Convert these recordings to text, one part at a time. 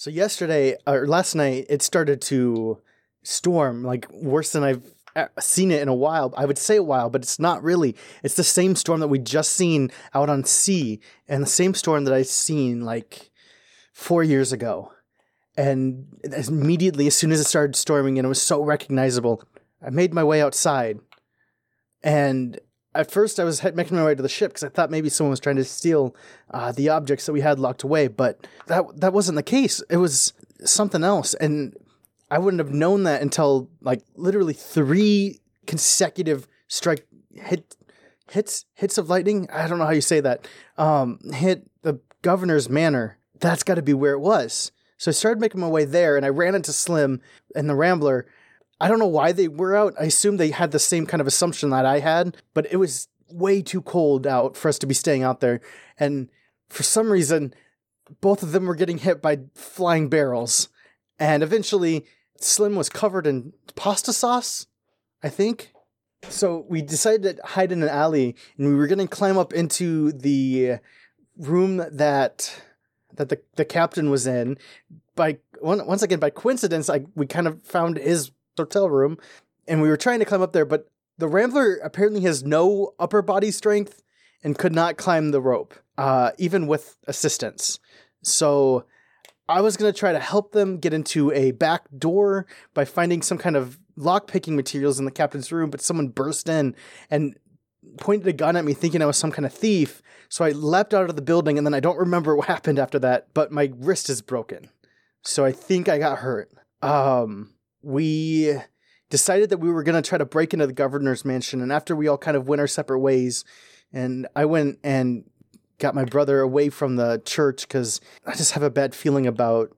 So yesterday or last night, it started to storm like worse than I've uh, seen it in a while. I would say a while, but it's not really. It's the same storm that we just seen out on sea, and the same storm that I seen like four years ago. And immediately, as soon as it started storming, and it was so recognizable, I made my way outside. And at first, I was making my way to the ship because I thought maybe someone was trying to steal uh, the objects that we had locked away, but that that wasn't the case. It was something else, and I wouldn't have known that until like literally three consecutive strike hit hits hits of lightning. I don't know how you say that. Um, hit the governor's manor. That's got to be where it was. So I started making my way there, and I ran into Slim and the Rambler. I don't know why they were out. I assume they had the same kind of assumption that I had, but it was way too cold out for us to be staying out there. And for some reason, both of them were getting hit by flying barrels. And eventually, Slim was covered in pasta sauce, I think. So we decided to hide in an alley, and we were going to climb up into the room that that the, the captain was in. By once again, by coincidence, I we kind of found his hotel room, and we were trying to climb up there, but the Rambler apparently has no upper body strength and could not climb the rope, uh, even with assistance. So I was going to try to help them get into a back door by finding some kind of lock picking materials in the captain's room, but someone burst in and pointed a gun at me thinking I was some kind of thief. So I leapt out of the building and then I don't remember what happened after that, but my wrist is broken. So I think I got hurt. Um, we decided that we were going to try to break into the governor's mansion. And after we all kind of went our separate ways, and I went and got my brother away from the church because I just have a bad feeling about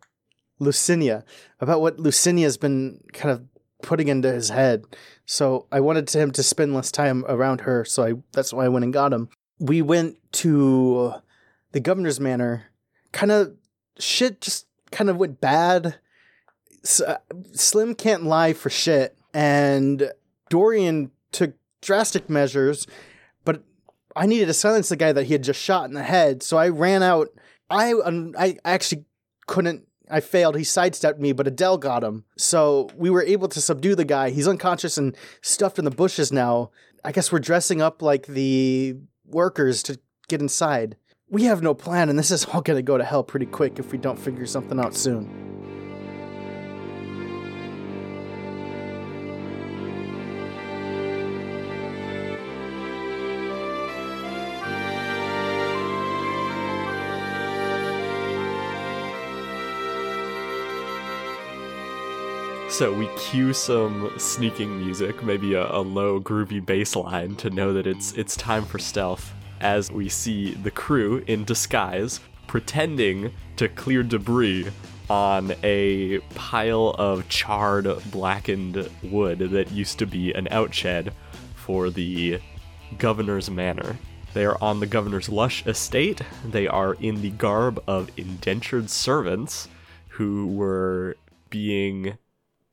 Lucinia, about what Lucinia's been kind of putting into his head. So I wanted him to spend less time around her. So I that's why I went and got him. We went to the governor's manor. Kind of shit just kind of went bad. Uh, Slim can't lie for shit, and Dorian took drastic measures but I needed to silence the guy that he had just shot in the head, so I ran out. I I actually couldn't. I failed. He sidestepped me, but Adele got him. So we were able to subdue the guy. He's unconscious and stuffed in the bushes now. I guess we're dressing up like the workers to get inside. We have no plan, and this is all going to go to hell pretty quick if we don't figure something out soon. So we cue some sneaking music, maybe a, a, low groovy bass line to know that it's it's time for stealth as we see the crew in disguise pretending to clear debris on a pile of charred blackened wood that used to be an outshed for the governor's manor. They are on the governor's lush estate. They are in the garb of indentured servants who were being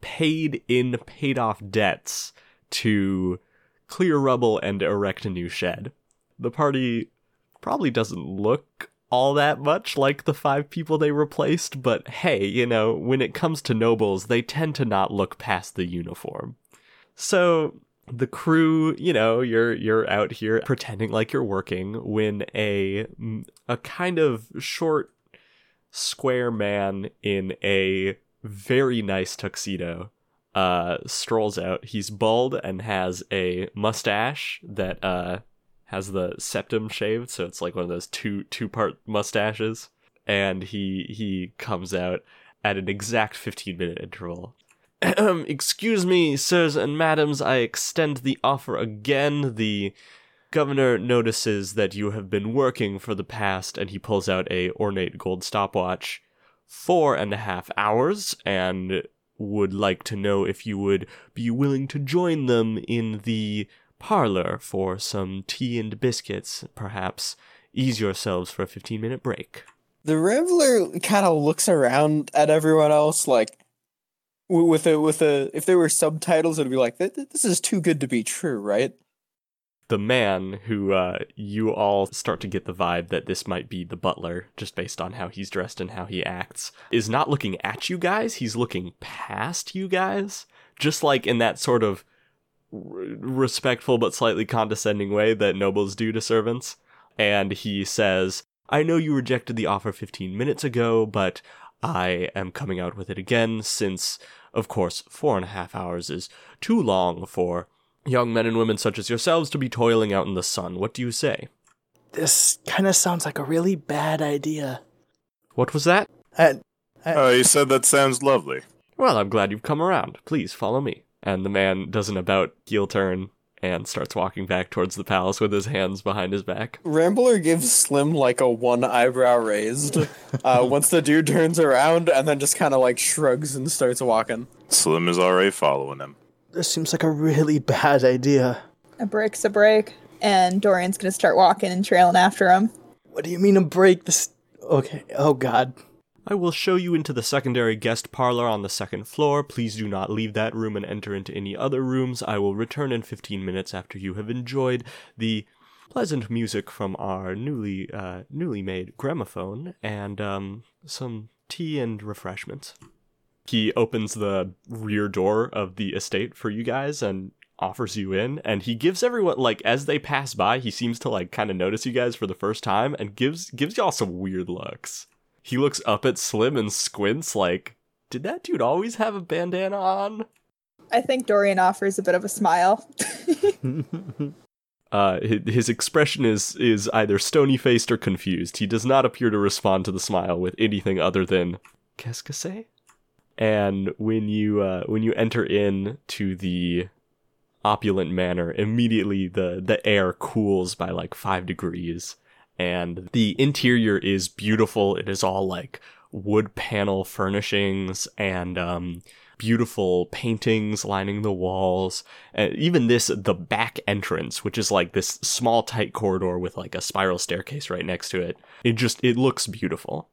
paid in paid off debts to clear rubble and erect a new shed. The party probably doesn't look all that much like the five people they replaced, but hey, you know, when it comes to nobles, they tend to not look past the uniform. So the crew, you know, you're you're out here pretending like you're working when a a kind of short square man in a very nice tuxedo uh strolls out. He's bald and has a mustache that uh has the septum shaved. So it's like one of those two two part mustaches. And he he comes out at an exact 15 minute interval. Excuse me sirs and madams i extend the offer again. The governor notices that you have been working for the past and he pulls out a ornate gold stopwatch four and a half hours and would like to know if you would be willing to join them in the parlor for some tea and biscuits, perhaps ease yourselves for a 15 minute break. The Rambler kind of looks around at everyone else like with a with a if there were subtitles it'd be like this is too good to be true, right? The man who uh, you all start to get the vibe that this might be the butler, just based on how he's dressed and how he acts, is not looking at you guys. He's looking past you guys, just like in that sort of respectful but slightly condescending way that nobles do to servants. And he says, I know you rejected the offer 15 minutes ago, but I am coming out with it again since, of course, four and a half hours is too long for young men and women such as yourselves to be toiling out in the sun. What do you say? This kind of sounds like a really bad idea. What was that? I, Oh, you said that sounds lovely. Well, I'm glad you've come around. Please follow me. And the man does an about heel turn and starts walking back towards the palace with his hands behind his back. Rambler gives Slim like a one eyebrow raised uh, once the dude turns around and then just kind of like shrugs and starts walking. Slim is already following him. This seems like a really bad idea. A break's a break, and Dorian's gonna start walking and trailing after him. What do you mean a break? This. Okay. Oh God. I will show you into the secondary guest parlor on the second floor. Please do not leave that room and enter into any other rooms. I will return in 15 minutes after you have enjoyed the pleasant music from our newly uh, newly made gramophone and um, some tea and refreshments. He opens the rear door of the estate for you guys and offers you in and he gives everyone like as they pass by he seems to like kind of notice you guys for the first time and gives gives y'all some weird looks he looks up at Slim and squints like, did that dude always have a bandana on? I think Dorian offers a bit of a smile. Uh, his, his expression is is either stony faced or confused. He does not appear to respond to the smile with anything other than "Qu'est-ce que c'est?" And when you uh, when you enter in to the opulent manor, immediately the the air cools by like five degrees, and the interior is beautiful. It is all like wood panel furnishings and um, beautiful paintings lining the walls. And even this, the back entrance, which is like this small tight corridor with like a spiral staircase right next to it. It just it looks beautiful.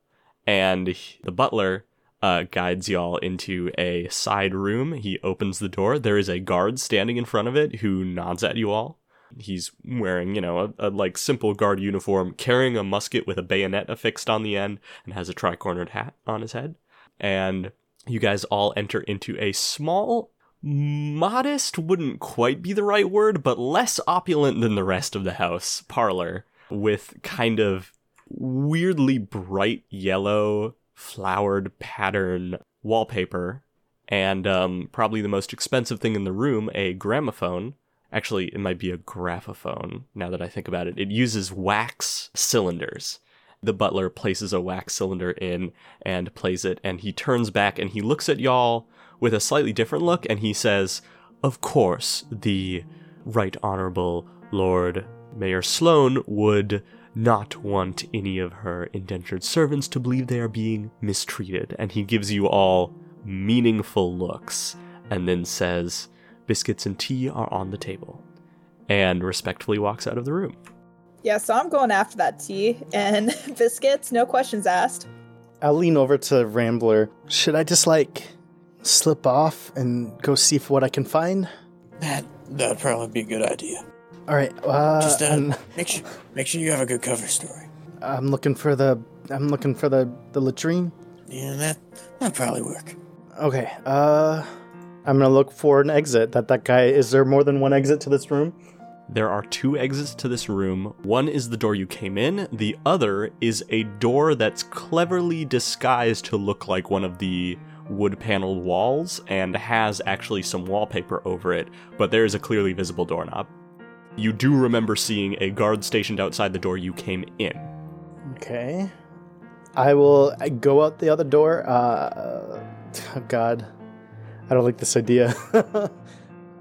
And the butler uh, guides y'all into a side room. He opens the door. There is a guard standing in front of it who nods at you all. He's wearing, you know, a, a like simple guard uniform, carrying a musket with a bayonet affixed on the end, and has a tri-cornered hat on his head. And you guys all enter into a small, modest wouldn't quite be the right word, but less opulent than the rest of the house parlor, with kind of weirdly bright yellow flowered pattern wallpaper, and um, probably the most expensive thing in the room, a gramophone. Actually, it might be a graphophone now that I think about it. It uses wax cylinders. The butler places a wax cylinder in and plays it, and he turns back and he looks at y'all with a slightly different look and he says, Of course, the Right Honorable Lord Mayor Sloane would not want any of her indentured servants to believe they are being mistreated. And he gives you all meaningful looks and then says, Biscuits and tea are on the table, and respectfully walks out of the room. Yeah, so I'm going after that tea and biscuits, no questions asked. I'll lean over to Rambler. Should I just like slip off and go see for what I can find? That that'd probably be a good idea. All right. Uh, Just uh, I'm, make sure make sure you have a good cover story. I'm looking for the. I'm looking for the the latrine. Yeah, that that'd probably work. Okay. Uh, I'm gonna look for an exit. That that guy. Is there more than one exit to this room? There are two exits to this room. One is the door you came in, the other is a door that's cleverly disguised to look like one of the wood paneled walls and has actually some wallpaper over it, but there is a clearly visible doorknob. You do remember seeing a guard stationed outside the door you came in. Okay. I will I go out the other door. Uh, oh God, I don't like this idea.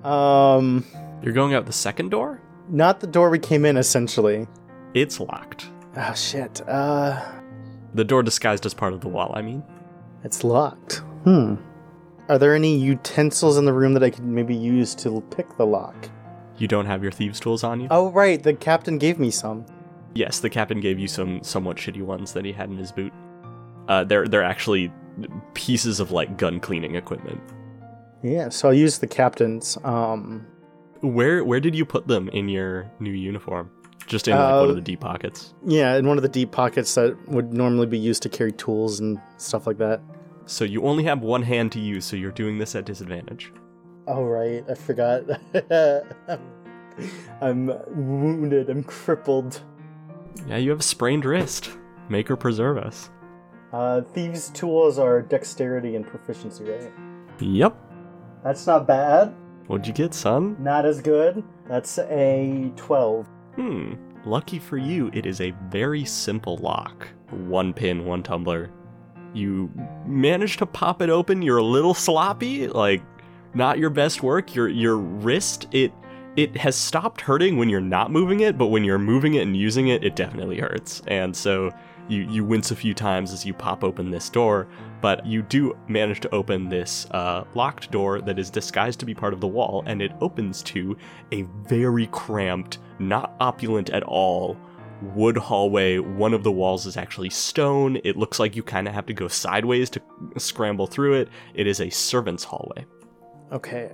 um, You're going out the second door? not the door we came in. Essentially. It's locked. Oh shit. Uh, The door disguised as part of the wall, I mean. it's locked. Hmm. Are there any utensils in the room that I could maybe use to pick the lock? You don't have your thieves' tools on you? Oh right, the captain gave me some. Yes, the captain gave you some somewhat shitty ones that he had in his boot. Uh, they're they're actually pieces of like gun cleaning equipment. Yeah, so I'll use the captain's. Um, Where where did you put them in your new uniform? Just in like one Uh, of the deep pockets. Yeah, in one of the deep pockets that would normally be used to carry tools and stuff like that. So you only have one hand to use, so you're doing this at disadvantage. Oh right, I forgot. I'm wounded. I'm crippled. Yeah, you have a sprained wrist. Make or preserve us. Uh, thieves' tools are dexterity and proficiency, right? Yep. That's not bad. What'd you get, son? Not as good. That's a twelve. Hmm. Lucky for you, it is a very simple lock. One pin, one tumbler. You manage to pop it open. You're a little sloppy, like not your best work. Your your wrist, it it has stopped hurting when you're not moving it, but when you're moving it and using it, it definitely hurts. And so you you wince a few times as you pop open this door, but you do manage to open this uh, locked door that is disguised to be part of the wall, and it opens to a very cramped, not opulent at all wood hallway. One of the walls is actually stone. It looks like you kind of have to go sideways to scramble through it. It is a servant's hallway. Okay,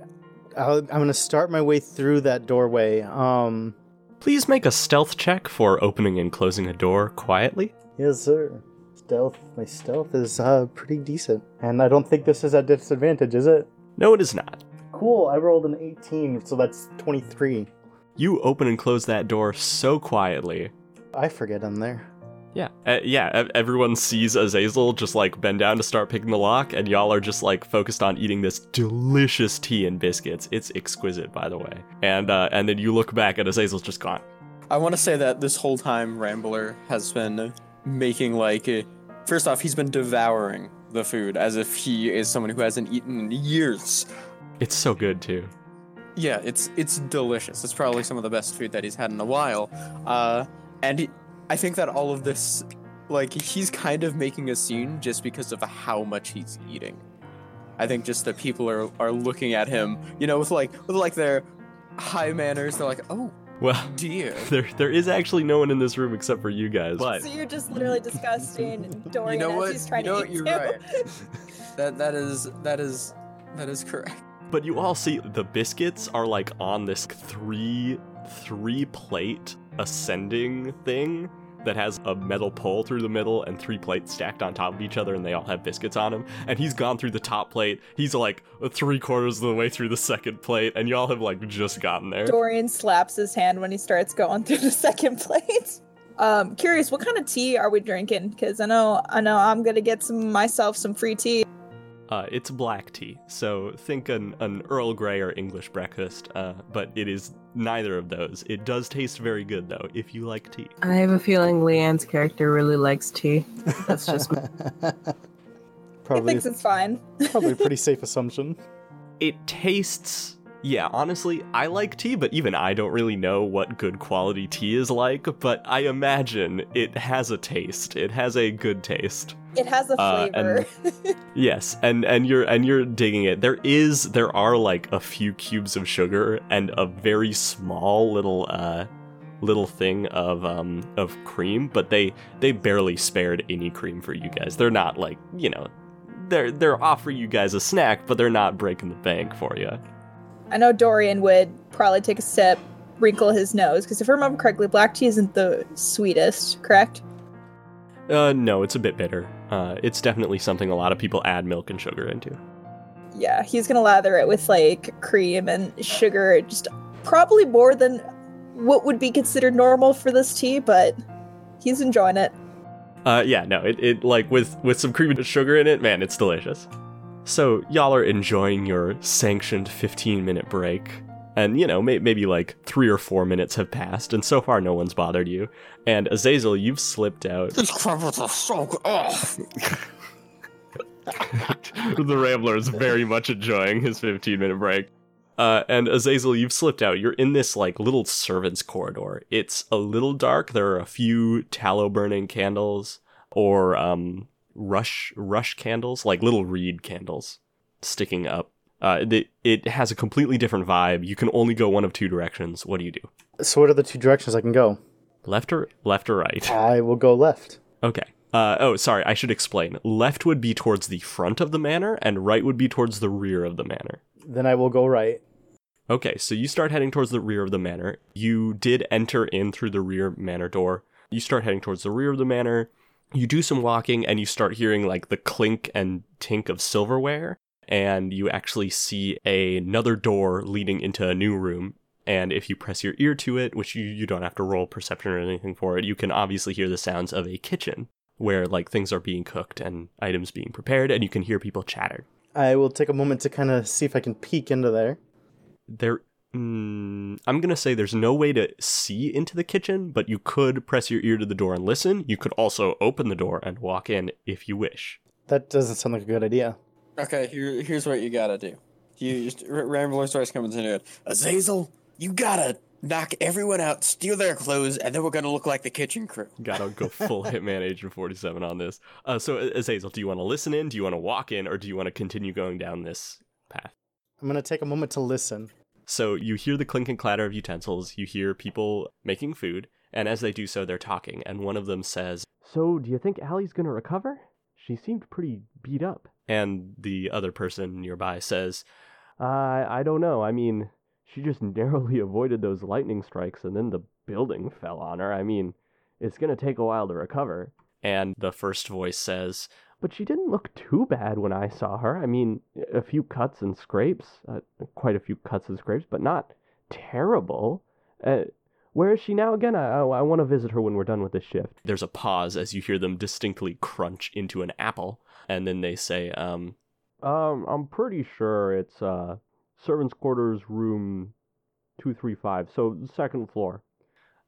I'll, I'm gonna start my way through that doorway. Um, Please make a stealth check for opening and closing a door quietly. yes, sir. Stealth. My stealth is uh pretty decent, and I don't think this is at disadvantage, is it? No, it is not. Cool. I rolled an 18, so that's 23. You open and close that door so quietly. I forget I'm there. Yeah, uh, yeah. Everyone sees Azazel just like bend down to start picking the lock, and y'all are just like focused on eating this delicious tea and biscuits. It's exquisite, by the way. And uh, and then you look back, and Azazel's just gone. I want to say that this whole time Rambler has been making like uh, first off he's been devouring the food as if he is someone who hasn't eaten in years. It's so good too. Yeah, it's it's delicious. It's probably some of the best food that he's had in a while. Uh, and he, I think that all of this, like, he's kind of making a scene just because of how much he's eating. I think just that people are are looking at him, you know, with like with like their high manners. They're like, oh Well, dear. there there is actually no one in this room except for you guys. But So you're just literally disgusting and Dorian you know as what? he's trying you know to what? eat You're too. right. that that is that is that is correct. but you all see the biscuits are like on this three three plate ascending thing that has a metal pole through the middle and three plates stacked on top of each other and they all have biscuits on them and he's gone through the top plate he's like three quarters of the way through the second plate and y'all have like just gotten there Dorian slaps his hand when he starts going through the second plate. Um, curious, what kind of tea are we drinking? Because I know, I know, I'm gonna get some myself some free tea. uh, it's black tea so think an, an earl grey or english breakfast uh, but it is neither of those it does taste very good though if you like tea I have a feeling Leanne's character really likes tea. That's just me. He probably, thinks it's fine. probably a pretty safe assumption. it tastes yeah honestly i like tea but even i don't really know what good quality tea is like but i imagine it has a taste. It has a good taste. It has a Uh, flavor. yes and and you're and you're digging it. There is there are like a few cubes of sugar and a very small little uh little thing of um of cream but they they barely spared any cream for you guys. They're not like you know they're they're offering you guys a snack but they're not breaking the bank for you I know Dorian would probably take a sip, wrinkle his nose, because if I remember correctly, black tea isn't the sweetest, correct? Uh, no, it's a bit bitter. Uh, it's definitely something a lot of people add milk and sugar into. Yeah, he's gonna lather it with like cream and sugar, just probably more than what would be considered normal for this tea, but he's enjoying it. Uh, yeah, no, it, it like with with some cream and sugar in it, man, it's delicious. So y'all are enjoying your sanctioned 15 minute break, and you know may, maybe like three or four minutes have passed, and so far no one's bothered you. And Azazel, you've slipped out. These crumpets are so good. The Rambler is very much enjoying his 15 minute break. Uh, and Azazel, you've slipped out. You're in this like little servants' corridor. It's a little dark. There are a few tallow burning candles or um, rush rush candles, like little reed candles, sticking up. Uh, it, it has a completely different vibe. You can only go one of two directions. What do you do? So, what are the two directions I can go? Left or left or right? I will go left. Okay. Uh, oh, sorry. I should explain. Left would be towards the front of the manor, and right would be towards the rear of the manor. Then I will go right. Okay, so you start heading towards the rear of the manor. You did enter in through the rear manor door. You start heading towards the rear of the manor. You do some walking and you start hearing like the clink and tink of silverware. And you actually see a- another door leading into a new room. And if you press your ear to it, which you, you don't have to roll perception or anything for it, you can obviously hear the sounds of a kitchen where like things are being cooked and items being prepared, and you can hear people chatter. I will take a moment to kind of see if I can peek into there. there mm, i'm gonna say there's no way to see into the kitchen but you could press your ear to the door and listen you could also open the door and walk in if you wish That doesn't sound like a good idea. Okay, here, here's what you gotta do. You just, R- Rambler starts coming to it. Azazel, you gotta knock everyone out, steal their clothes, and then we're gonna look like the kitchen crew. gotta go full hitman agent 47 on this uh, so azazel do you want to listen in do you want to walk in or do you want to continue going down this path I'm gonna take a moment to listen. So you hear the clink and clatter of utensils, you hear people making food, and as they do so, they're talking, and one of them says, So, do you think Allie's gonna recover? She seemed pretty beat up. And the other person nearby says, I I don't know. I mean, she just narrowly avoided those lightning strikes, and then the building fell on her. I mean, it's gonna take a while to recover. And the first voice says, but she didn't look too bad when I saw her. I mean, a few cuts and scrapes, uh, quite a few cuts and scrapes, but not terrible. Uh, where is she now again? I, I want to visit her when we're done with this shift. There's a pause as you hear them distinctly crunch into an apple, and then they say, um, um, I'm pretty sure it's uh, servants' quarters, room two three five, so second floor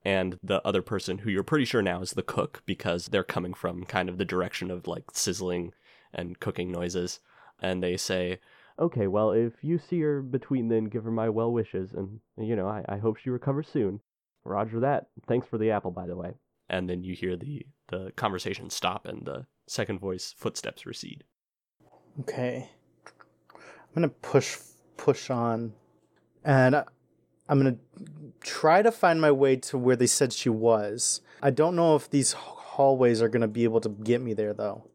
and the other person who you're pretty sure now is the cook because they're coming from kind of the direction of like sizzling and cooking noises. And they say okay well if you see her between then give her my well wishes and you know i, I hope she recovers soon. Roger that. Thanks for the apple by the way. And then you hear the the conversation stop and the second voice footsteps recede. Okay. I'm gonna push push on, and uh, I'm gonna try to find my way to where they said she was. I don't know if these hallways are gonna be able to get me there though.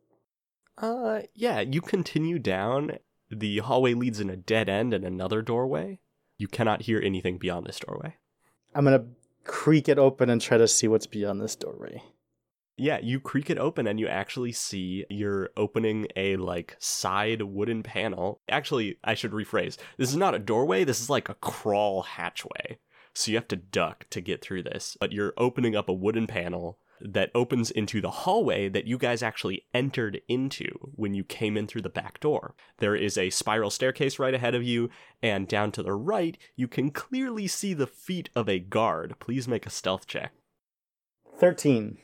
Uh, yeah, you continue down. The hallway leads in a dead end and another doorway. You cannot hear anything beyond this doorway. I'm gonna creak it open and try to see what's beyond this doorway. Yeah, you creak it open and you actually see you're opening a like side wooden panel. Actually, I should rephrase. This is not a doorway, this is like a crawl hatchway. So you have to duck to get through this, but you're opening up a wooden panel that opens into the hallway that you guys actually entered into when you came in through the back door. There is a spiral staircase right ahead of you, and down to the right, you can clearly see the feet of a guard. Please make a stealth check. Thirteen.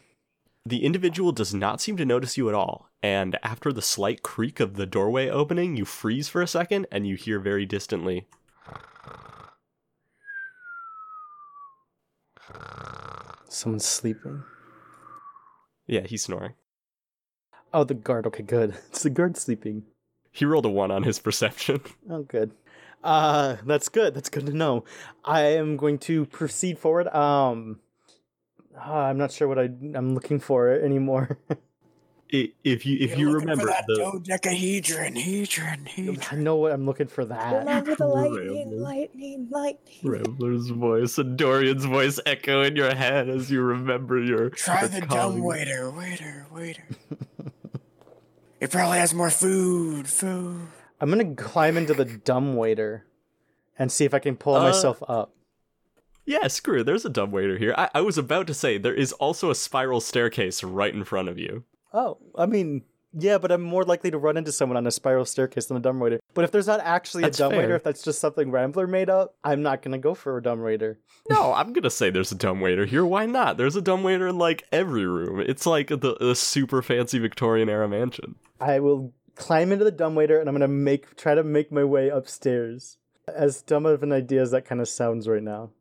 The individual does not seem to notice you at all, and after the slight creak of the doorway opening, you freeze for a second and you hear very distantly. Someone's sleeping. Yeah, he's snoring. Oh, the guard. Okay, good. It's the guard sleeping. He rolled a one on his perception. Oh, good. Uh, that's good. That's good to know. I am going to proceed forward. Um, uh, I'm not sure what I, I'm looking for anymore. If you if You're you remember for that the dodecahedron, hedron, hedron. I know what I'm looking for. That. Remember the lightning, Rambler. lightning, lightning. Rambler's voice and Dorian's voice echo in your head as you remember your Try your the dumb colleague. waiter, waiter, waiter. it probably has more food, food. I'm gonna climb into the dumb waiter and see if I can pull Uh, myself up. Yeah, screw. it, There's a dumb waiter here. I, I was about to say there is also a spiral staircase right in front of you. Oh, I mean, yeah, but I'm more likely to run into someone on a spiral staircase than a dumb waiter. But if there's not actually That's a dumb waiter, fair. if that's just something Rambler made up, I'm not gonna go for a dumb waiter. No, I'm gonna say there's a dumb waiter here. Why not? There's a dumb waiter in like every room. It's like the, the super fancy Victorian era mansion. I will climb into the dumb waiter and I'm gonna make try to make my way upstairs. As dumb of an idea as that kind of sounds right now.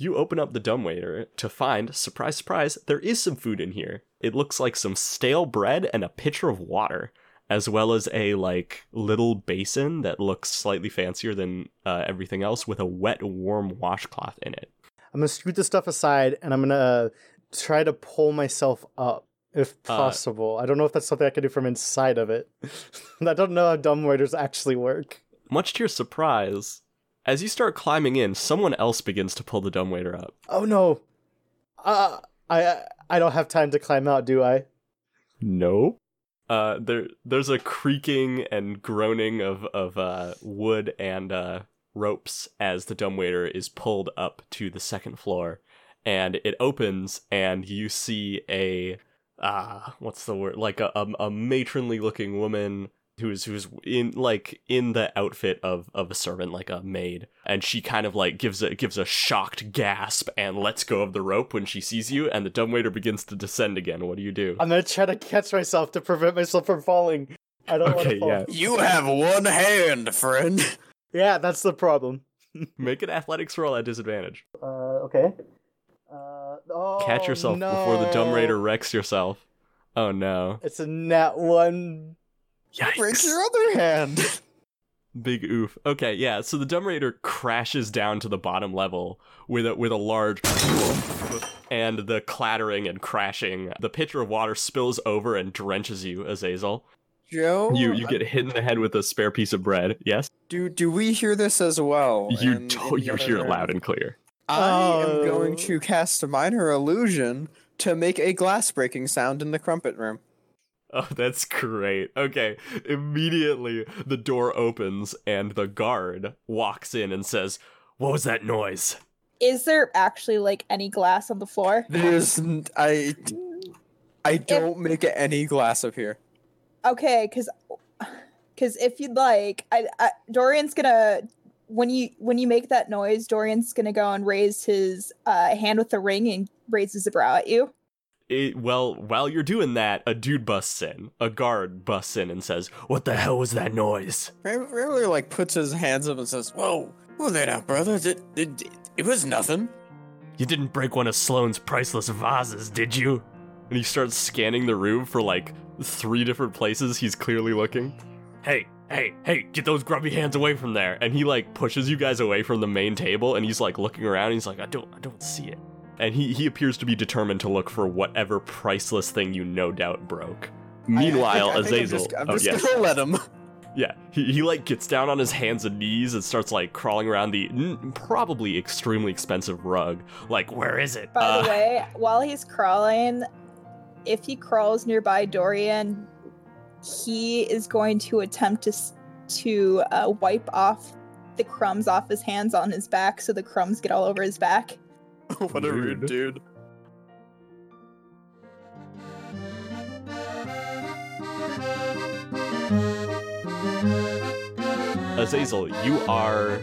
You open up the dumbwaiter to find, surprise, surprise, there is some food in here. It looks like some stale bread and a pitcher of water, as well as a like little basin that looks slightly fancier than uh, everything else with a wet, warm washcloth in it. I'm gonna scoot this stuff aside and I'm gonna try to pull myself up if Uh, possible. I don't know if that's something I can do from inside of it. I don't know how dumb waiters actually work. Much to your surprise, As you start climbing in, someone else begins to pull the dumbwaiter up. Oh no. Uh, I I don't have time to climb out, do I? No. Uh, there, there's a creaking and groaning of of uh, wood and uh, ropes as the dumbwaiter is pulled up to the second floor, and it opens, and you see a ah, what's the word? Like a a, a matronly looking woman who's who's in like in the outfit of of a servant, like a maid, and she kind of like gives a gives a shocked gasp and lets go of the rope when she sees you, and the dumbwaiter begins to descend again. What do you do? I'm gonna try to catch myself to prevent myself from falling. I don't want Okay, to fall. yeah. You have one hand, friend. Yeah, that's the problem. Make an athletics roll at disadvantage. Uh, okay. Uh, oh, Catch yourself before the dumb no. raider wrecks yourself. Oh no. It's a nat one. Break your other hand. Big oof. Okay, yeah, so the dumb raider crashes down to the bottom level with a with a large and the clattering and crashing. The pitcher of water spills over and drenches you, Azazel. Joe, You you get hit in the head with a spare piece of bread. Yes? do do we hear this as well? You in- to- in you hear it loud and clear. I am Oh. going to cast a minor illusion to make a glass breaking sound in the crumpet room. Oh, that's great. Okay. Immediately the door opens and the guard walks in and says, "What was that noise?" Is there actually like any glass on the floor? There's n- I I don't make any glass appear. Okay, because because if you'd like, I, I Dorian's gonna when you when you make that noise, Dorian's gonna go and raise his uh, hand with the ring and raises a brow at you. It, well, while you're doing that, a dude busts in. A guard busts in and says, "What the hell was that noise?" Rarely like puts his hands up and says, "Whoa, whoa there now, brother. It, it, it was nothing." You didn't break one of Sloane's priceless vases, did you? And he starts scanning the room for like three different places he's clearly looking. Hey, hey, hey, get those grubby hands away from there. And he like pushes you guys away from the main table and he's like looking around and he's like, I don't I don't see it. And he, he appears to be determined to look for whatever priceless thing you no doubt broke. Meanwhile, I, I think, I think I'm Azazel. just, I'm oh, just yes. gonna let him. Yeah, he, he like gets down on his hands and knees and starts like crawling around the n- probably extremely expensive rug. Like, where is it? By Uh, the way, while he's crawling, if he crawls nearby Dorian, he is going to attempt to to uh, wipe off the crumbs off his hands on his back, so the crumbs get all over his back. what a rude Rude. dude. Azazel, you are.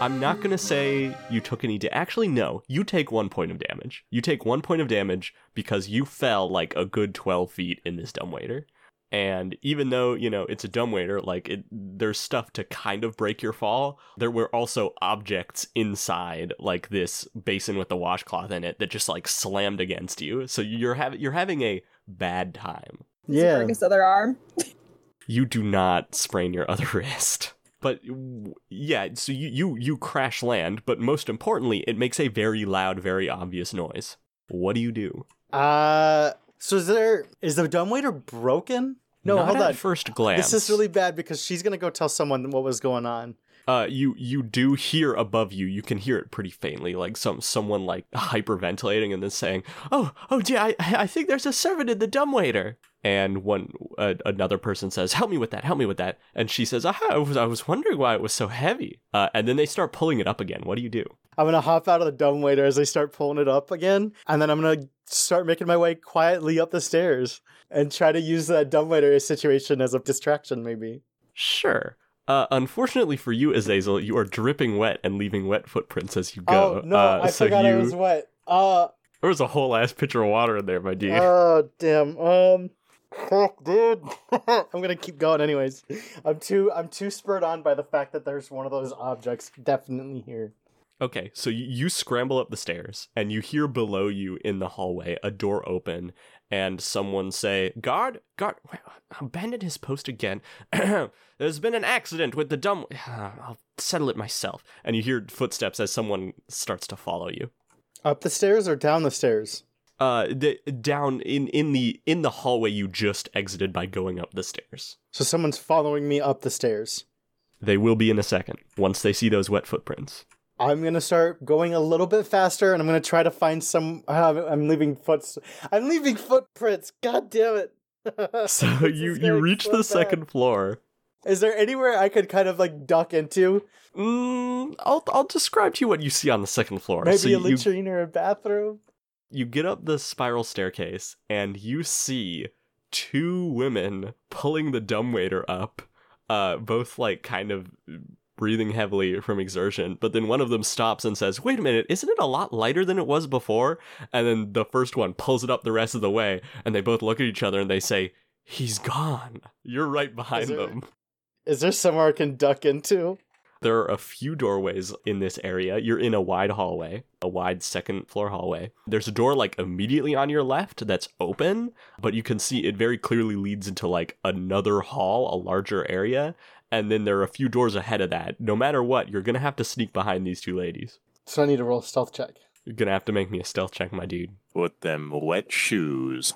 I'm not gonna say you took any. Da- Actually, no. You take one point of damage. You take one point of damage because you fell like a good twelve feet in this dumbwaiter. And even though you know it's a dumbwaiter, like it, there's stuff to kind of break your fall. There were also objects inside, like this basin with the washcloth in it, that just like slammed against you. So you're having you're having a bad time. Yeah. break his other arm. you do not sprain your other wrist. But yeah, so you, you you crash land, but most importantly, it makes a very loud, very obvious noise. What do you do? Uh, so is there is the dumbwaiter broken? No, Not hold on. first glance. This is really bad because she's gonna go tell someone what was going on. Uh, you you do hear above you. You can hear it pretty faintly, like some someone like hyperventilating and then saying, "Oh, oh, dear, I I think there's a servant in the dumbwaiter." And one uh, another person says, "Help me with that, help me with that." And she says, "Aha, I was I was wondering why it was so heavy." Uh, and then they start pulling it up again. What do you do? I'm gonna hop out of the dumbwaiter as they start pulling it up again, and then I'm gonna start making my way quietly up the stairs and try to use that dumbwaiter situation as a distraction, maybe. Sure. Uh, unfortunately for you, Azazel, you are dripping wet and leaving wet footprints as you go. Oh no, uh, I so forgot you, I was wet. Uh, There was a whole ass pitcher of water in there, my dude. oh damn. Um, fuck, dude. I'm gonna keep going anyways. I'm too I'm too spurred on by the fact that there's one of those objects definitely here. Okay, so you, you scramble up the stairs and you hear below you in the hallway a door open and someone say, "Guard, guard, abandon his post again. There's been an accident with the dumb. I'll settle it myself." And you hear footsteps as someone starts to follow you. Up the stairs or down the stairs? Uh, the, down in in the in the hallway you just exited by going up the stairs. So someone's following me up the stairs. They will be in a second once they see those wet footprints. I'm gonna start going a little bit faster, and I'm gonna try to find some. Uh, I'm leaving foots. I'm leaving footprints. God damn it! So you you reach so the bad. second floor. Is there anywhere I could kind of like duck into? Mm, I'll I'll describe to you what you see on the second floor. Maybe so a you, latrine or a bathroom. you get up the spiral staircase and you see two women pulling the dumbwaiter up, uh, both like kind of breathing heavily from exertion. But then one of them stops and says, "Wait a minute, isn't it a lot lighter than it was before?" And then the first one pulls it up the rest of the way, and they both look at each other and they say, "He's gone." You're right behind there- them. Is there somewhere I can duck into? There are a few doorways in this area. You're in a wide hallway, a wide second floor hallway. There's a door like immediately on your left that's open, but you can see it very clearly leads into like another hall, a larger area. And then there are a few doors ahead of that. No matter what, you're gonna have to sneak behind these two ladies. So I need to roll a stealth check. You're gonna have to make me a stealth check, my dude. Put them wet shoes.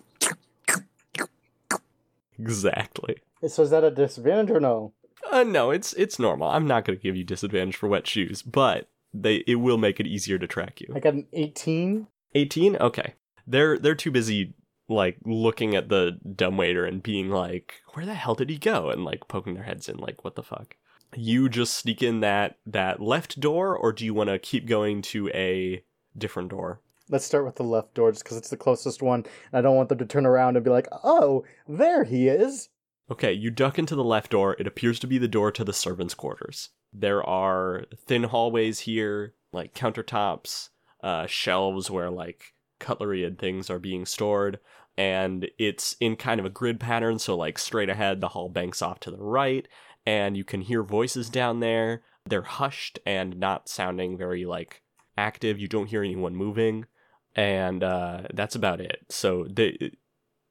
Exactly. So is that a disadvantage or no? Uh, no, it's it's normal. I'm not gonna give you disadvantage for wet shoes, but they it will make it easier to track you. I got an 18. 18 okay they're they're too busy like looking at the dumbwaiter and being like where the hell did he go? and like poking their heads in like what the fuck? You just sneak in that that left door or do you want to keep going to a different door? Let's start with the left door just because it's the closest one. And I don't want them to turn around and be like, oh, there he is. okay you duck into the left door. It appears to be the door to the servants quarters. There are thin hallways here like countertops uh, shelves where like cutlery and things are being stored and it's in kind of a grid pattern so like straight ahead the hall banks off to the right and you can hear voices down there. They're hushed and not sounding very like active. You don't hear anyone moving and uh, that's about it. So the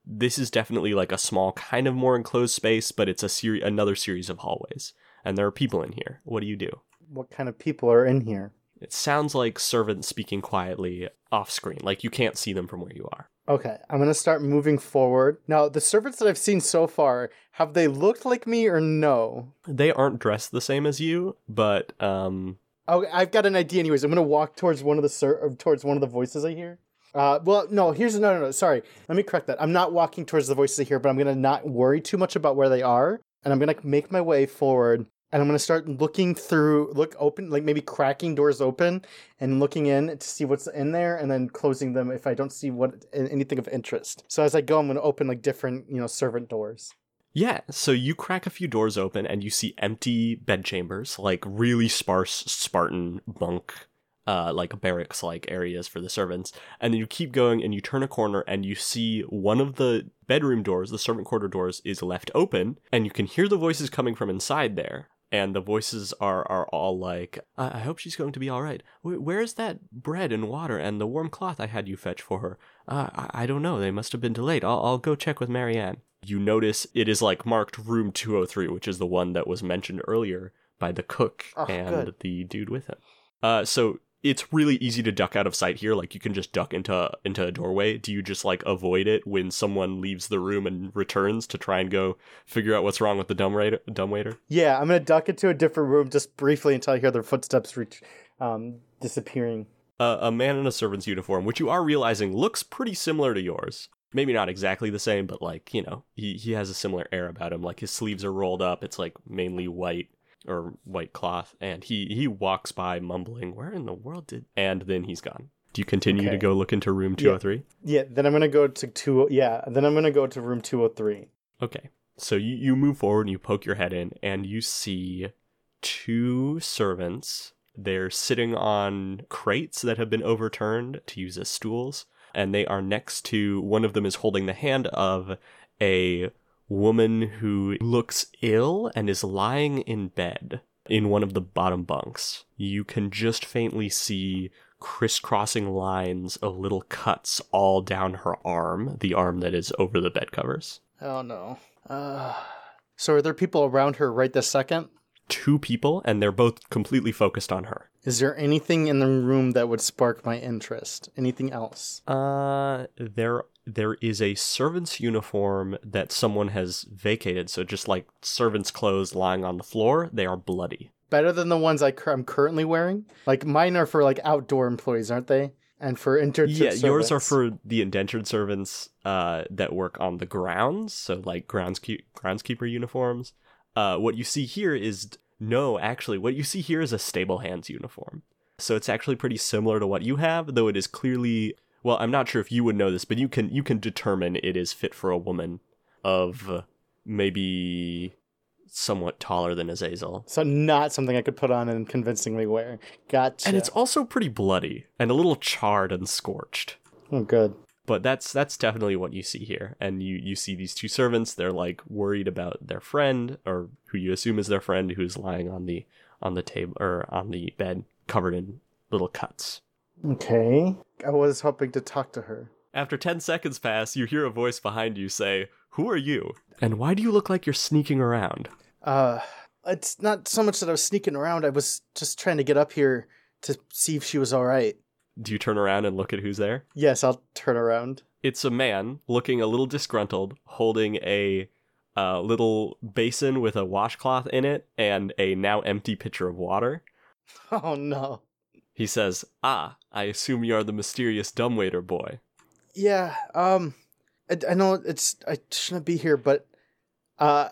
this is definitely like a small kind of more enclosed space but it's a seri- another series of hallways and there are people in here. What do you do? What kind of people are in here? it sounds like servants speaking quietly off screen, like you can't see them from where you are. Okay, I'm to start moving forward. Now, the servants that I've seen so far, have they looked like me or no? They aren't dressed the same as you, but um Oh, I've got an idea. Anyways, I'm gonna walk towards one of the ser- towards one of the voices I hear. Uh, well, no. Here's no, no, no. Sorry, let me correct that. I'm not walking towards the voices I hear, but I'm gonna not worry too much about where they are, and I'm gonna make my way forward, and I'm gonna start looking through, look open, like maybe cracking doors open, and looking in to see what's in there, and then closing them if I don't see what anything of interest. So as I go, I'm gonna open like different, you know, servant doors. yeah, so you crack a few doors open and you see empty bedchambers, like really sparse Spartan bunk uh like barracks like areas for the servants. And then you keep going and you turn a corner and you see one of the bedroom doors, the servant quarter doors is left open and you can hear the voices coming from inside there. And the voices are are all like, "I, I hope she's going to be all right. Wh- Where's that bread and water and the warm cloth I had you fetch for her? Uh, I, I don't know. They must have been delayed. I'll, I'll go check with Marianne." You notice it is like marked room 203, which is the one that was mentioned earlier by the cook Oh, and good. the dude with him. Uh, so it's really easy to duck out of sight here. Like you can just duck into into a doorway. Do you just like avoid it when someone leaves the room and returns to try and go figure out what's wrong with the dumb waiter? Dumb waiter. Yeah, I'm gonna duck into a different room just briefly until I hear their footsteps reach, um, disappearing. uh, a man in a servant's uniform, which you are realizing looks pretty similar to yours. Maybe not exactly the same, but like you know, he he has a similar air about him. Like his sleeves are rolled up. It's like mainly white or white cloth, and he he walks by mumbling, "Where in the world did?" And then he's gone. Do you continue to go look into room two hundred three? Yeah, then I'm gonna go to two. Oh, yeah, then I'm gonna go to room two hundred three. Okay. So you, you move forward and you poke your head in and you see two servants. They're sitting on crates that have been overturned to use as stools. And they are next to one of them is holding the hand of a woman who looks ill and is lying in bed in one of the bottom bunks. You can just faintly see crisscrossing lines of little cuts all down her arm, the arm that is over the bed covers. Oh no. Uh, so are there people around her right this second? Two people, and they're both completely focused on her. Is there anything in the room that would spark my interest? Anything else? Uh, there there is a servant's uniform that someone has vacated. So just like servant's clothes lying on the floor, they are bloody. Better than the ones I I'm currently wearing. Like mine are for like outdoor employees, aren't they? And for indentured yeah, yours are for the indentured servants uh, that work on the grounds, so like groundskeep- groundskeeper uniforms. Uh, what you see here is no, actually, what you see here is a stable hands uniform. So it's actually pretty similar to what you have, though it is clearly well. I'm not sure if you would know this, but you can you can determine it is fit for a woman of maybe somewhat taller than Azazel. So not something I could put on and convincingly wear. Gotcha. And it's also pretty bloody and a little charred and scorched. oh good. but that's that's definitely what you see here and you you see these two servants they're like worried about their friend or who you assume is their friend who's lying on the on the table or on the bed covered in little cuts Okay. I was hoping to talk to her. after 10 seconds pass you hear a voice behind you say who are you and why do you look like you're sneaking around Uh, it's not so much that I was sneaking around. I was just trying to get up here to see if she was all right. do you turn around and look at who's there Yes, I'll turn around. it's a man looking a little disgruntled holding a uh, little basin with a washcloth in it and a now empty pitcher of water Oh no. He says, Ah, I assume you are the mysterious dumbwaiter boy. Yeah. Um, I, I know it's I shouldn't be here, but uh,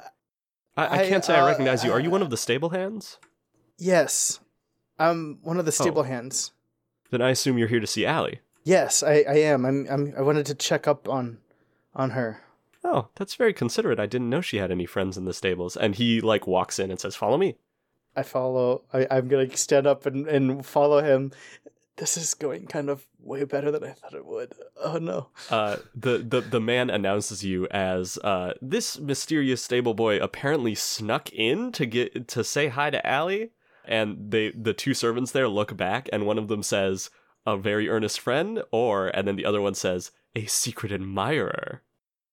I, I I, can't say I uh, recognize you. Are you one of the stable hands? yes, I'm one of the stable hands. Then I assume you're here to see Allie. Yes, I, I am. I'm, I'm. I wanted to check up on, on her. Oh, that's very considerate. I didn't know she had any friends in the stables. And he like walks in and says, Follow me. I follow. I, I'm gonna stand up and, and follow him. This is going kind of way better than I thought it would. Oh no. Uh, the, the the man announces you as uh, this mysterious stable boy apparently snuck in to get to say hi to Allie, and they the two servants there look back, and one of them says, "A very earnest friend," or and then the other one says, "A secret admirer,"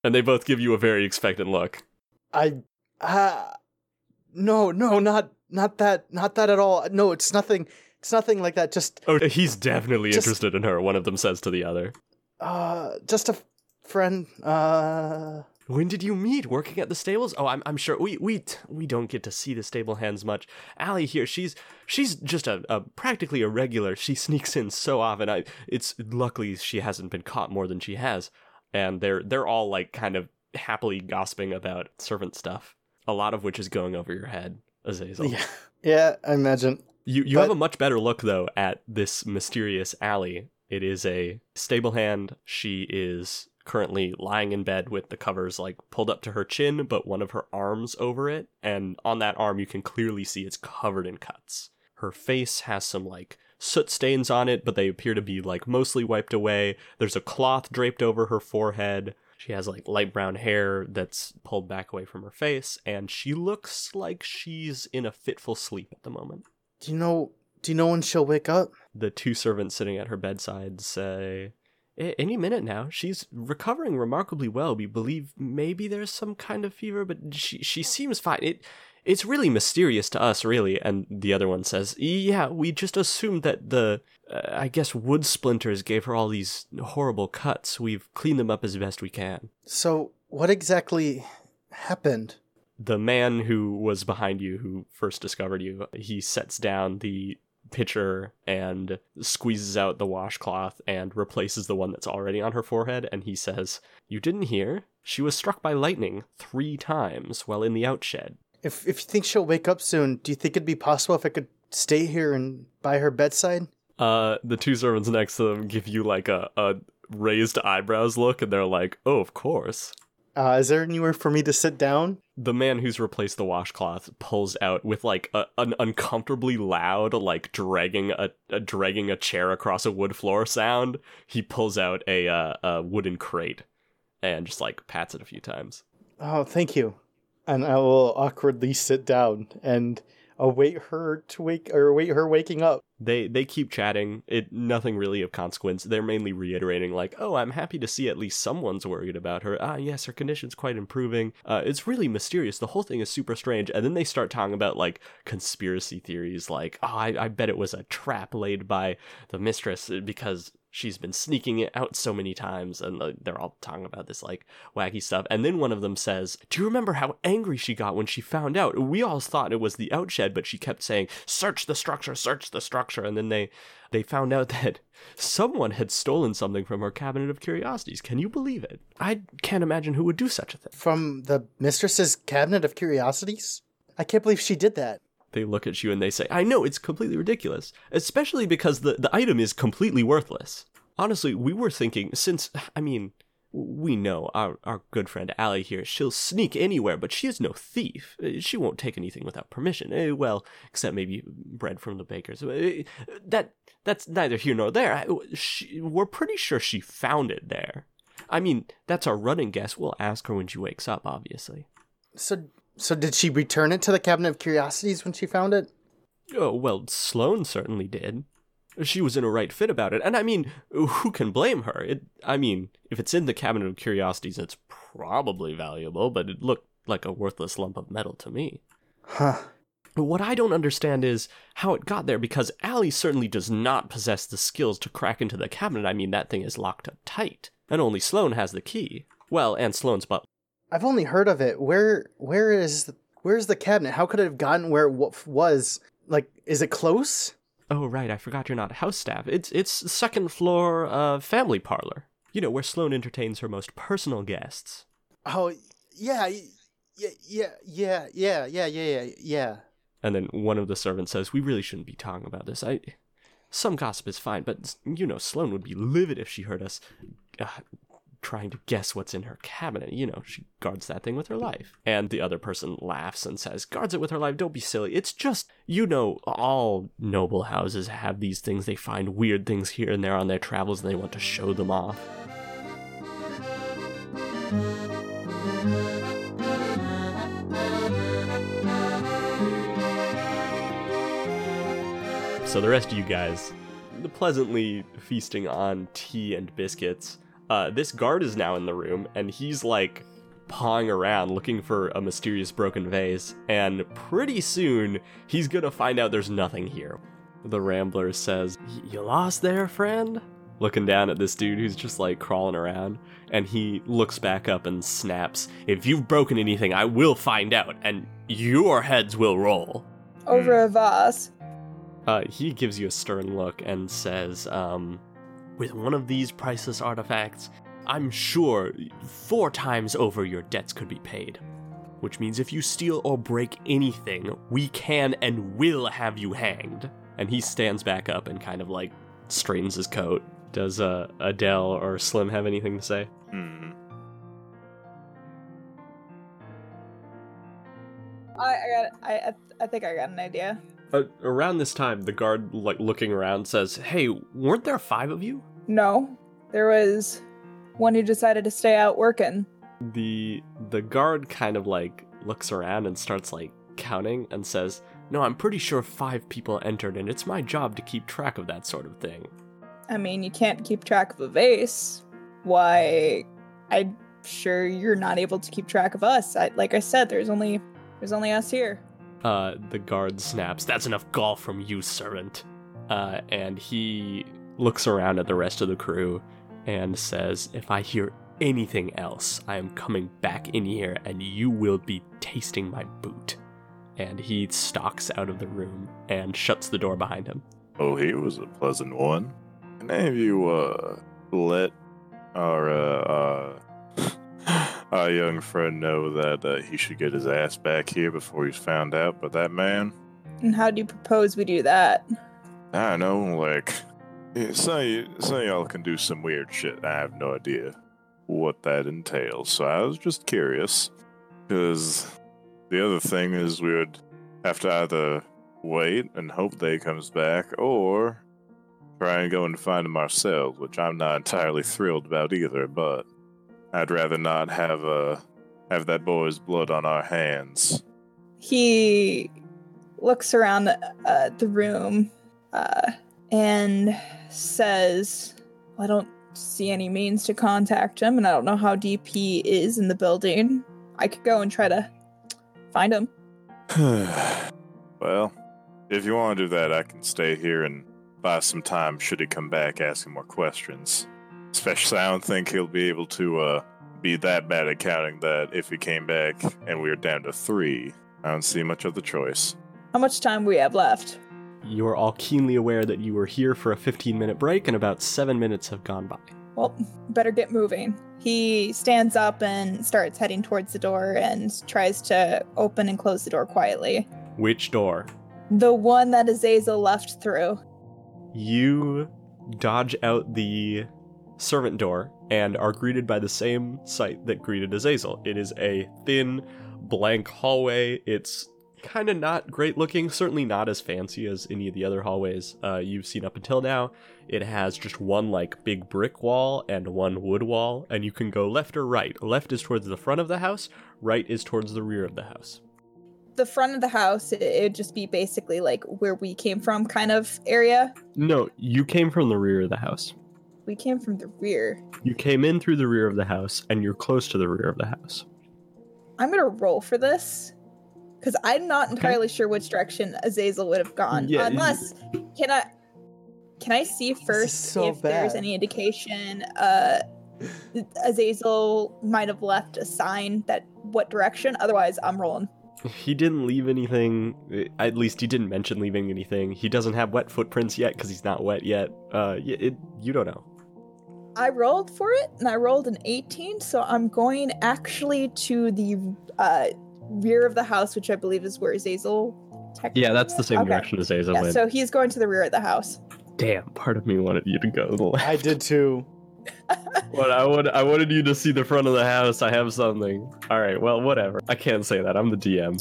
and they both give you a very expectant look. I. Uh, no, no, not not that, not that at all. No, it's nothing. It's nothing like that. Just Oh, he's definitely Just- interested in her. One of them says to the other. uh, just a f- friend. Uh, When did you meet? Working at the stables? Oh, I'm, I'm sure we we t- we don't get to see the stable hands much. Allie here, she's she's just a, a practically a regular. She sneaks in so often. I it's luckily she hasn't been caught more than she has, and they're they're all like kind of happily gossiping about servant stuff. A lot of which is going over your head, Azazel. yeah, yeah. I imagine. You you But- have a much better look though at this mysterious Allie. It is a stable hand. She is currently lying in bed with the covers like pulled up to her chin, but one of her arms over it, and on that arm you can clearly see it's covered in cuts. Her face has some like soot stains on it, but they appear to be like mostly wiped away. There's a cloth draped over her forehead. She has like light brown hair that's pulled back away from her face, and she looks like she's in a fitful sleep at the moment. Do you know? Do you know when she'll wake up? the two servants sitting at her bedside say, Any minute now. She's recovering remarkably well. We believe maybe there's some kind of fever, but she she seems fine. It it's really mysterious to us, really. And the other one says, Yeah, we just assumed that the, uh, I guess, wood splinters gave her all these horrible cuts. We've cleaned them up as best we can. So, what exactly happened? The man who was behind you, who first discovered you, he sets down the pitcher and squeezes out the washcloth and replaces the one that's already on her forehead. And he says, You didn't hear? She was struck by lightning three times while in the outshed. If if you think she'll wake up soon, do you think it'd be possible if I could stay here and by her bedside? Uh, the two servants next to them give you like a, a raised eyebrows look, and they're like, "Oh, of course." Uh, is there anywhere for me to sit down? The man who's replaced the washcloth pulls out with like a, an uncomfortably loud, like dragging a, a dragging a chair across a wood floor sound. He pulls out a uh, a wooden crate and just like pats it a few times. Oh, thank you. And I will awkwardly sit down and await her to wake or await her waking up. They they keep chatting. It nothing really of consequence. They're mainly reiterating like, "Oh, I'm happy to see at least someone's worried about her. Ah, yes, her condition's quite improving. Uh, it's really mysterious. The whole thing is super strange." And then they start talking about like conspiracy theories, like, "Oh, I, I bet it was a trap laid by the mistress because she's been sneaking it out so many times and they're all talking about this like wacky stuff. And then one of them says do you remember how angry she got when she found out? We all thought it was the outshed but she kept saying search the structure search the structure and then they they found out that someone had stolen something from her cabinet of curiosities. Can you believe it? I can't imagine who would do such a thing. From the mistress's cabinet of curiosities? I can't believe she did that. They look at you and they say, I know it's completely ridiculous, especially because the, the item is completely worthless. Honestly, we were thinking, since, I mean, we know our, our good friend Allie here, she'll sneak anywhere, but she is no thief. She won't take anything without permission. Eh, Well, except maybe bread from the baker's. Eh, That That's neither here nor there. She, we're pretty sure she found it there. I mean, that's our running guess. We'll ask her when she wakes up, obviously. So, so did she return it to the cabinet of curiosities when she found it? Oh, well, Sloane certainly did. She was in a right fit about it, and I mean, who can blame her? It, I mean, if it's in the cabinet of curiosities, it's probably valuable, but it looked like a worthless lump of metal to me. Huh. What I don't understand is how it got there, because Allie certainly does not possess the skills to crack into the cabinet. I mean, that thing is locked up tight, and only Sloane has the key. Well, and Sloane's butler. I've only heard of it. Where, where is, where's the cabinet? How could it have gotten where it was? Like, is it close? Oh, right, I forgot you're not house staff. It's it's second floor uh, family parlor. You know, where Sloane entertains her most personal guests. Oh, yeah, yeah, yeah, yeah, yeah, yeah, yeah, yeah, yeah. And then one of the servants says, "We really shouldn't be talking about this. I, some gossip is fine, but you know, Sloane would be livid if she heard us uh, trying to guess what's in her cabinet. You know, she guards that thing with her life." And the other person laughs and says, "Guards it with her life. Don't be silly. It's just, you know, all noble houses have these things. They find weird things here and there on their travels, and they want to show them off." So the rest of you guys, pleasantly feasting on tea and biscuits. Uh, this guard is now in the room, and he's like pawing around looking for a mysterious broken vase. And pretty soon, he's gonna find out there's nothing here. The Rambler says, "You lost there, friend." Looking down at this dude who's just like crawling around, and he looks back up and snaps, "If you've broken anything, I will find out, and your heads will roll." Over a vase. Uh, he gives you a stern look and says, um, With one of these priceless artifacts, I'm sure four times over your debts could be paid. Which means if you steal or break anything, we can and will have you hanged. And he stands back up and kind of like straightens his coat. Does uh, Adele or Slim have anything to say? Hmm. I, I got. I, I. I think I got an idea. Uh, around this time, the guard, like looking around, says, Hey, weren't there five of you? No, there was one who decided to stay out working. the the guard kind of like looks around and starts like counting and says no i'm pretty sure five people entered and it's my job to keep track of that sort of thing I mean, you can't keep track of a vase. Why? I'm sure you're not able to keep track of us. I, like I said, there's only there's only us here. Uh the guard snaps that's enough gall from you servant. Uh and he looks around at the rest of the crew and says if i hear anything else i am coming back in here and you will be tasting my boot. And he stalks out of the room and shuts the door behind him. Oh, he was a pleasant one. Any of you, uh, let our, uh, uh, our young friend know that uh, he should get his ass back here before he's found out by that man? And how do you propose we do that? I don't know, like, you, some of y'all can do some weird shit. I have no idea what that entails, so I was just curious. Because the other thing is we would have to either wait and hope that he comes back, or try and go and find him ourselves, which I'm not entirely thrilled about either, but I'd rather not have, uh, have that boy's blood on our hands. He looks around uh, the room uh, and says, I don't see any means to contact him, and I don't know how deep he is in the building. I could go and try to find him. well, if you want to do that, I can stay here and buy some time should he come back asking more questions. Especially, I don't think he'll be able to uh, be that bad at counting that if he came back and we were down to three, I don't see much other choice. How much time we have left? You're all keenly aware that you were here for a 15 minute break and about seven minutes have gone by. Well, better get moving. He stands up and starts heading towards the door and tries to open and close the door quietly. Which door? The one that Azazel left through. You dodge out the servant door and are greeted by the same sight that greeted Azazel. It is a thin, blank hallway. It's kind of not great looking, certainly not as fancy as any of the other hallways uh, you've seen up until now. It has just one like big brick wall and one wood wall, and you can go left or right. Left is towards the front of the house, right is towards the rear of the house. The front of the house, it it would just be basically like where we came from kind of area. No, you came from the rear of the house. We came from the rear. You came in through the rear of the house, and you're close to the rear of the house. I'm gonna roll for this because I'm not entirely sure which direction Azazel would have gone. Yeah, Unless, can I? Can I see first so if there's any indication uh, Azazel might have left a sign that what direction? Otherwise, I'm rolling. He didn't leave anything. At least he didn't mention leaving anything. He doesn't have wet footprints yet because he's not wet yet. Uh, y- it, you don't know. I rolled for it and I rolled an 18, so I'm going actually to the uh, rear of the house, which I believe is where Azazel. Technically Yeah, that's the same Okay. direction as Azazel Yeah, went. so he's going to the rear of the house. Damn, part of me wanted you to go to the left. I did too. But I would, I wanted you to see the front of the house. I have something. All right, well, whatever. I can't say that. I'm the DM.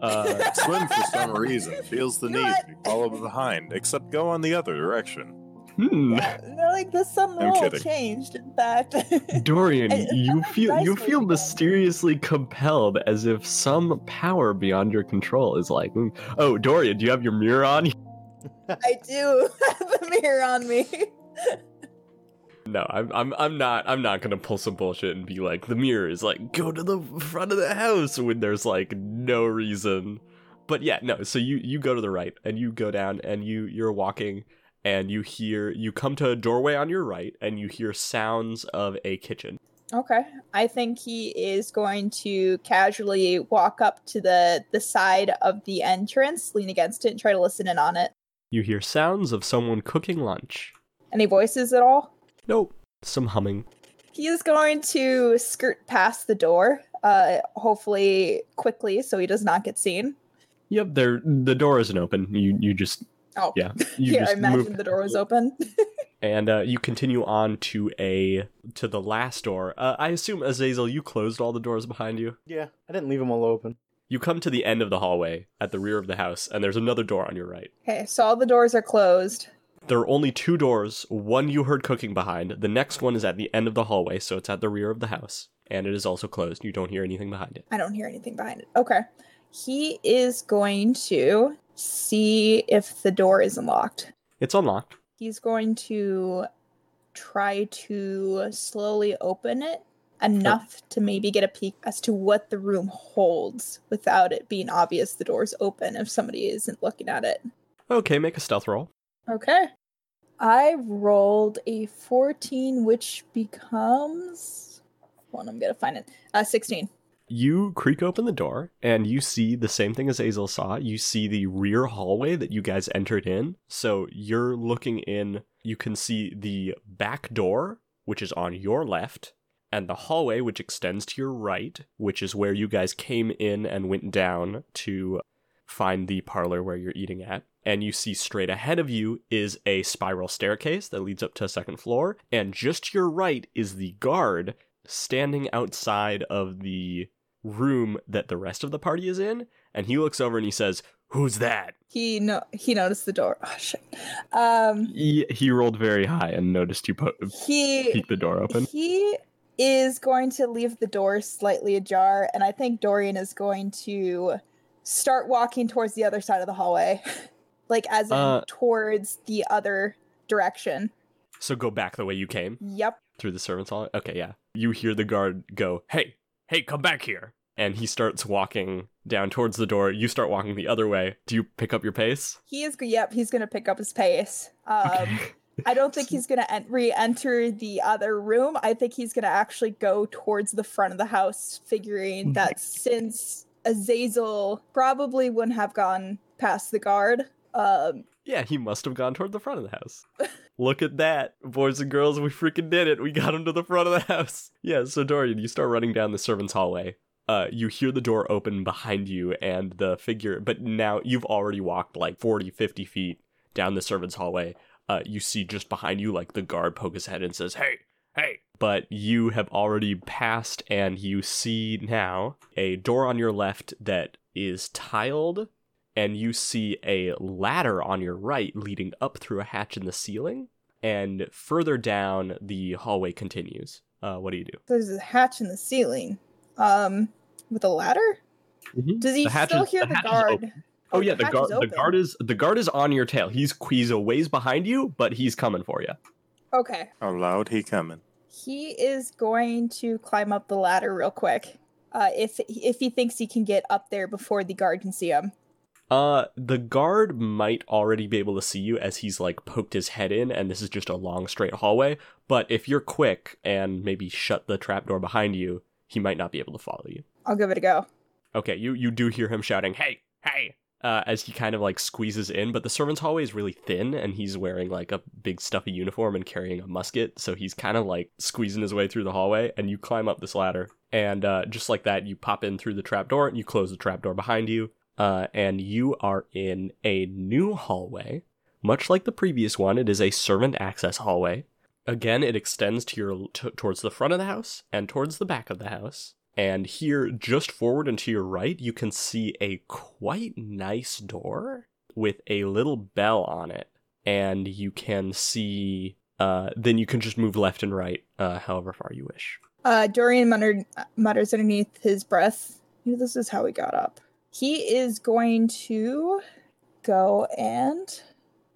Uh, Swim for some reason feels the You need what? to follow behind, except go on the other direction. Hmm. They're like the sun kidding. changed, in fact. Dorian, you feel you feel mysteriously compelled, as if some power beyond your control is like, "Mm, oh, Dorian, do you have your mirror on? I do have the mirror on me. No, I'm I'm I'm not I'm not gonna pull some bullshit and be like the mirror is like go to the front of the house when there's like no reason. But yeah, no, so you you go to the right and you go down and you you're walking and you hear you come to a doorway on your right and you hear sounds of a kitchen. Okay. I think he is going to casually walk up to the the side of the entrance, lean against it, and try to listen in on it. You hear sounds of someone cooking lunch. Any voices at all? Nope. Some humming. He is going to skirt past the door, uh, hopefully quickly, so he does not get seen. Yep, there the door isn't open. You you just Oh, yeah. You yeah. I just imagine move the door was open. and uh, you continue on to a to the last door. Uh, I assume Azazel, you closed all the doors behind you. Yeah, I didn't leave them all open. You come to the end of the hallway at the rear of the house, and there's another door on your right. okay, so all the doors are closed. There are only two doors. One you heard cooking behind. The next one is at the end of the hallway, so it's at the rear of the house, and it is also closed. You don't hear anything behind it. I don't hear anything behind it. Okay. He is going to see if the door is unlocked. It's unlocked. He's going to try to slowly open it enough to maybe get a peek as to what the room holds without it being obvious the door's open if somebody isn't looking at it. Okay, make a stealth roll. Okay. I rolled a 14, which becomes. One, I'm going to find it. Uh, 16. You creak open the door, and you see the same thing as Azel saw. You see the rear hallway that you guys entered in. So you're looking in. You can see the back door, which is on your left, and the hallway, which extends to your right, which is where you guys came in and went down to find the parlor where you're eating at. And you see straight ahead of you is a spiral staircase that leads up to a second floor. And just to your right is the guard standing outside of the room that the rest of the party is in. And he looks over and he says, Who's that? He no he noticed the door. Oh shit. Um He, he rolled very high and noticed you put he peek the door open. He is going to leave the door slightly ajar, and I think Dorian is going to start walking towards the other side of the hallway, like as in Uh, towards the other direction. So go back the way you came Yep. through the servants' hall. Okay, yeah. You hear the guard go, Hey, hey, come back here. And he starts walking down towards the door. You start walking the other way. Do you pick up your pace? He is. Yep, he's gonna pick up his pace. Um, I don't think he's gonna en- re-enter the other room. I think he's gonna actually go towards the front of the house, figuring that since Azazel probably wouldn't have gone past the guard. Um, Yeah, he must have gone toward the front of the house. Look at that. Boys and girls, we freaking did it. We got him to the front of the house. Yeah, so Dorian, you start running down the servants' hallway. Uh, you hear the door open behind you and the figure, but now you've already walked like 40, 50 feet down the servants' hallway. Uh, you see just behind you, like the guard poke his head and says, Hey, hey. But you have already passed, and you see now a door on your left that is tiled and you see a ladder on your right leading up through a hatch in the ceiling. And further down, the hallway continues. Uh, what do you do? there's a hatch in the ceiling. Um, with a ladder. Does he still is- hear the the, guard? open. Oh, yeah, the hatch guard. is The guard is the guard is on your tail. He's he's a ways behind you, but he's coming for you. Okay. How loud he coming? He is going to climb up the ladder real quick. Uh, if if he thinks he can get up there before the guard can see him. Uh, the guard might already be able to see you as he's like poked his head in, and this is just a long straight hallway. But if you're quick and maybe shut the trapdoor behind you, he might not be able to follow you. I'll give it a go. Okay, you you do hear him shouting, "Hey, hey!" Uh, as he kind of like squeezes in, but the servants' hallway is really thin, and he's wearing like a big stuffy uniform and carrying a musket, so he's kind of like squeezing his way through the hallway. And you climb up this ladder, and uh, just like that, you pop in through the trapdoor, and you close the trapdoor behind you, uh, and you are in a new hallway, much like the previous one. It is a servant access hallway. Again, it extends to your t- towards the front of the house and towards the back of the house. And here, just forward and to your right, you can see a quite nice door with a little bell on it. And you can see, uh, then you can just move left and right, uh, however far you wish. Uh, Dorian muttered, mutters underneath his breath. This is how we got up. He is going to go and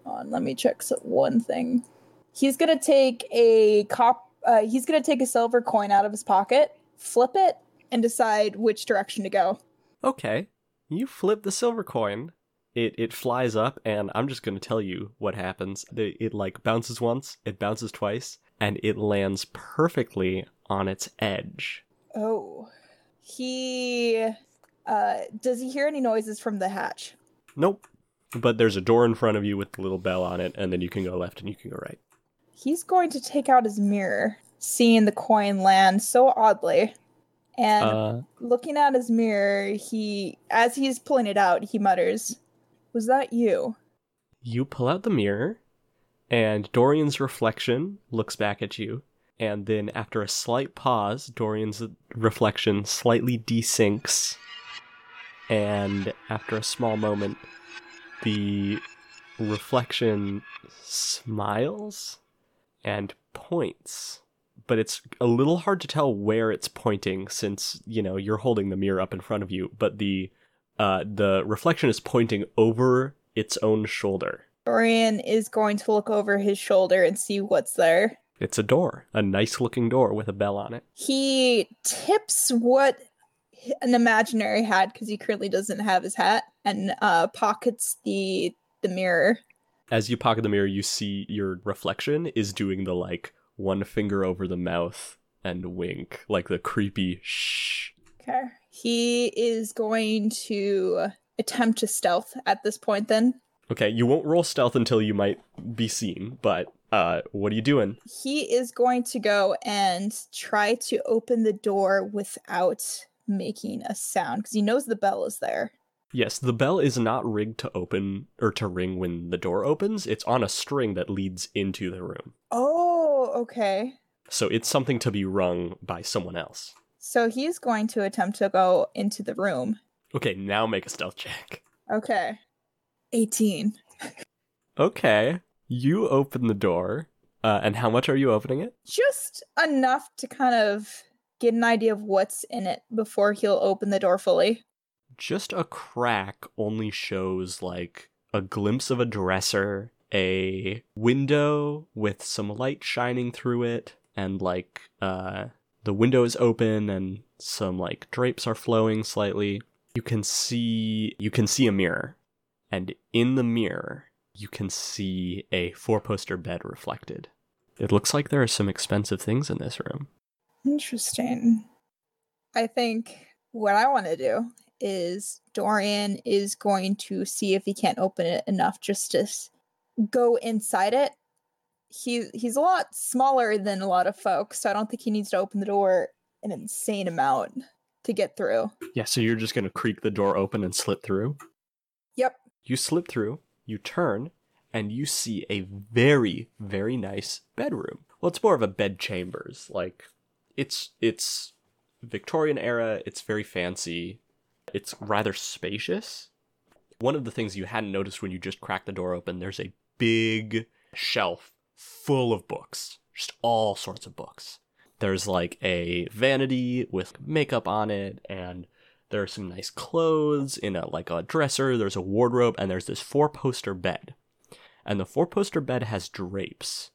on. Let me check so- one thing. He's gonna take a cop. Uh, he's gonna take a silver coin out of his pocket, flip it, and decide which direction to go. Okay, you flip the silver coin. It it flies up, and I'm just gonna tell you what happens. The- It like bounces once, it bounces twice, and it lands perfectly on its edge. Oh, he. Uh, does he hear any noises from the hatch? Nope. But there's a door in front of you with the little bell on it, and then you can go left and you can go right. He's going to take out his mirror, seeing the coin land so oddly. And Uh, looking at his mirror, he as he's pulling it out, he mutters, "Was that you?" you pull out the mirror, and Dorian's reflection looks back at you. And then, after a slight pause, Dorian's reflection slightly desinks. And after a small moment, the reflection smiles and points. But it's a little hard to tell where it's pointing since, you know, you're holding the mirror up in front of you, but the uh, the reflection is pointing over its own shoulder. Dorian is going to look over his shoulder and see what's there. It's a door, a nice looking door with a bell on it. He tips what an imaginary hat because he currently doesn't have his hat and uh, pockets the the mirror. As you pocket the mirror, you see your reflection is doing the like one finger over the mouth and wink, like the creepy shh. Okay. He is going to attempt to stealth at this point then. Okay, you won't roll stealth until you might be seen, but uh, what are you doing? He is going to go and try to open the door without making a sound because he knows the bell is there. Yes, the bell is not rigged to open or to ring when the door opens. It's on a string that leads into the room. Oh, okay. So it's something to be rung by someone else. So he's going to attempt to go into the room. Okay, now make a stealth check. Okay. 18. Okay. You open the door. Uh, and how much are you opening it? Just enough to kind of get an idea of what's in it before he'll open the door fully. Just a crack only shows like a glimpse of a dresser, a window with some light shining through it, and like uh the window is open and some like drapes are flowing slightly. You can see you can see a mirror, and in the mirror you can see a four-poster bed reflected. It looks like there are some expensive things in this room. Interesting. I think what I want to do is Dorian is going to see if he can't open it enough just to go inside it. He he's a lot smaller than a lot of folks, so I don't think he needs to open the door an insane amount to get through. Yeah, so you're just gonna creak the door open and slip through. Yep. You slip through, you turn, and you see a very, very nice bedroom. Well, it's more of a bed chambers. Like it's it's Victorian era, it's very fancy. It's rather spacious. One of the things you hadn't noticed when you just cracked the door open, there's a big shelf full of books. Just all sorts of books. There's like a vanity with makeup on it and there are some nice clothes in a like a dresser, there's a wardrobe and there's this four-poster bed. And the four-poster bed has drapes.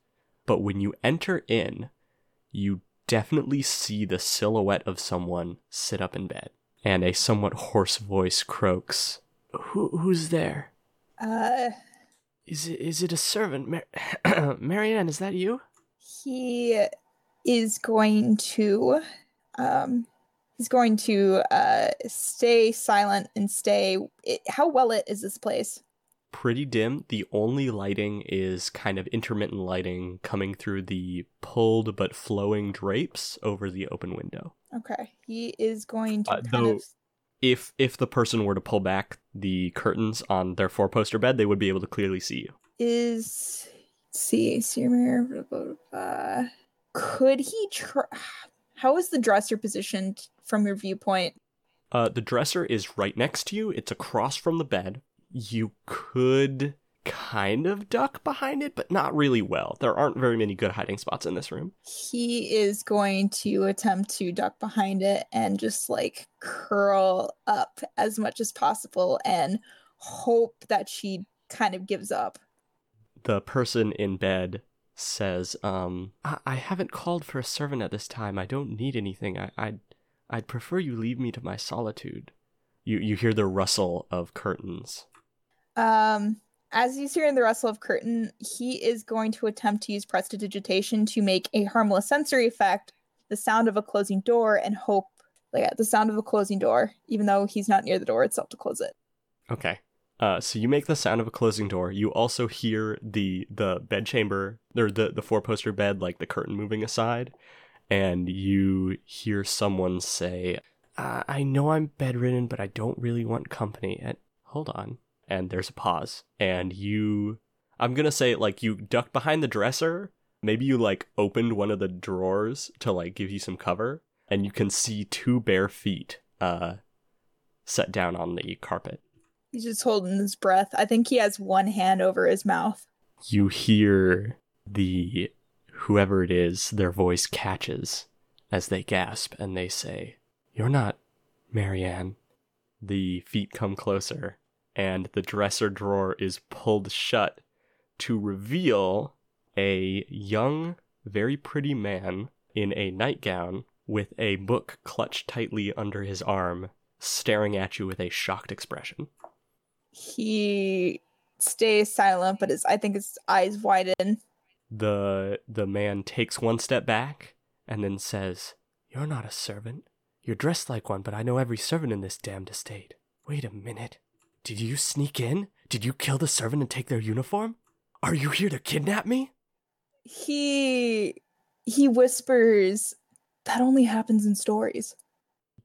But when you enter in, you definitely see the silhouette of someone sit up in bed. And a somewhat hoarse voice croaks, Who, Who's there? Uh Is it, is it a servant? Mar- Marianne, is that you? he is going to um he's going to uh stay silent and stay it, how well it is this place Pretty dim. The only lighting is kind of intermittent lighting coming through the pulled but flowing drapes over the open window. okay he is going to Uh, though- of If if the person were to pull back the curtains on their four poster bed, they would be able to clearly see you. is see see mirror blah, blah, blah. could he try how is the dresser positioned from your viewpoint Uh, the dresser is right next to you. It's across from the bed. You could kind of duck behind it, but not really well. There aren't very many good hiding spots in this room. he is going to attempt to duck behind it and just like curl up as much as possible and hope that she kind of gives up. The person in bed says, "Um, I, I haven't called for a servant at this time. I don't need anything. I, I'd, I'd prefer you leave me to my solitude." You you hear the rustle of curtains. Um, as he's hearing the rustle of curtain, he is going to attempt to use prestidigitation to make a harmless sensory effect, the sound of a closing door, and hope like the sound of a closing door, even though he's not near the door itself to close it. Okay. Uh, so you make the sound of a closing door. You also hear the the bed chamber or the the four poster bed, like the curtain moving aside, and you hear someone say, uh, "I know I'm bedridden, but I don't really want company." And hold on, and there's a pause, and you, I'm gonna say like you ducked behind the dresser. Maybe you like opened one of the drawers to like give you some cover, and you can see two bare feet uh set down on the carpet. He's just holding his breath. I think he has one hand over his mouth. you hear the whoever it is their voice catches as they gasp and they say you're not marianne the feet come closer and the dresser drawer is pulled shut to reveal a young very pretty man in a nightgown with a book clutched tightly under his arm staring at you with a shocked expression He stays silent, but his I think his eyes widen. the the man takes one step back and then says, "You're not a servant. You're dressed like one, but I know every servant in this damned estate. Wait a minute. Did you sneak in? Did you kill the servant and take their uniform? Are you here to kidnap me?" He he whispers that only happens in stories.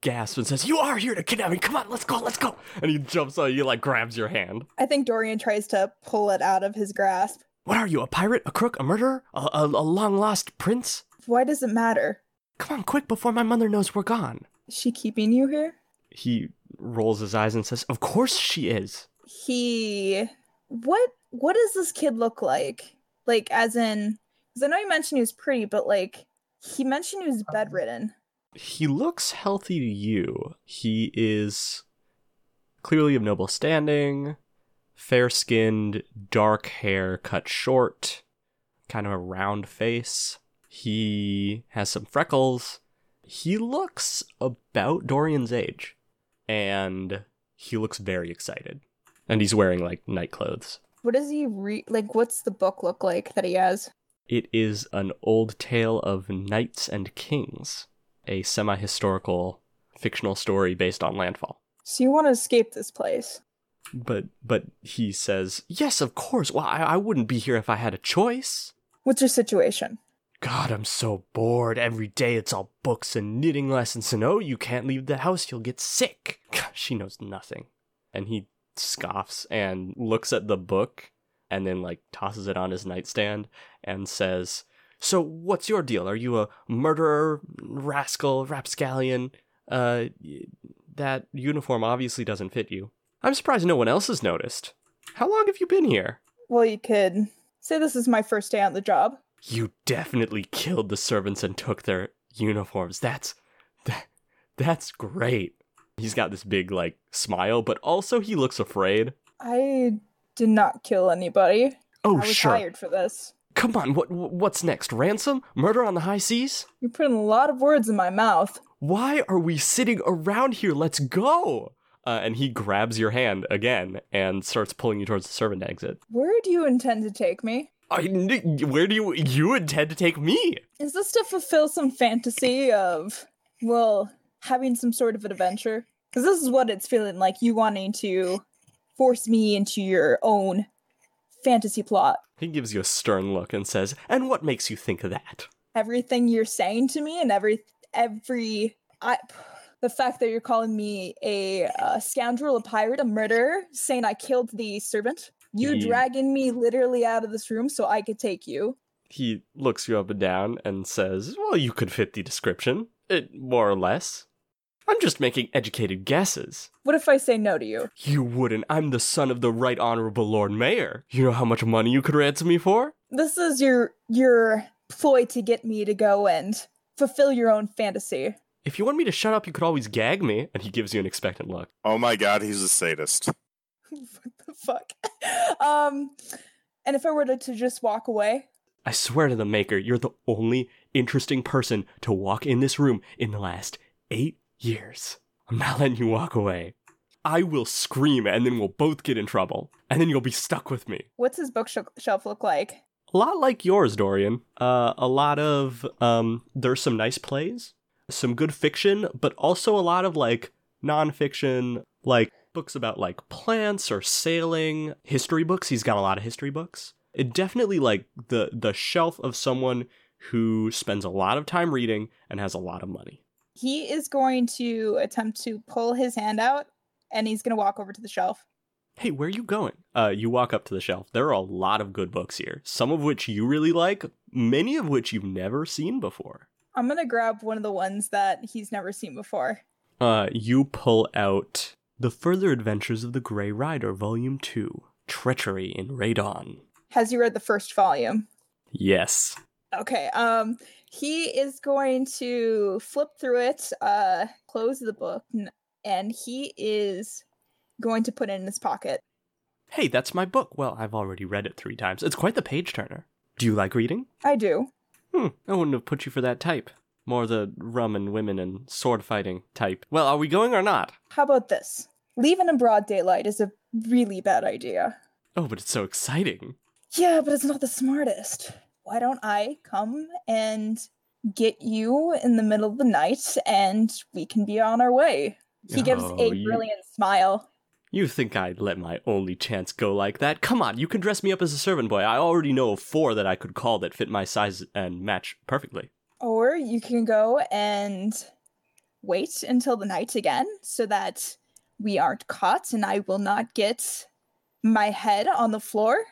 Gasps and says, "You are here to kidnap me. Come on, let's go, let's go." And he jumps on you, like grabs your hand. I think Dorian tries to pull it out of his grasp. What are you, a pirate, a crook, a murderer, a, a, a long lost prince? Why does it matter? Come on, quick, before my mother knows we're gone. Is she keeping you here? He rolls his eyes and says, "Of course she is." He what what does this kid look like? Like as in because I know you mentioned he was pretty, but like he mentioned he was um, bedridden. he looks healthy to you. He is clearly of noble standing, fair skinned, dark hair cut short, kind of a round face. He has some freckles. He looks about Dorian's age. And he looks very excited. And he's wearing like night clothes. What does he read? Like, what's the book look like that he has? It is an old tale of knights and kings, a semi historical fictional story based on landfall. So you want to escape this place? But but he says, Yes, of course. Well, I, I wouldn't be here if I had a choice. What's your situation? God, I'm so bored. Every day it's all books and knitting lessons, and oh, you can't leave the house, you'll get sick. She knows nothing. And he scoffs and looks at the book and then, like, tosses it on his nightstand and says, So, what's your deal? Are you a murderer, rascal, rapscallion? Uh, that uniform obviously doesn't fit you. I'm surprised no one else has noticed. How long have you been here? Well, you could say this is my first day on the job. You definitely killed the servants and took their uniforms. That's that, that's great. He's got this big like smile, but also he looks afraid. I did not kill anybody. Oh sure. I was sure. hired for this. Come on, what what's next? Ransom? Murder on the high seas? You're putting a lot of words in my mouth. Why are we sitting around here? Let's go. Uh, and he grabs your hand again and starts pulling you towards the servant exit. Where do you intend to take me? I, where do you you intend to take me? Is this to fulfill some fantasy of, well, having some sort of an adventure? Because this is what it's feeling like you wanting to force me into your own fantasy plot. He gives you a stern look and says, "And what makes you think of that?" Everything you're saying to me and every every I the fact that you're calling me a uh, scoundrel, a pirate, a murderer, saying I killed the servant, you Ye- dragging me literally out of this room so I could take you. He looks you up and down and says, Well, you could fit the description. It, more or less. I'm just making educated guesses. What if I say no to you? You wouldn't. I'm the son of the Right Honorable Lord Mayor. You know how much money you could ransom me for? This is your your ploy to get me to go and fulfill your own fantasy. If you want me to shut up, you could always gag me. And he gives you an expectant look. Oh my god, he's a sadist. what the fuck? Um, and if I were to, to just walk away, I swear to the Maker, you're the only interesting person to walk in this room in the last eight years. I'm not letting you walk away. I will scream and then we'll both get in trouble. And then you'll be stuck with me. what's his bookshelf look like? A lot like yours, Dorian. Uh, a lot of, um, there's some nice plays, some good fiction, but also a lot of like nonfiction, like books about like plants or sailing, history books. He's got a lot of history books. It definitely like the the shelf of someone who spends a lot of time reading and has a lot of money. He is going to attempt to pull his hand out, and he's going to walk over to the shelf. Hey, where are you going? Uh, you walk up to the shelf. There are a lot of good books here. Some of which you really like, many of which you've never seen before. I'm going to grab one of the ones that he's never seen before. Uh, you pull out The Further Adventures of the Grey Rider, Volume 2 Treachery in Radon. Has he read the first volume? Yes. Okay. Um, he is going to flip through it, uh, close the book, and he is going to put it in his pocket. Hey, that's my book. Well, I've already read it three times. It's quite the page turner. Do you like reading? I do. Hmm, I wouldn't have put you for that type. More the rum and women and sword fighting type. Well, are we going or not? How about this? Leaving in broad daylight is a really bad idea. Oh, but it's so exciting. Yeah, but it's not the smartest. Why don't I come and get you in the middle of the night and we can be on our way? He gives Oh, a you- brilliant smile. You think I'd let my only chance go like that? Come on, you can dress me up as a servant boy. I already know of four that I could call that fit my size and match perfectly. Or you can go and wait until the night again so that we aren't caught and I will not get my head on the floor.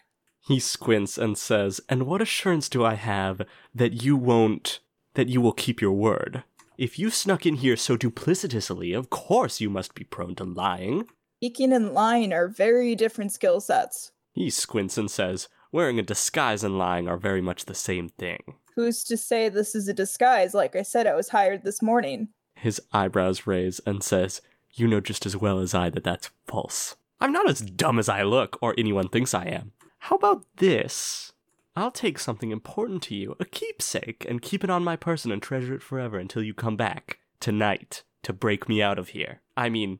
He squints and says, And what assurance do I have that you won't, that you will keep your word? If you snuck in here so duplicitously, of course you must be prone to lying. Speaking and lying are very different skill sets. He squints and says, Wearing a disguise and lying are very much the same thing. Who's to say this is a disguise? Like I said, I was hired this morning. His eyebrows raise and says, You know just as well as I that that's false. I'm not as dumb as I look, or anyone thinks I am. How about this? I'll take something important to you, a keepsake, and keep it on my person and treasure it forever until you come back, tonight, to break me out of here. I mean,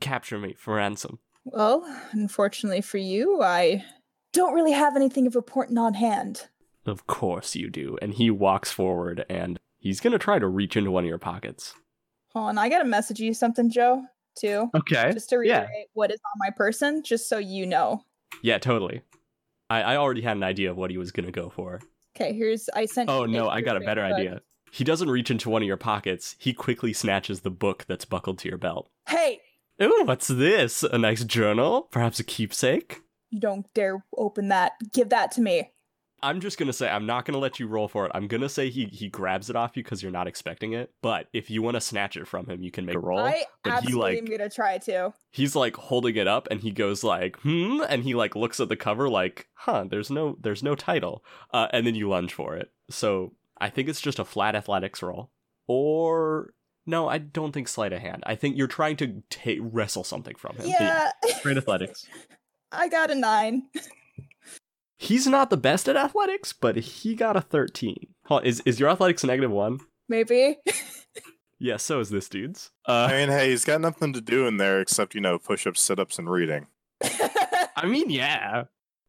capture me for ransom. Well, unfortunately for you, I don't really have anything of importance on hand. Of course you do. And he walks forward and he's gonna try to reach into one of your pockets. Hold on, I gotta message you something, Joe, too. Okay. Just to yeah. reiterate what is on my person, just so you know. Yeah, totally. I, I already had an idea of what he was gonna go for. Okay, here's I sent. Oh no, I got a better Facebook. idea. He doesn't reach into one of your pockets. He quickly snatches the book that's buckled to your belt. Hey, Ooh, what's this? A nice journal? Perhaps a keepsake? You don't dare open that. Give that to me. I'm just gonna say I'm not gonna let you roll for it. I'm gonna say he he grabs it off you because you're not expecting it. But if you want to snatch it from him, you can make a roll. I but he, absolutely like- am gonna try to. He's like holding it up and he goes like, hmm, and he like looks at the cover like, huh, there's no there's no title. Uh, and then you lunge for it. So I think it's just a flat athletics roll. Or no, I don't think sleight of hand. I think you're trying to ta- wrestle something from him. Yeah, Straight athletics. I got a nine. He's not the best at athletics, but he got a 13. Hold on, Is is your athletics a negative one? Maybe. Yeah, so is this dude's. I Uh, mean, hey, he's got nothing to do in there except, you know, push ups, sit ups, and reading. I mean, yeah.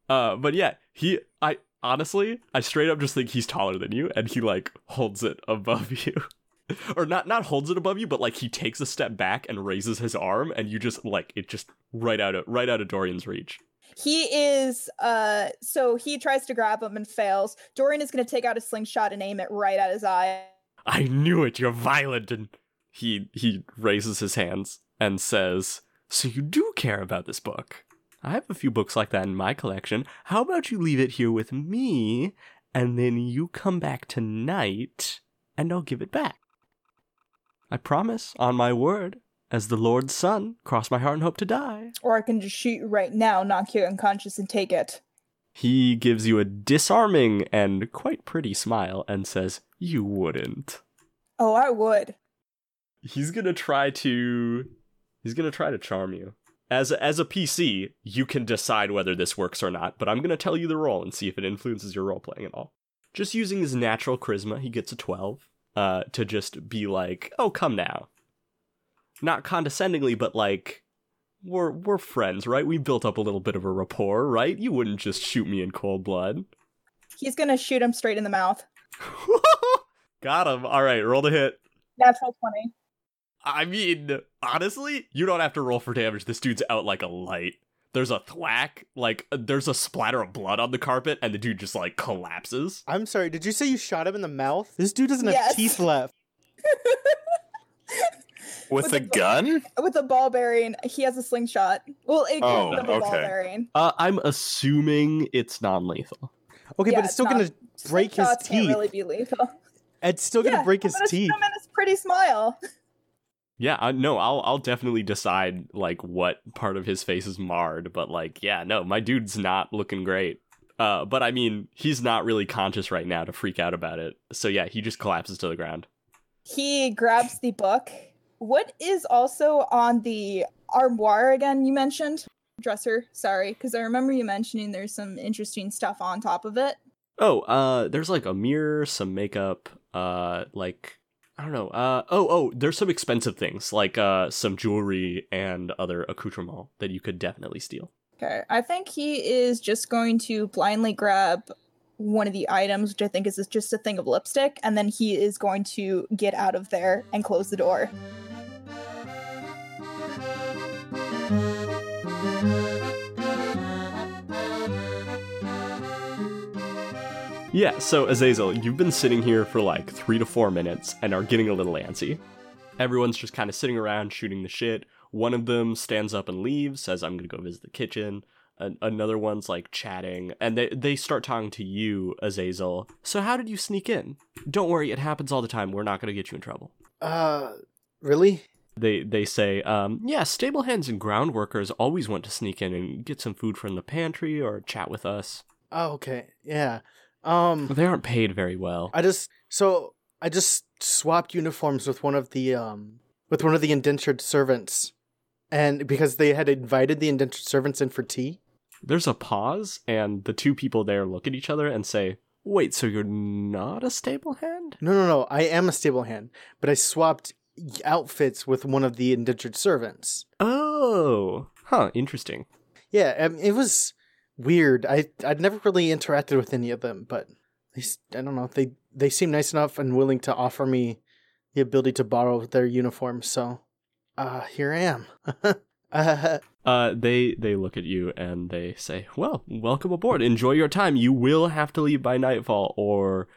Uh, but yeah, he. I honestly, I straight up just think he's taller than you, and he like holds it above you, or not not holds it above you, but like he takes a step back and raises his arm, and you just like it just right out of right out of Dorian's reach. he is. Uh, so he tries to grab him and fails. Dorian is gonna take out a slingshot and aim it right at his eye. I knew it. You're violent, and he he raises his hands and says, "So you do care about this book? I have a few books like that in my collection. How about you leave it here with me, and then you come back tonight, and I'll give it back. I promise, on my word, as the Lord's son, cross my heart and hope to die." Or I can just shoot you right now, knock you unconscious, and take it. He gives you a disarming and quite pretty smile and says, "You wouldn't." Oh, I would. he's gonna try to he's gonna try to charm you as a, as a pc you can decide whether this works or not but i'm gonna tell you the roll and see if it influences your role playing at all just using his natural charisma he gets a 12 uh to just be like oh come now not condescendingly but like we're we're friends right we built up a little bit of a rapport right you wouldn't just shoot me in cold blood He's gonna shoot him straight in the mouth. got him all right roll the hit Natural twenty. I mean, honestly, you don't have to roll for damage. This dude's out like a light. There's a thwack, like there's a splatter of blood on the carpet, and the dude just like collapses. I'm sorry. Did you say you shot him in the mouth? This dude doesn't have teeth left. With, With a a bu- gun? With a ball bearing, he has a slingshot. Well, it Oh, could have a ball bearing. Uh, I'm assuming it's non-lethal. Okay, Yeah, but it's still gonna break his Slingshots can't teeth. really be lethal. It's still gonna Yeah, break I'm his gonna shoot teeth. him in his pretty smile. Yeah, I, no, I'll I'll definitely decide like what part of his face is marred, but like, yeah, no, my dude's not looking great. Uh, but I mean, he's not really conscious right now to freak out about it. So yeah, he just collapses to the ground. He grabs the book. What is also on the armoire again? You mentioned dresser. Sorry, because I remember you mentioning there's some interesting stuff on top of it. Oh, uh, there's like a mirror, some makeup, uh, like I don't know. Uh, oh, oh, there's some expensive things like uh, some jewelry and other accoutrement that you could definitely steal. Okay, I think he is just going to blindly grab one of the items, which I think is just a thing of lipstick, and then he is going to get out of there and close the door. Yeah. So Azazel, you've been sitting here for like three to four minutes and are getting a little antsy. Everyone's just kind of sitting around shooting the shit. One of them stands up and leaves, says, "I'm gonna go visit the kitchen." An- another one's like chatting, and they they start talking to you, Azazel. So how did you sneak in? Don't worry, it happens all the time. We're not gonna get you in trouble. Uh, really? they they say, um, yeah, stable hands and ground workers always want to sneak in and get some food from the pantry or chat with us. Oh, okay. Yeah. Um, they aren't paid very well. I just so I just swapped uniforms with one of the um with one of the indentured servants, and because they had invited the indentured servants in for tea. There's a pause, and the two people there look at each other and say, "Wait, so you're not a stable hand?" No, no, no. I am a stable hand, but I swapped outfits with one of the indentured servants. Oh, huh, interesting. Yeah, um, it was weird. I I'd never really interacted with any of them, but they, I don't know. They they seem nice enough and willing to offer me the ability to borrow their uniform. So, uh, here I am. Uh, they they look at you and they say, "Well, welcome aboard. Enjoy your time. You will have to leave by nightfall, or,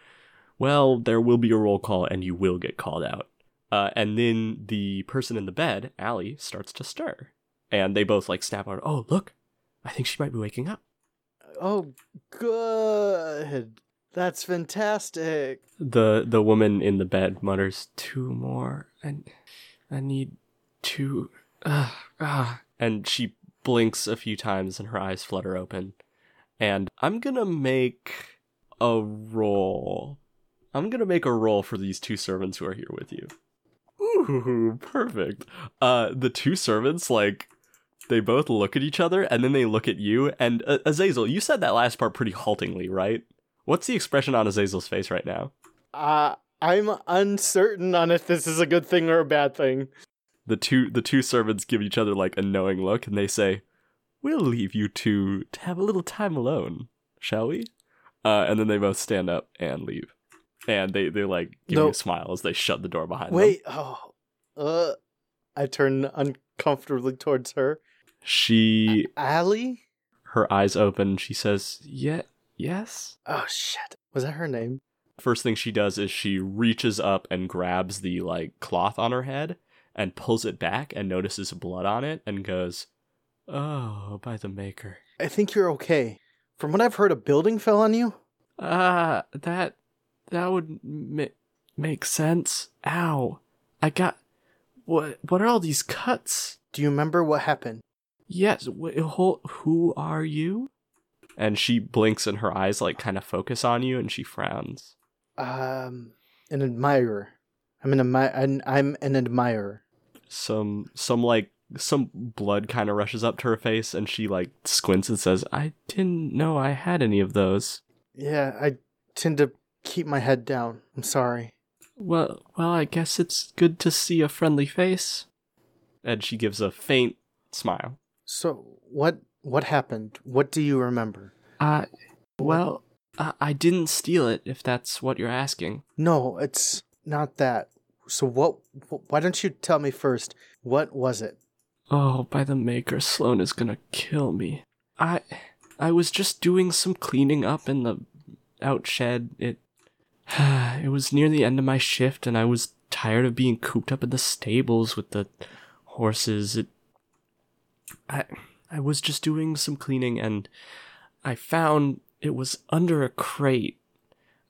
well, there will be a roll call and you will get called out." Uh, and then the person in the bed, Allie, starts to stir, and they both like snap out. Oh, look! I think she might be waking up. Oh, good. That's fantastic. The the woman in the bed mutters, two more, and I need two." Uh, ah. And she blinks a few times, and her eyes flutter open. And I'm gonna make a roll. I'm gonna make a roll for these two servants who are here with you. Ooh, perfect. Uh, the two servants like they both look at each other, and then they look at you. And uh, Azazel, you said that last part pretty haltingly, right? What's the expression on Azazel's face right now? Uh, I'm uncertain on if this is a good thing or a bad thing. The two the two servants give each other like a knowing look and they say, "We'll leave you two to have a little time alone, shall we?" Uh, and then they both stand up and leave. And they they like give me No. a smile as they shut the door behind them. Wait, oh, uh, I turn uncomfortably towards her. She Allie? her eyes open. She says, "Yeah, yes." Oh shit, was that her name? First thing she does is she reaches up and grabs the like cloth on her head and pulls it back and notices blood on it and goes, "Oh, by the maker." I think you're okay. From what I've heard, a building fell on you. Ah, that that would ma- make sense. Ow! I got what? What are all these cuts? Do you remember what happened? Yes. Wh- who, who are you? And she blinks, and her eyes like kind of focus on you, and she frowns. Um, an admirer. I'm an, admi- an I'm an admirer. Some some like some blood kind of rushes up to her face, and she like squints and says, "I didn't know I had any of those." Yeah, I tend to keep my head down. I'm sorry. Well, well, I guess it's good to see a friendly face. And she gives a faint smile. So what what happened? What do you remember? Uh, well, I, I didn't steal it, if that's what you're asking. No, it's not that. So what? Why don't you tell me first? What was it? Oh, by the maker, Sloane is gonna kill me. I, I was just doing some cleaning up in the outshed. It, it was near the end of my shift, and I was tired of being cooped up in the stables with the horses. It, I, I was just doing some cleaning, and I found it was under a crate.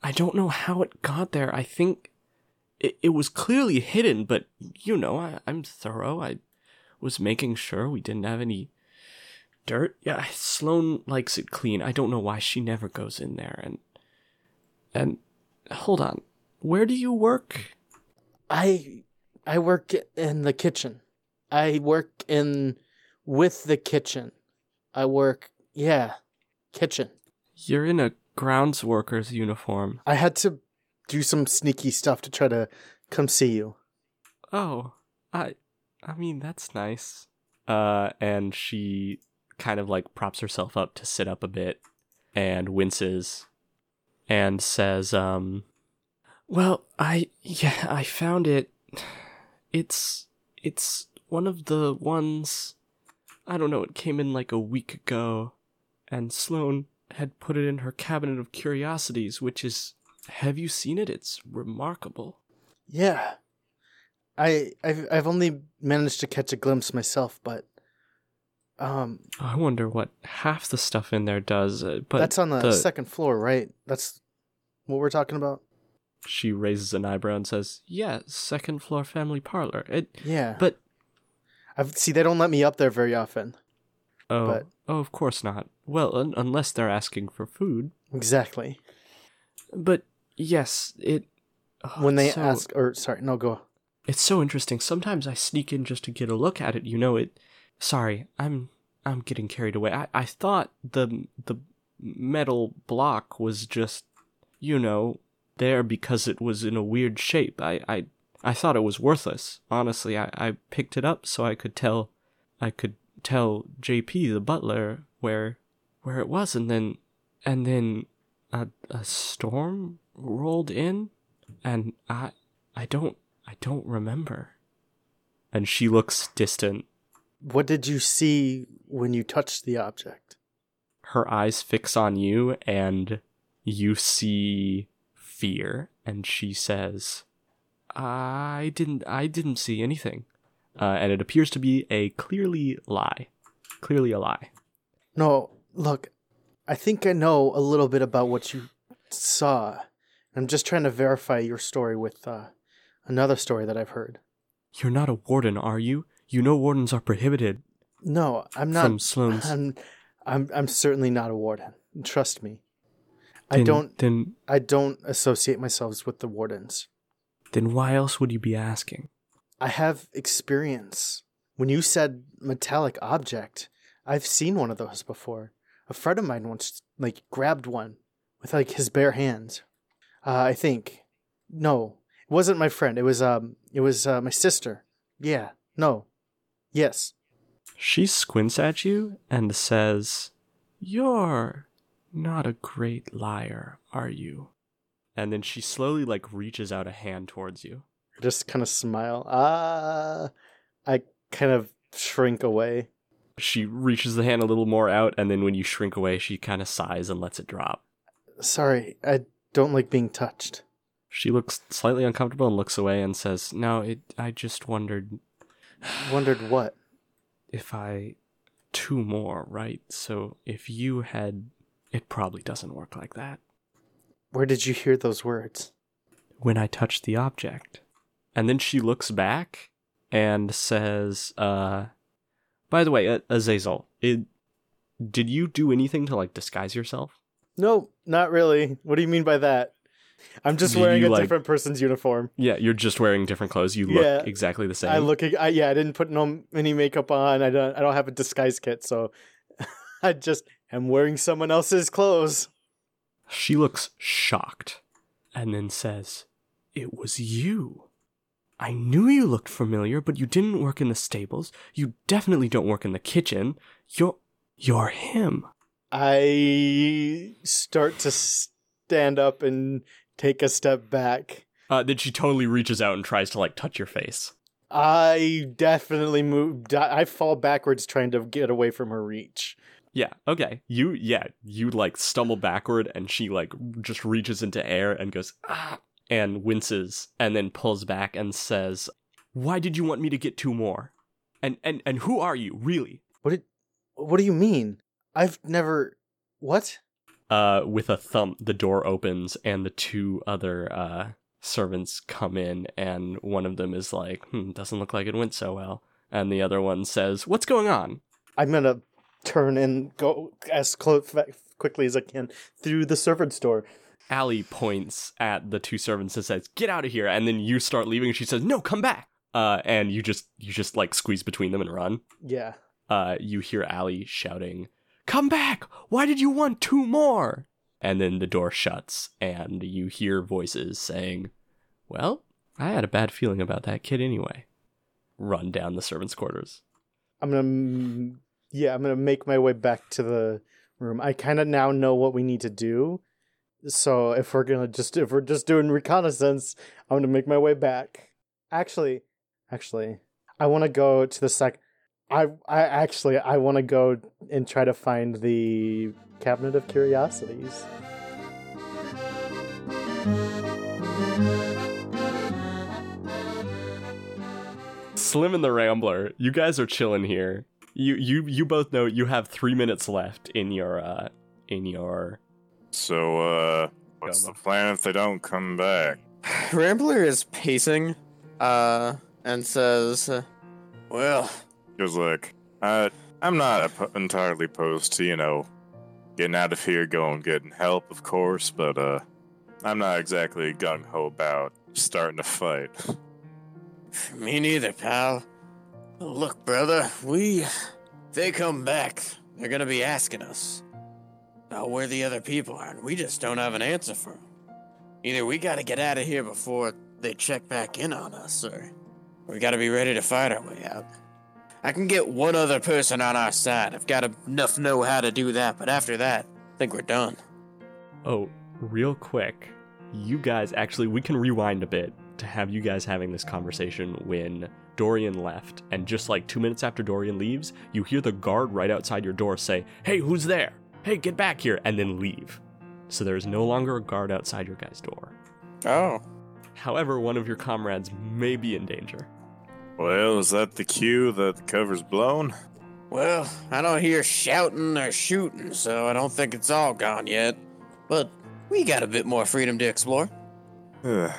I don't know how it got there. I think it, it was clearly hidden, but you know, I, I'm thorough. I was making sure we didn't have any dirt. Yeah, Sloane likes it clean. I don't know why she never goes in there. And and hold on, where do you work? I I work in the kitchen. I work in with the kitchen. I work yeah, kitchen. You're in a grounds worker's uniform. I had to do some sneaky stuff to try to come see you. Oh, I I mean that's nice. Uh and she kind of like props herself up to sit up a bit and winces and says um well, I yeah, I found it. It's it's one of the ones I don't know, it came in like a week ago and Sloane had put it in her cabinet of curiosities, which is have you seen it? It's remarkable. Yeah. I I've I've only managed to catch a glimpse myself, but um I wonder what half the stuff in there does. uh, But that's on the, second floor, right? That's what we're talking about. She raises an eyebrow and says, "Yeah, second floor family parlor." It, Yeah. but I've see they don't let me up there very often. oh, But- oh, of course not. Well, un- unless they're asking for food. Exactly. But yes, it. oh, When they so- ask or sorry, no go. it's so interesting. Sometimes I sneak in just to get a look at it. You know it. Sorry, I'm I'm getting carried away. I I thought the the metal block was just, you know, there because it was in a weird shape. I I I thought it was worthless. Honestly, I I picked it up so I could tell I could tell JP the butler where where it was and then and then a a storm rolled in and I I don't I don't remember. And she looks distant. What did you see when you touched the object? Her eyes fix on you and you see fear and she says, "I didn't I didn't see anything." Uh, and it appears to be a clearly lie. Clearly a lie. No, look, I think I know a little bit about what you saw. I'm just trying to verify your story with uh, another story that I've heard. You're not a warden, are you? You know wardens are prohibited No, I'm not. from Sloane's. I'm, I'm, I'm certainly not a warden. Trust me. I don't. Then, I don't associate myself with the wardens. Then why else would you be asking? I have experience. When you said metallic object, I've seen one of those before. A friend of mine once like grabbed one with like his bare hands. Uh, I think. No, it wasn't my friend. It was um, it was uh, my sister. Yeah. No. Yes. She squints at you and says, You're not a great liar, are you? And then she slowly like reaches out a hand towards you. I just kind of smile. Ah. I kind of shrink away. She reaches the hand a little more out, and then when you shrink away, she kind of sighs and lets it drop. Sorry, I don't like being touched. She looks slightly uncomfortable and looks away and says, No, it I just wondered Wondered what? if I two more, right? So if you had it probably doesn't work like that. Where did you hear those words? When I touched the object. And then she looks back and says, uh by the way, uh, Azazel, it, did you do anything to like disguise yourself? No, not really. What do you mean by that? I'm just Do wearing a like- different person's uniform. Yeah, you're just wearing different clothes. You look Yeah. exactly the same. I look. I, yeah, I didn't put no any makeup on. I don't. I don't have a disguise kit, so I just am wearing someone else's clothes. She looks shocked and then says, It was you. I knew you looked familiar, but you didn't work in the stables. You definitely don't work in the kitchen. You're. You're him. I start to stand up and take a step back. Uh, then she totally reaches out and tries to like touch your face. I definitely move. I fall backwards trying to get away from her reach. Yeah, okay. You, yeah, you like stumble backward and she like just reaches into air and goes, ah, and winces and then pulls back and says, Why did you want me to get two more? And, and, and who are you, really? What did? What do you mean? I've never. What? uh, with a thump, the door opens and the two other uh, servants come in, and one of them is like, hmm, doesn't look like it went so well. And the other one says, What's going on? I'm gonna turn and go as close quickly as I can through the servant's door. Allie points at the two servants and says, Get out of here. And then you start leaving, and she says, No, come back. Uh, and you just you just like squeeze between them and run. Yeah. uh, you hear Allie shouting, Come back! Why did you want two more? And then the door shuts, and you hear voices saying, Well, I had a bad feeling about that kid anyway. Run down the servants' quarters. I'm gonna. Yeah, I'm gonna make my way back to the room. I kind of now know what we need to do. So if we're gonna just if we're just doing reconnaissance, I'm gonna make my way back. Actually, actually, I want to go to the sec. I I actually I want to go and try to find the cabinet of curiosities. Slim and the Rambler, you guys are chilling here. You you you both know you have three minutes left in your uh in your So, uh, what's Go, the plan if they don't come back? Rambler is pacing, uh, and says, uh, "Well, Because, look, I, I'm not op- entirely opposed to, you know, getting out of here, going getting help, of course, but, uh, I'm not exactly gung ho about starting a fight. me neither, pal. Look, brother, we, they come back, they're gonna be asking us about where the other people are, and we just don't have an answer for them. Either we gotta get out of here before they check back in on us, or we gotta be ready to fight our way out. I can get one other person on our side. I've got enough know how to do that, but after that, I think we're done. Oh, real quick, you guys actually, we can rewind a bit to have you guys having this conversation when Dorian left. And just like two minutes after Dorian leaves, you hear the guard right outside your door say, Hey, who's there? Hey, get back here, and then leave. So there is no longer a guard outside your guys' door. Oh. However, one of your comrades may be in danger. Well, is that the cue that the cover's blown? Well, I don't hear shouting or shooting, so I don't think it's all gone yet. But we got a bit more freedom to explore. Ugh,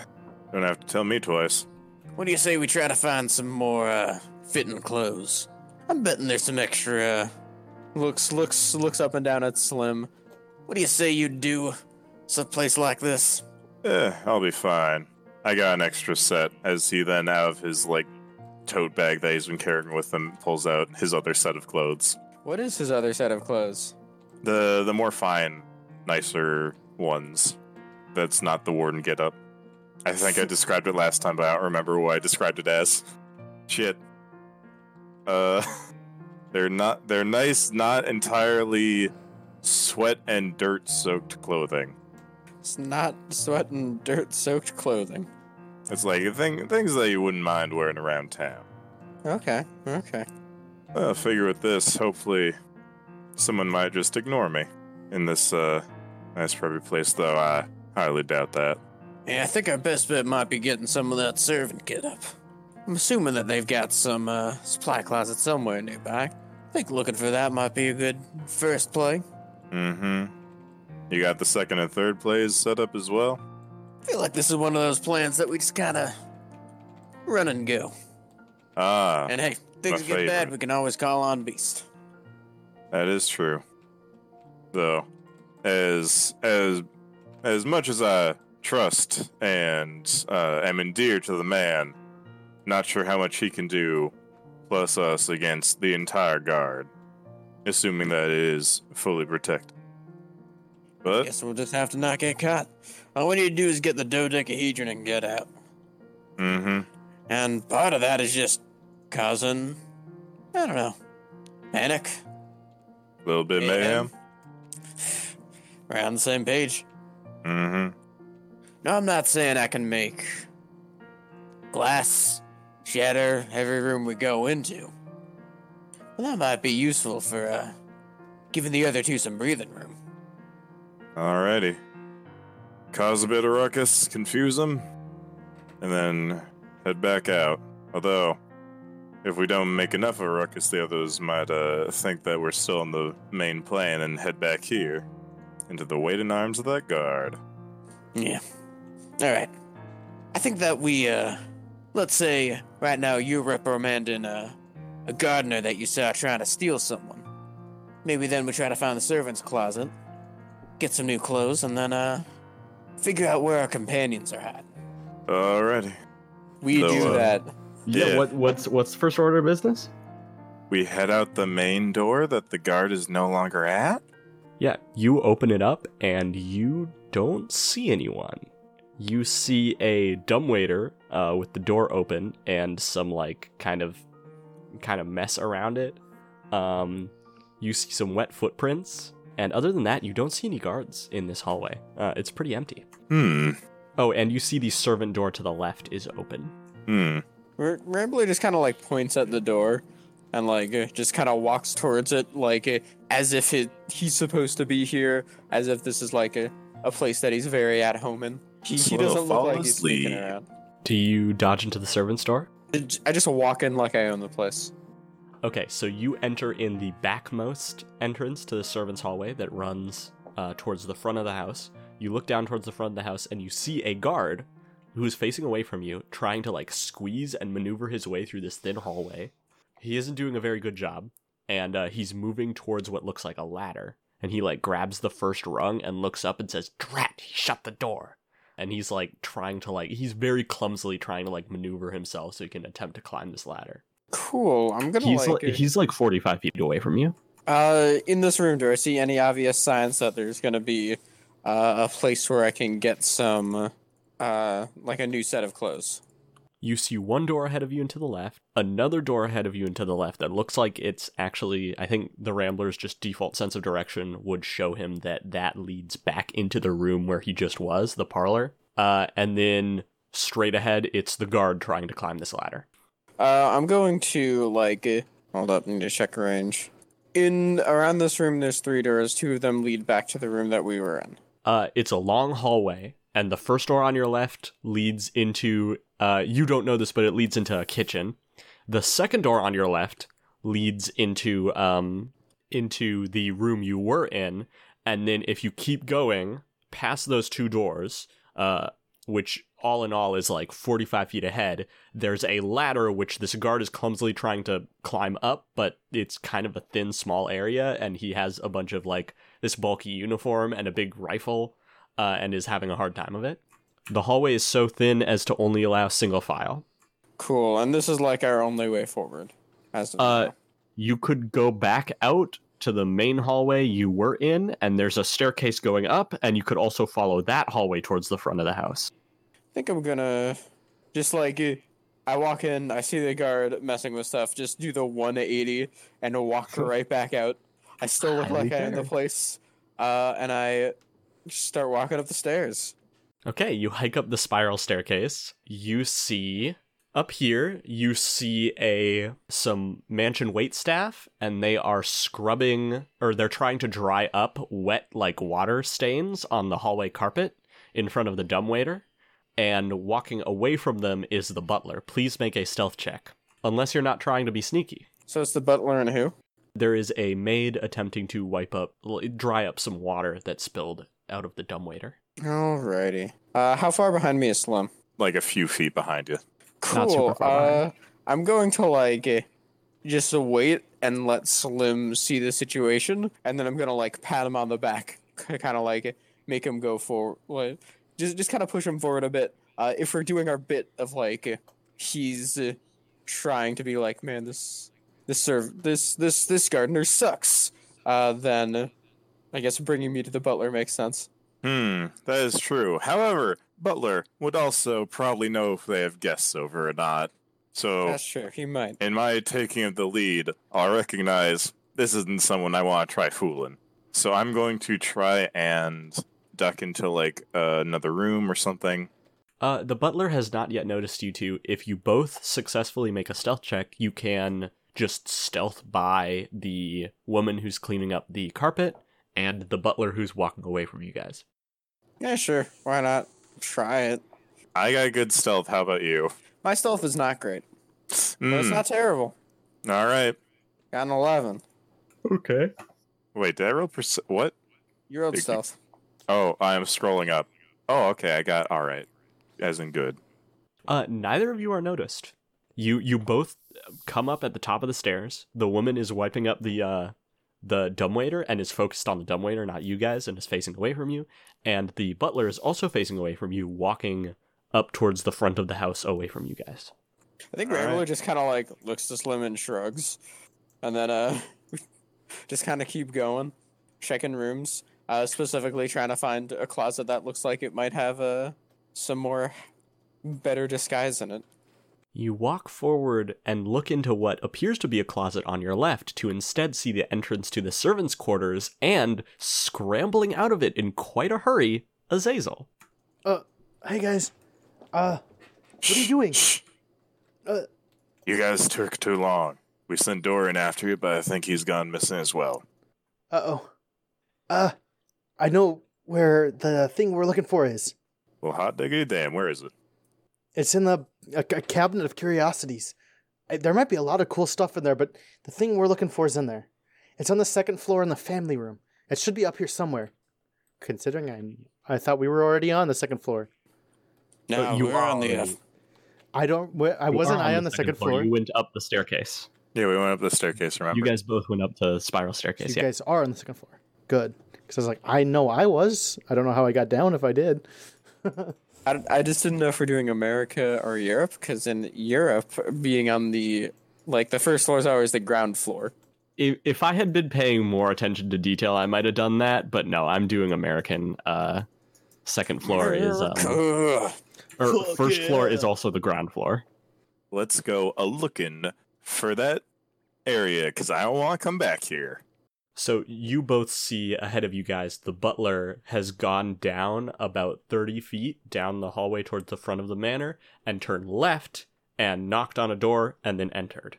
Don't have to tell me twice. What do you say we try to find some more uh, fitting clothes? I'm betting there's some extra. Uh, looks looks looks up and down at Slim. What do you say you do? someplace like this. Eh, I'll be fine. I got an extra set. As he then, out of his like tote bag that he's been carrying with him, pulls out his other set of clothes. What is his other set of clothes? The the more fine, nicer ones. That's not the warden get up. I think I described it last time, but I don't remember what I described it as. Shit. Uh, they're not. They're nice, not entirely sweat and dirt soaked clothing. It's not sweat and dirt soaked clothing. It's like thing, things that you wouldn't mind wearing around town. Okay, okay. Well, I figure with this, hopefully, someone might just ignore me in this uh, nice private place. Though I highly doubt that. Yeah, I think our best bet might be getting some of that servant get up. I'm assuming that they've got some uh, supply closet somewhere nearby. I think looking for that might be a good first play. Mm-hmm. You got the second and third plays set up as well. I feel like this is one of those plans that we just gotta run and go. Ah, And hey, things get bad, we can always call on Beast. that is true. Though, as as as much as I trust and uh, am endeared to the man, not sure how much he can do, plus us against the entire guard, assuming that it is fully protected. But Guess we'll just have to not get caught. All we need to do is get the dodecahedron and get out. mm-hmm. And part of that is just causing, I don't know, panic. A little bit mayhem. We're on the same page. Mm-hmm. No, I'm not saying I can make glass shatter every room we go into. But that might be useful for uh, giving the other two some breathing room. Alrighty. Cause a bit of ruckus, confuse them, and then head back out. Although, if we don't make enough of a ruckus, the others might uh, think that we're still on the main plane and head back here into the waiting arms of that guard. Yeah. All right. I think that we, uh, let's say right now you're reprimanding uh, a gardener that you saw trying to steal someone. Maybe then we try to find the servants' closet, get some new clothes, and then uh, figure out where our companions are at. Alrighty. We So, do uh, that. Yeah, Yeah. what what's what's first order of business? We head out the main door that the guard is no longer at? Yeah, you open it up and you don't see anyone. You see a dumbwaiter uh, with the door open and some like kind of kind of mess around it. Um, you see some wet footprints, and other than that, you don't see any guards in this hallway. Uh, it's pretty empty. Hmm. Oh, and you see the servant door to the left is open. Hmm. R- Rambler just kind of like points at the door and like uh, just kind of walks towards it like uh, as if it, he's supposed to be here, as if this is like a, a place that he's very at home in. He, he doesn't look fall like he's sneaking around. Do you dodge into the servant's door? I just walk in like I own the place. Okay, so you enter in the backmost entrance to the servants' hallway that runs uh, towards the front of the house. You look down towards the front of the house and you see a guard who is facing away from you, trying to like squeeze and maneuver his way through this thin hallway. He isn't doing a very good job, and uh, he's moving towards what looks like a ladder. And he like grabs the first rung and looks up and says, "Drat! He shut the door." And he's like trying to like he's very clumsily trying to like maneuver himself so he can attempt to climb this ladder. Cool. I'm gonna He's like. like, he's like 45 feet away from you. uh, in this room, do I see any obvious signs that there's gonna be uh, a place where I can get some, uh, like a new set of clothes? You see one door ahead of you and to the left, another door ahead of you and to the left that looks like it's actually, I think the Rambler's just default sense of direction would show him that that leads back into the room where he just was, the parlor. Uh, and then straight ahead, it's the guard trying to climb this ladder. Uh, I'm going to like uh, hold up. Need to check range. In around this room, there's three doors. Two of them lead back to the room that we were in. Uh, it's a long hallway, and the first door on your left leads into. Uh, you don't know this, but it leads into a kitchen. The second door on your left leads into um into the room you were in, and then if you keep going past those two doors, uh, which all in all is like 45 feet ahead, there's a ladder which this guard is clumsily trying to climb up, but it's kind of a thin, small area, and he has a bunch of like this bulky uniform and a big rifle, uh, and is having a hard time of it. The hallway is so thin as to only allow single file. Cool. And this is like our only way forward. As Uh, now. You could go back out to the main hallway you were in, and there's a staircase going up, and you could also follow that hallway towards the front of the house. I think I'm gonna just like uh, I walk in, I see the guard messing with stuff, just do the 180 and walk right back out. I still look Highly like I own the place, uh, and I start walking up the stairs. Okay, you hike up the spiral staircase. You see up here, you see a some mansion wait staff and they are scrubbing or they're trying to dry up wet like water stains on the hallway carpet in front of the dumbwaiter. And walking away from them is the butler. Please make a stealth check. Unless you're not trying to be sneaky. So it's the butler and who? There is a maid attempting to wipe up dry up some water that spilled out of the dumbwaiter. Alrighty. Uh, how far behind me is Slim? Like a few feet behind you. Not super Cool. far Uh. I'm going to like uh, just wait and let Slim see the situation, and then I'm gonna like pat him on the back, kind of like make him go forward, like, just just kind of push him forward a bit. Uh, if we're doing our bit of like he's uh, trying to be like, man, this this serv this this this gardener sucks, uh, then I guess bringing me to the butler makes sense. Hmm, that is true. However, Butler would also probably know if they have guests over or not. So, That's true. He might. in my taking of the lead, I'll recognize this isn't someone I want to try fooling. So I'm going to try and duck into like uh, another room or something. Uh, the butler has not yet noticed you two. If you both successfully make a stealth check, you can just stealth by the woman who's cleaning up the carpet and the butler who's walking away from you guys. Yeah, sure. Why not? Try it. I got good stealth. How about you? My stealth is not great, but it's Hmm, not terrible. all right. Got an 11. Okay. Wait, did I roll perce- what? You rolled Thank you. stealth. Oh, I am scrolling up. Oh, okay. I got all right. As in good. Uh, neither of you are noticed. You you both come up at the top of the stairs. The woman is wiping up the uh the dumbwaiter and is focused on the dumbwaiter, not you guys, and is facing away from you. And the butler is also facing away from you, walking up towards the front of the house, away from you guys. I think All Rambler right. just kind of like looks to Slim and shrugs, and then uh, just kind of keep going, checking rooms, uh, specifically trying to find a closet that looks like it might have uh, some more better disguise in it. You walk forward and look into what appears to be a closet on your left to instead see the entrance to the servants' quarters and, scrambling out of it in quite a hurry, Azazel. Uh, hey guys. Uh, what are you doing? Uh, You guys took too long. We sent Dorian after you, but I think he's gone missing as well. uh oh. Uh, I know where the thing we're looking for is. Well, hot diggity damn, where is it? It's in the a, a cabinet of curiosities. I, there might be a lot of cool stuff in there, but the thing we're looking for is in there. It's on the second floor in the family room. It should be up here somewhere. Considering I I thought we were already on the second floor. No, you we're on the. are- I don't. wh- I You wasn't I on the second floor. You went up the staircase. Yeah, we went up the staircase, remember? You guys both went up the spiral So staircase. you Yeah. guys are on the second floor. Good. Because I was like, I know I was. I don't know how I got down if I did. I, I just didn't know if we're doing America or Europe, because in Europe, being on the like the first floor is always the ground floor. If, if I had been paying more attention to detail, I might have done that. But no, I'm doing American. Uh, second floor is um, Or Fuck first floor is also the ground floor. Let's go a looking for that area because I don't want to come back here. So you both see ahead of you guys the butler has gone down about 30 feet down the hallway towards the front of the manor and turned left and knocked on a door and then entered.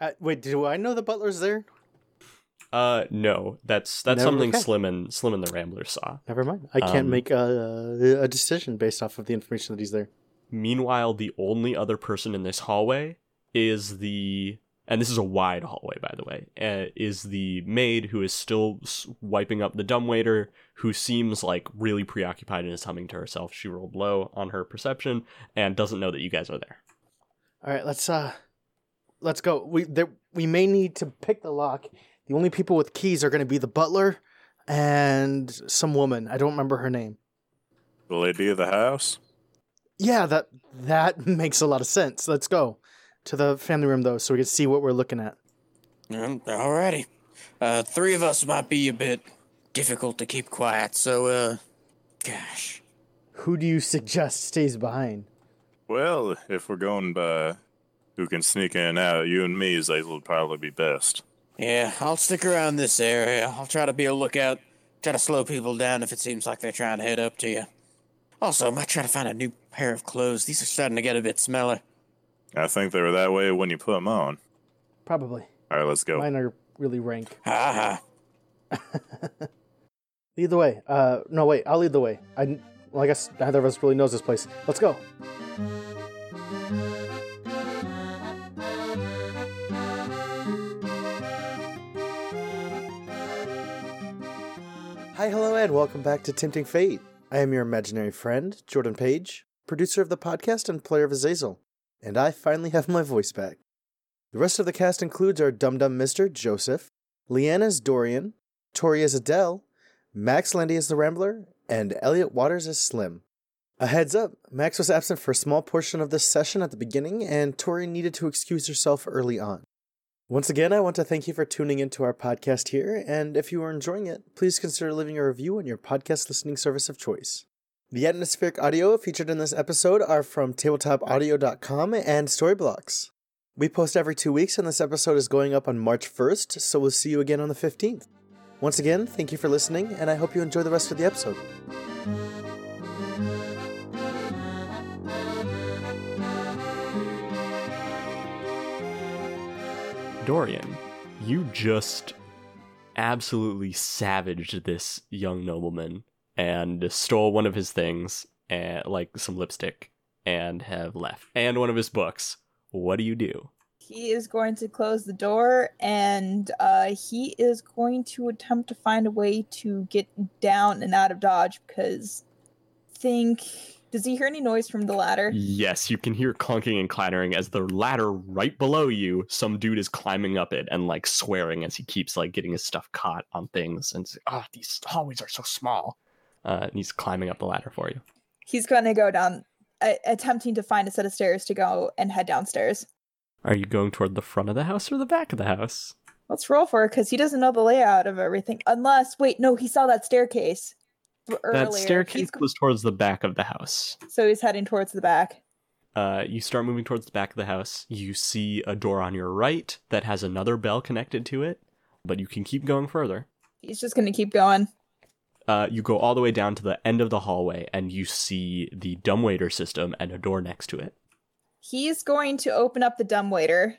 Uh, wait, do I know the butler's there? Uh no, that's that's No, something okay. Slim and Slim and the Rambler saw. Never mind. I can't Um, make a, a decision based off of the information that he's there. Meanwhile, the only other person in this hallway is the and this is a wide hallway by the way. Uh, is the maid who is still s- wiping up the dumbwaiter who seems like really preoccupied and is humming to herself. She rolled low on her perception and doesn't know that you guys are there. All right, let's uh, let's go. We there, we may need to pick the lock. The only people with keys are going to be the butler and some woman. I don't remember her name. The lady of the house? Yeah, that that makes a lot of sense. Let's go to the family room though, so we can see what we're looking at. Um, alrighty. Uh, three of us might be a bit difficult to keep quiet, so, uh, gosh. Who do you suggest stays behind? Well, if we're going by who can sneak in and out, you and me, Zazel, would probably be best. Yeah, I'll stick around this area. I'll try to be a lookout, try to slow people down if it seems like they're trying to head up to you. Also, I might try to find a new pair of clothes. These are starting to get a bit smelly. I think they were that way when you put them on. Probably. All right, let's go. Mine are really rank. Ha ha. Lead the way. Uh, no, wait. I'll lead the way. I, well, I guess neither of us really knows this place. Let's go. Hi, hello, and welcome back to Tempting Fate. I am your imaginary friend, Jordan Page, producer of the podcast and player of Azazel, and I finally have my voice back. The rest of the cast includes our Dum Dum Mister Joseph, Leanne as Dorian, Tori as Adele, Max Landy as the Rambler, and Elliot Waters as Slim. A heads up, Max was absent for a small portion of this session at the beginning, and Tori needed to excuse herself early on. Once again, I want to thank you for tuning into our podcast here, and if you are enjoying it, please consider leaving a review on your podcast listening service of choice. The atmospheric audio featured in this episode are from tabletopaudio.com and Storyblocks. We post every two weeks, and this episode is going up on March 1st, so we'll see you again on the 15th. Once again, thank you for listening, and I hope you enjoy the rest of the episode. Dorian, you just absolutely savaged this young nobleman and stole one of his things, and like some lipstick, and have left, and one of his books. What do you do? He is going to close the door and uh, he is going to attempt to find a way to get down and out of Dodge because think. Does he hear any noise from the ladder? Yes, you can hear clunking and clattering as the ladder right below you, some dude is climbing up it and like swearing as he keeps like getting his stuff caught on things and "Ah, these hallways are so small." Uh, and he's climbing up the ladder for you. He's going to go down, uh, attempting to find a set of stairs to go and head downstairs. Are you going toward the front of the house or the back of the house? Let's roll for it because he doesn't know the layout of everything. Unless, wait, no, he saw that staircase earlier. That staircase He's, goes towards the back of the house. so he's heading towards the back. Uh, you start moving towards the back of the house. You see a door on your right that has another bell connected to it, but you can keep going further. He's just going to keep going. Uh, you go all the way down to the end of the hallway, and you see the dumbwaiter system and a door next to it. He's going to open up the dumbwaiter.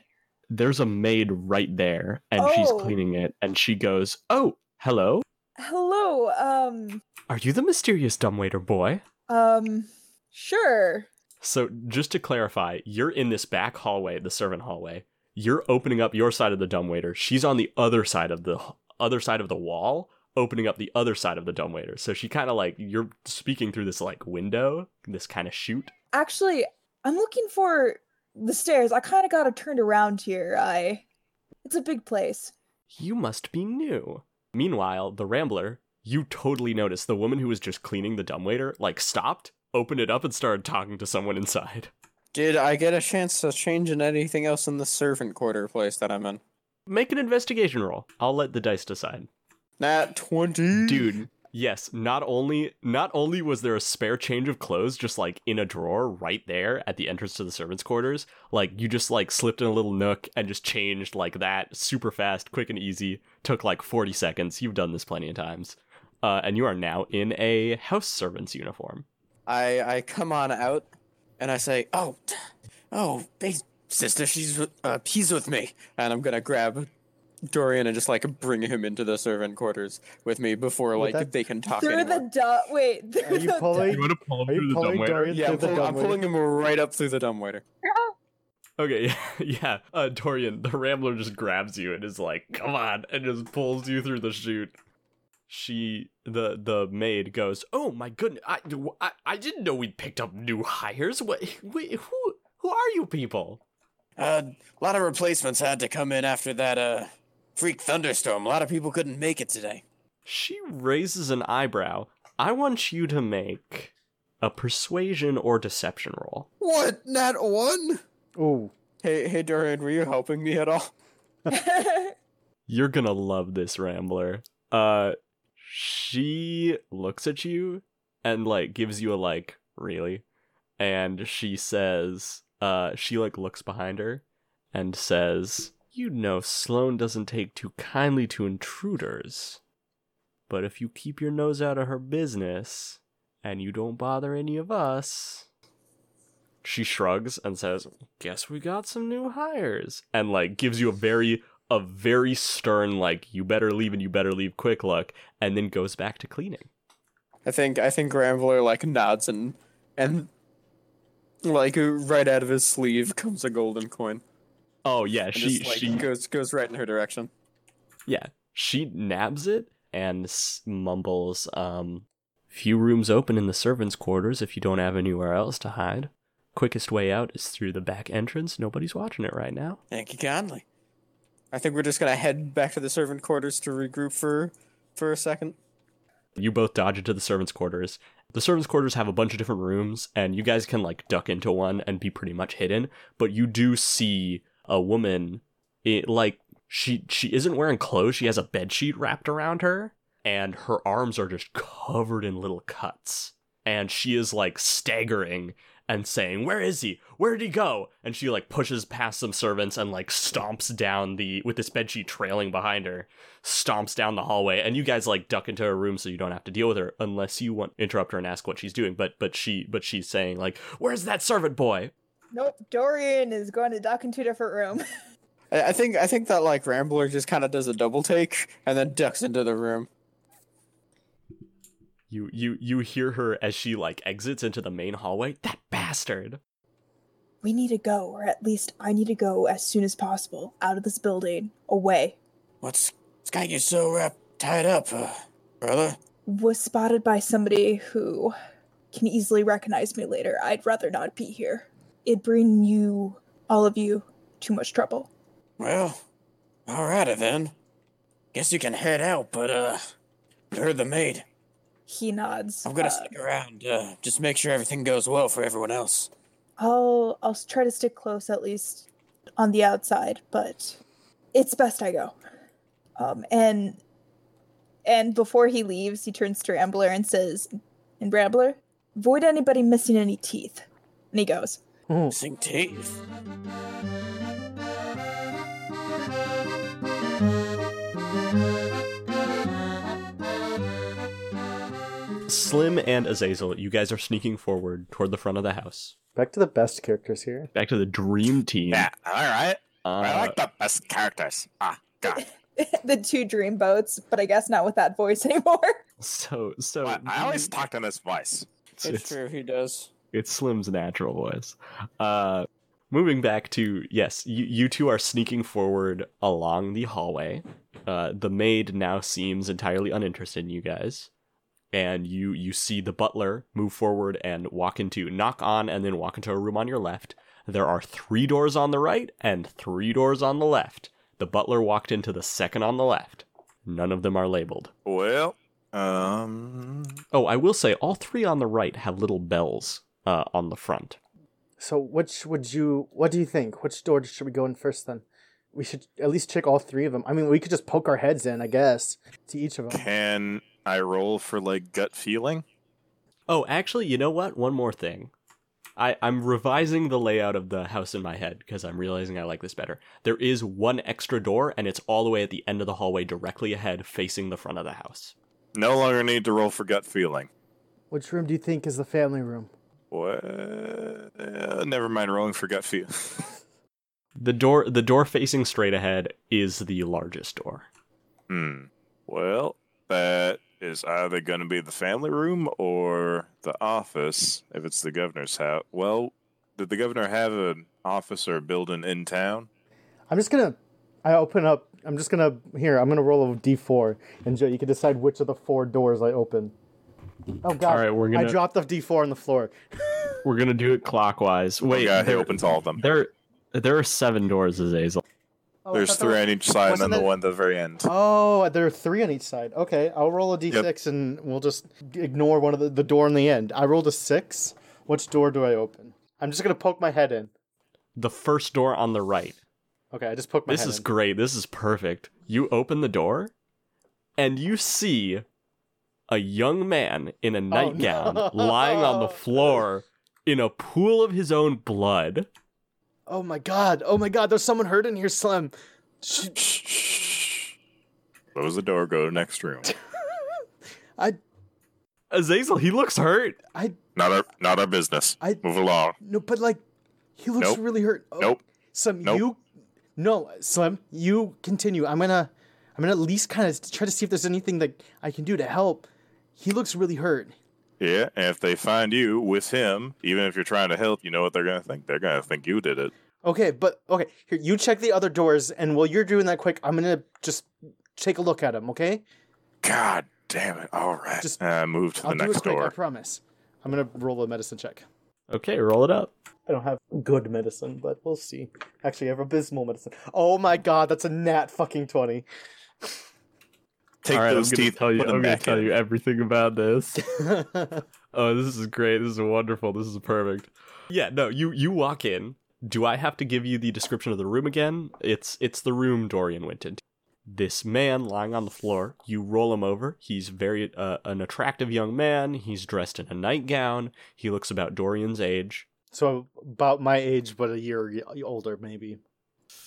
There's a maid right there, and she's Oh. cleaning it, and she goes, "Oh, hello. Hello, um, Are you the mysterious dumbwaiter boy?" um, sure. So, just to clarify, you're in this back hallway, the servant hallway. You're opening up your side of the dumbwaiter. She's on the other side of the other side of the wall, opening up the other side of the dumbwaiter. So she kind of like you're speaking through this like window, this kind of chute. Actually, I'm looking for the stairs. I kind of got it turned around here. I, it's a big place. You must be new. Meanwhile, the Rambler, you totally noticed the woman who was just cleaning the dumbwaiter like stopped, opened it up, and started talking to someone inside. Did I get a chance to change in anything else in the servant quarter place that I'm in? Make an investigation roll. I'll let the dice decide. Nat 20. Dude, Yes, not only not only was there a spare change of clothes just like in a drawer right there at the entrance to the servants' quarters, like you just like slipped in a little nook and just changed like that super fast, quick and easy. Took like 40 seconds. You've done this plenty of times. Uh, and you are now in a house servant's uniform. I I come on out and I say, "Oh, oh, big sister, she's uh, he's with me," and I'm gonna grab Dorian and just like bring him into the servant quarters with me before With like that- they can talk Through anymore. the du- wait. Through Are you the pulling? You want to pull him Are you through the pulling dumbwaiter? Dorian yeah, through I'm, the pull- I'm dumbwaiter? pulling him right up through the dumbwaiter. Okay, yeah. Uh, Dorian, the Rambler just grabs you and is like, "Come on," and just pulls you through the chute. She, the the maid, goes, "Oh my goodness, I, I, I didn't know we'd picked up new hires. What, wait, who, who are you people?" Uh, a lot of replacements had to come in after that uh freak thunderstorm. A lot of people couldn't make it today. She raises an eyebrow. I want you to make a persuasion or deception roll. What? Not one? Ooh. Hey, hey, Dorian, were you helping me at all? You're gonna love this Rambler. Uh, she looks at you and like gives you a like, really, and she says, uh, she like looks behind her and says, "You know, Sloane doesn't take too kindly to intruders, but if you keep your nose out of her business and you don't bother any of us." She shrugs and says, "Guess we got some new hires." And like gives you a very a very stern like you better leave and you better leave quick look and then goes back to cleaning. I think I think Rambler like nods and and like right out of his sleeve comes a golden coin. Oh yeah, And she just, like, she goes goes right in her direction. yeah, she nabs it and mumbles um few rooms open in the servants quarters if you don't have anywhere else to hide. Quickest way out is through the back entrance. Nobody's watching it right now. Thank you kindly. I think we're just gonna head back to the servant quarters to regroup for for a second. You both dodge into the servants' quarters. The servants' quarters have a bunch of different rooms, and you guys can like duck into one and be pretty much hidden. But you do see a woman, it like she she isn't wearing clothes. She has a bed sheet wrapped around her, and her arms are just covered in little cuts. And she is like staggering and saying, "Where is he? Where did he go?" And she like pushes past some servants and like stomps down the with this bed sheet trailing behind her stomps down the hallway and you guys like duck into her room so you don't have to deal with her unless you want interrupt her and ask what she's doing but but she but she's saying like where's that servant boy nope. Dorian is going to duck into a different room. I, I think I think that like Rambler just kind of does a double take and then ducks into the room. you you you hear her as she like exits into the main hallway that bastard we need to go, or at least I need to go as soon as possible out of this building, away. What's what's got you so wrapped tied up, uh, brother? Was spotted by somebody who can easily recognize me later. I'd rather not be here. It'd bring you, all of you, too much trouble. Well, alrighty then. Guess you can head out, but uh, I heard the maid. He nods. I'm gonna Uh, stick around. Uh, just make sure everything goes well for everyone else. I'll I'll try to stick close at least on the outside, but it's best I go. Um and and before he leaves, he turns to Rambler and says, "And Rambler, avoid anybody missing any teeth." And he goes. Ooh. Sing teeth. slim and azazel you guys are sneaking forward toward the front of the house Back to the best characters here. back to the dream team Yeah, all right. uh, I like the best characters. Ah, God. the two dream boats, but I guess not with that voice anymore. so so I, I always talked in this voice. it's, It's, it's- true, he does. It's Slim's natural voice. Uh, moving back to yes, you, you two are sneaking forward along the hallway. Uh, the maid now seems entirely uninterested in you guys, and you you see the butler move forward and walk into knock on and then walk into a room on your left. There are three doors on the right and three doors on the left. The butler walked into the second on the left. None of them are labeled. Well, um, Oh, I will say all three on the right have little bells uh, on the front. So, which would you? What do you think? Which door should we go in first? Then we should at least check all three of them. I mean, we could just poke our heads in, I guess, to each of them. can I roll for like gut feeling? Oh, actually, you know what? One more thing. I, I'm revising the layout of the house in my head because I'm realizing I like this better. There is one extra door, and it's all the way at the end of the hallway, directly ahead, facing the front of the house. No longer need to roll for gut feeling. Which room do you think is the family room? What? Uh, never mind rolling for gut feel. The door, the door facing straight ahead, is the largest door. hmm. Well, that is either going to be the family room or the office if it's the governor's house. Well, did the governor have an office or building in town? I'm just gonna. I open up. I'm just gonna here. I'm gonna roll a d4, and Joe, you can decide which of the four doors I open. Mm. Oh god! All right, we're gonna I dropped the d4 on the floor. we're gonna do it clockwise. Wait, yeah, he opens all of them. there there are seven doors, Azazel. Oh, There's thought there three was- on each side and wasn't then the one at the very end. Oh, there are three on each side. Okay, I'll roll a d6 and we'll just ignore one of the, the door in the end. I rolled a six. Which door do I open? I'm just gonna poke my head in. The first door on the right. Okay, I just poked my This head is in. great. This is perfect. You open the door, and you see a young man in a oh, nightgown no. lying on the floor in a pool of his own blood. Oh my god! Oh my god! There's someone hurt in here, Slim. Sh- Shh, shh. Close the door, go to next room. I, Azazel, he looks hurt. I, Not our not our business. I- Move along. no, but like, he looks Nope. really hurt. Oh, Nope. Slim, Nope. you, no, Slim, you continue. I'm gonna, I'm gonna at least kind of try to see if there's anything that I can do to help. He looks really hurt. Yeah, and if they find you with him, even if you're trying to help, you know what they're gonna think? They're gonna think you did it. Okay, but okay, here you check the other doors, and while you're doing that quick, I'm gonna just take a look at him. Okay, God damn it. All right. Just- uh, move to I'll the do it next quick. I promise. I'm gonna roll a medicine check. Okay, roll it up. I don't have good medicine, but we'll see. Actually, I have abysmal medicine. Oh my god, that's a nat fucking twenty. Take All right, those I'm gonna teeth. tell you. put I'm gonna tell in. you everything about this. Oh, this is great. This is wonderful. This is perfect. Yeah, no, you you walk in. Do I have to give you the description of the room again? It's it's the room Dorian went into. This man lying on the floor. You roll him over. He's very uh, an attractive young man. He's dressed in a nightgown. He looks about Dorian's age. so about my age, but a year older, maybe.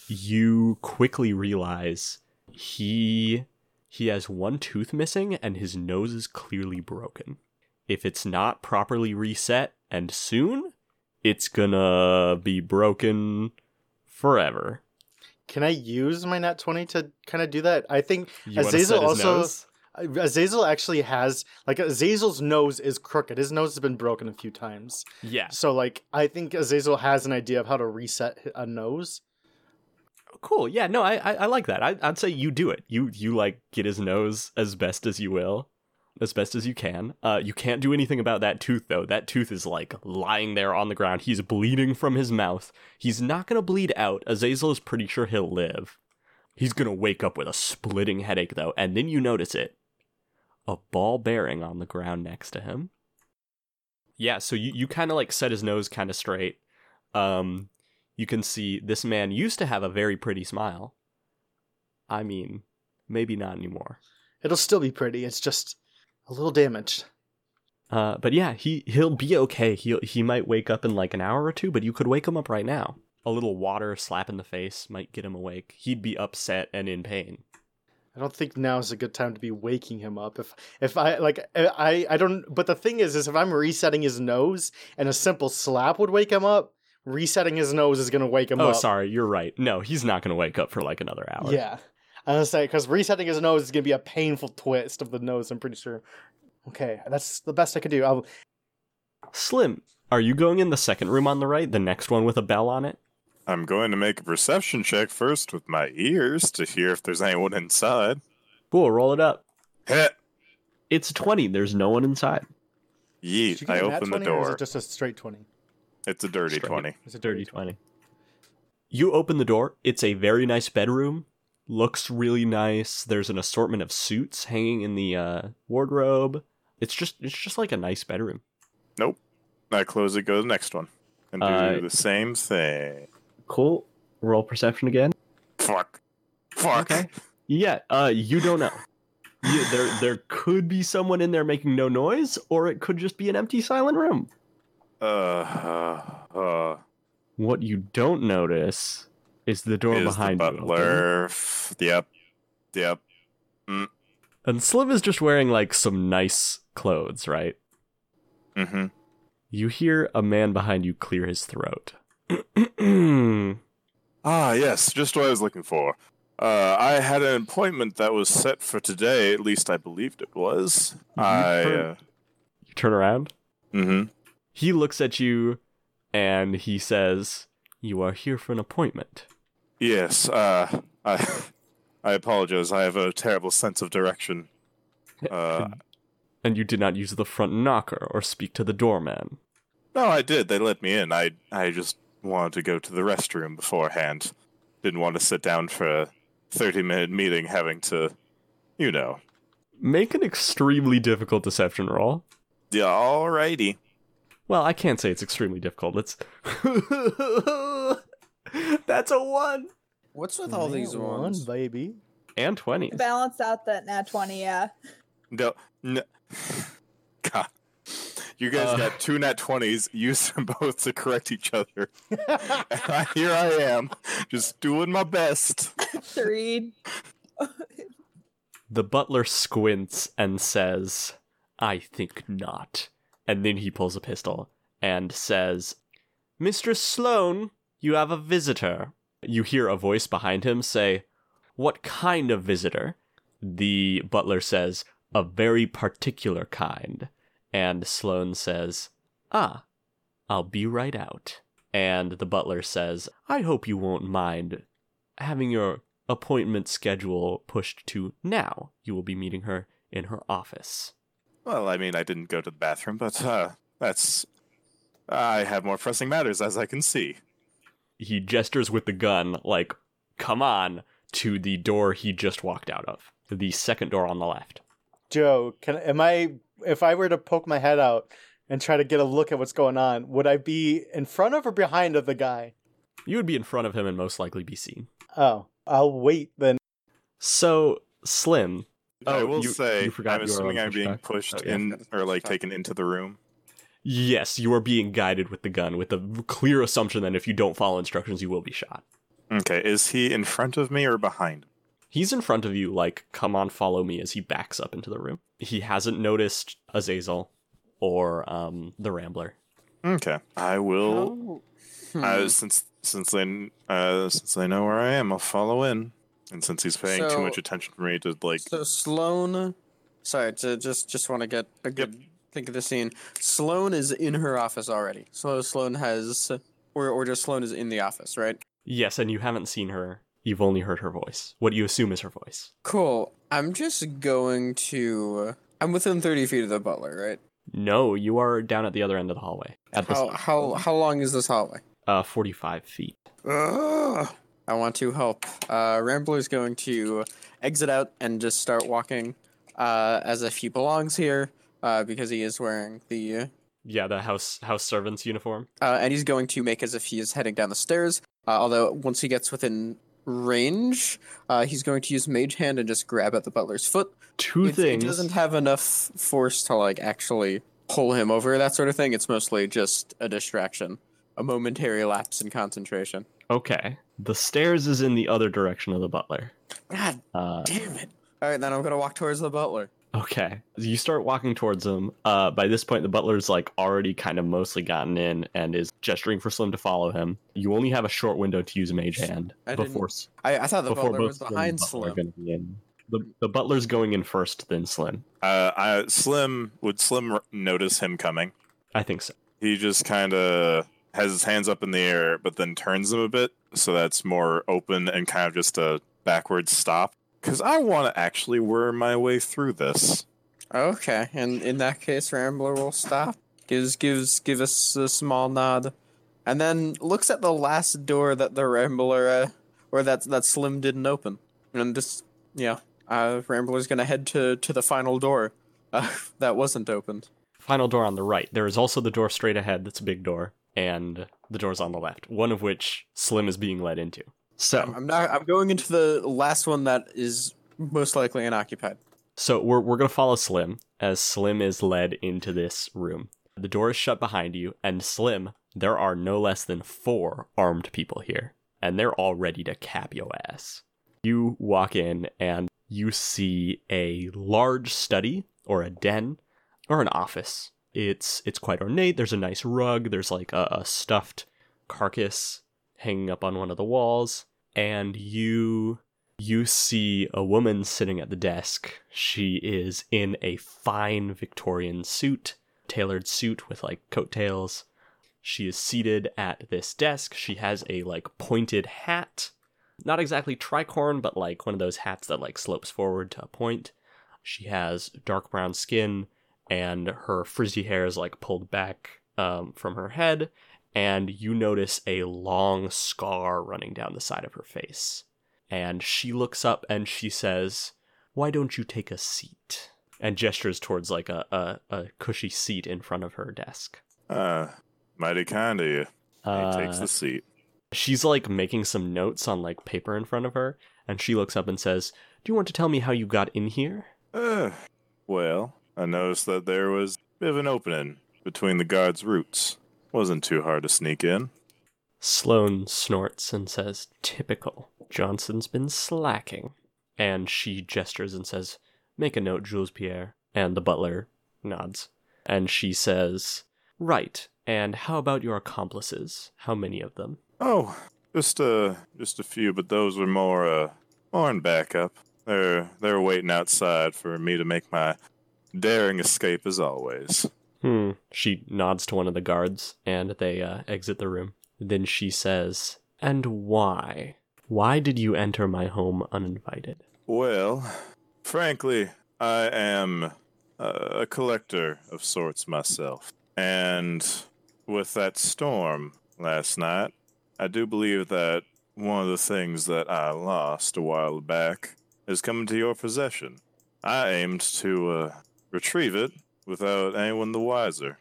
You quickly realize he he has one tooth missing and his nose is clearly broken. If it's not properly reset and soon, it's gonna be broken forever. Can I use my nat twenty to kind of do that? I think You Azazel also- nose? Azazel actually has like Azazel's nose is crooked. His nose has been broken a few times. Yeah. So like I think Azazel has an idea of how to reset a nose. Cool. Yeah. No, I I, I like that. I, I'd say you do it. You you like get his nose as best as you will, as best as you can. Uh, you can't do anything about that tooth though. That tooth is like lying there on the ground. He's bleeding from his mouth. He's not gonna bleed out. Azazel is pretty sure he'll live. He's gonna wake up with a splitting headache though, and then you notice it. A ball bearing on the ground next to him. Yeah, so you, you kind of like set his nose kind of straight. Um, you can see this man used to have a very pretty smile. I mean, maybe not anymore. It'll still be pretty. It's just a little damaged. Uh, but yeah, he he'll be okay. He he might wake up in like an hour or two, but you could wake him up right now. A little water slap in the face might get him awake. He'd be upset and in pain. I don't think now is a good time to be waking him up. If if I like I I don't. But the thing is, is if I'm resetting his nose and a simple slap would wake him up, resetting his nose is gonna wake him oh, up. Oh, sorry, you're right. No, he's not gonna wake up for like another hour. Yeah, I was gonna say because resetting his nose is gonna be a painful twist of the nose. I'm pretty sure. Okay, that's the best I could do. I'll, Slim, are you going in the second room on the right, the next one with a bell on it? I'm going to make a perception check first with my ears to hear if there's anyone inside. Cool, roll it up. Heh. It's twenty. There's no one inside. Yeet. get I a nat open the 20 or is door. it just a straight twenty? It's a dirty Straight. 20. It's a Dirty 20. You open the door. It's a very nice bedroom. Looks really nice. There's an assortment of suits hanging in the uh, wardrobe. It's just it's just like a nice bedroom. Nope. I close it, go to the next one. And do Uh, the same thing. Cool. Roll perception again. Fuck. Fuck. Okay. Yeah, uh you don't know. You- there, there could be someone in there making no noise, or it could just be an empty, silent room. Uh, uh, uh What you don't notice is the door is behind the you. butler. F- Yep, yep. And Slim is just wearing like some nice clothes, right? Mm-hmm. You hear a man behind you clear his throat. Ah, yes, just what I was looking for. Uh, I had an appointment that was set for today. At least I believed it was. You I. turn- Uh, you turn around. mm-hmm. He looks at you and he says, You are here for an appointment. Yes. Uh, I. I apologize. I have a terrible sense of direction. Uh, and you did not use the front knocker or speak to the doorman. no, I did. They let me in. I. I just wanted to go to the restroom beforehand. Didn't want to sit down for a thirty-minute meeting, having to, you know. Make an extremely difficult deception roll. Yeah, alrighty. Well, I can't say it's extremely difficult. It's. That's a one! What's with all these One, ones? baby. And 20. Balance out that nat 20, yeah. No, no. God. You guys Uh. got two nat 20s, use them both to correct each other. and I, here I am, just doing my best. Three. The butler squints and says, I think not. And then he pulls a pistol and says, Mistress Sloane, you have a visitor. You hear a voice behind him say, What kind of visitor? The butler says, A very particular kind. And Sloane says, Ah, I'll be right out. And the butler says, I hope you won't mind having your appointment schedule pushed to now. You will be meeting her in her office. Well, I mean, I didn't go to the bathroom, but uh, that's. I have more pressing matters, as I can see. He gestures with the gun, like, come on, to the door he just walked out of. The second door on the left. Joe, can am I if I were to poke my head out and try to get a look at what's going on, would I be in front of or behind of the guy? You would be in front of him and most likely be seen. Oh, I'll wait then. So, Slim. I Oh, will you- say, you forgot I'm assuming I'm being pushback? pushed Oh, yeah. in or like taken into the room. Yes, you are being guided with the gun, with the clear assumption that if you don't follow instructions, you will be shot. Okay, is he in front of me or behind? He's in front of you, like, come on, follow me, as he backs up into the room. He hasn't noticed Azazel or um, the Rambler. Okay, I will. Hmm. Uh, since since they uh, since they know where I am, I'll follow in. And since he's paying too much attention for me to like, So Sloane, sorry, to just just want to get a good think of the scene. Sloane is in her office already. So Sloane has, or or just Sloane is in the office, right? Yes, and you haven't seen her. You've only heard her voice. What you assume is her voice. Cool. I'm just going to. I'm within 30 feet of the butler, right? No, you are down at the other end of the hallway. At the How how how long is this hallway? uh, 45 feet. Ugh. I want to help. Uh, Rambler's going to exit out and just start walking uh, as if he belongs here uh, because he is wearing the. Yeah, the house house servant's uniform. Uh, and he's going to make as if he is heading down the stairs. Uh, although once he gets within range, uh, he's going to use Mage Hand and just grab at the butler's foot. Two things. It doesn't have enough force to like actually pull him over, that sort of thing. It's mostly just a distraction, a momentary lapse in concentration. Okay. The stairs is in the other direction of the butler. God Uh, damn it! All right, then I'm gonna walk towards the butler. Okay. You start walking towards him. Uh, by this point, the butler's like already kind of mostly gotten in and is gesturing for Slim to follow him. You only have a short window to use a mage hand I didn't- before s- I, I thought the before butler both was behind and Butler are Slim. going be in. The, the butler's going in first, then Slim. uh, I, Slim would Slim r- notice him coming. I think so. He just kind of has his hands up in the air, but then turns them a bit, so that's more open and kind of just a backwards stop. Because I want to actually worm my way through this. Okay, and in that case, Rambler will stop, gives gives give us a small nod, and then looks at the last door that the Rambler uh, or that that Slim didn't open, and just yeah, uh, Rambler's gonna head to to the final door uh, that wasn't opened. Final door on the right. There is also the door straight ahead that's a big door, and the doors on the left, one of which Slim is being led into. So, I'm not. I'm going into the last one that is most likely unoccupied. So we're we're gonna follow Slim as Slim is led into this room. The door is shut behind you, and Slim, there are no less than four armed people here, and they're all ready to cap your ass. You walk in and you see a large study or a den or an office. It's it's quite ornate. There's a nice rug. There's like a, a stuffed carcass hanging up on one of the walls, and you you see a woman sitting at the desk. She is in a fine Victorian suit, tailored suit with like coattails. She is seated at this desk. She has a like pointed hat. Not exactly tricorn, but like one of those hats that like slopes forward to a point. She has dark brown skin and her frizzy hair is like pulled back um, from her head. And you notice a long scar running down the side of her face and she looks up and she says, "Why don't you take a seat?" and gestures towards like a, a, a cushy seat in front of her desk. Uh, mighty kind of you. Uh, he takes the seat. she's like making some notes on like paper in front of her, and she looks up and says, "Do you want to tell me how you got in here?" Uh, well, I noticed that there was a bit of an opening between the guard's routes. Wasn't too hard to sneak in. Sloane snorts and says, Typical. Johnson's been slacking. And she gestures and says, Make a note, Jules Pierre. And the butler nods. And she says, Right. And how about your accomplices? How many of them? Oh, just uh, just a few, but those were more uh, more in backup. They're they're waiting outside for me to make my daring escape as always. Hmm. She nods to one of the guards, and they uh, exit the room. Then she says, And why? Why did you enter my home uninvited? Well, frankly, I am uh, a collector of sorts myself, and with that storm last night, I do believe that one of the things that I lost a while back has come into your possession. I aimed to uh, retrieve it without anyone the wiser.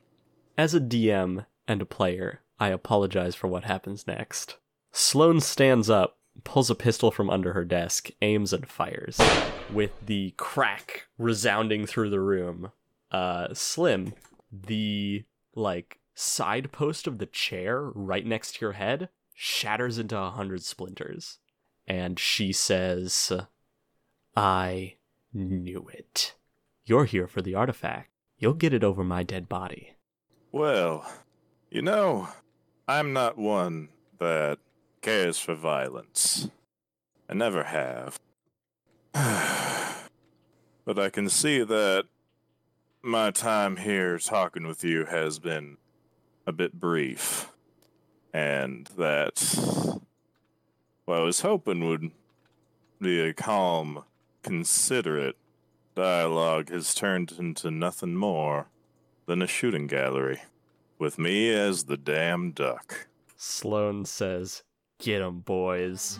As a DM and a player, I apologize for what happens next. Sloane stands up, pulls a pistol from under her desk, aims and fires. With the crack resounding through the room, uh, Slim, the like side post of the chair right next to your head shatters into a hundred splinters. And she says, I knew it. You're here for the artifact. You'll get it over my dead body. Well, you know, I'm not one that cares for violence. I never have. but I can see that my time here talking with you has been a bit brief. And that what I was hoping would be a calm, considerate dialogue has turned into nothing more than a shooting gallery, with me as the damn duck. Sloane says, Get 'em, boys.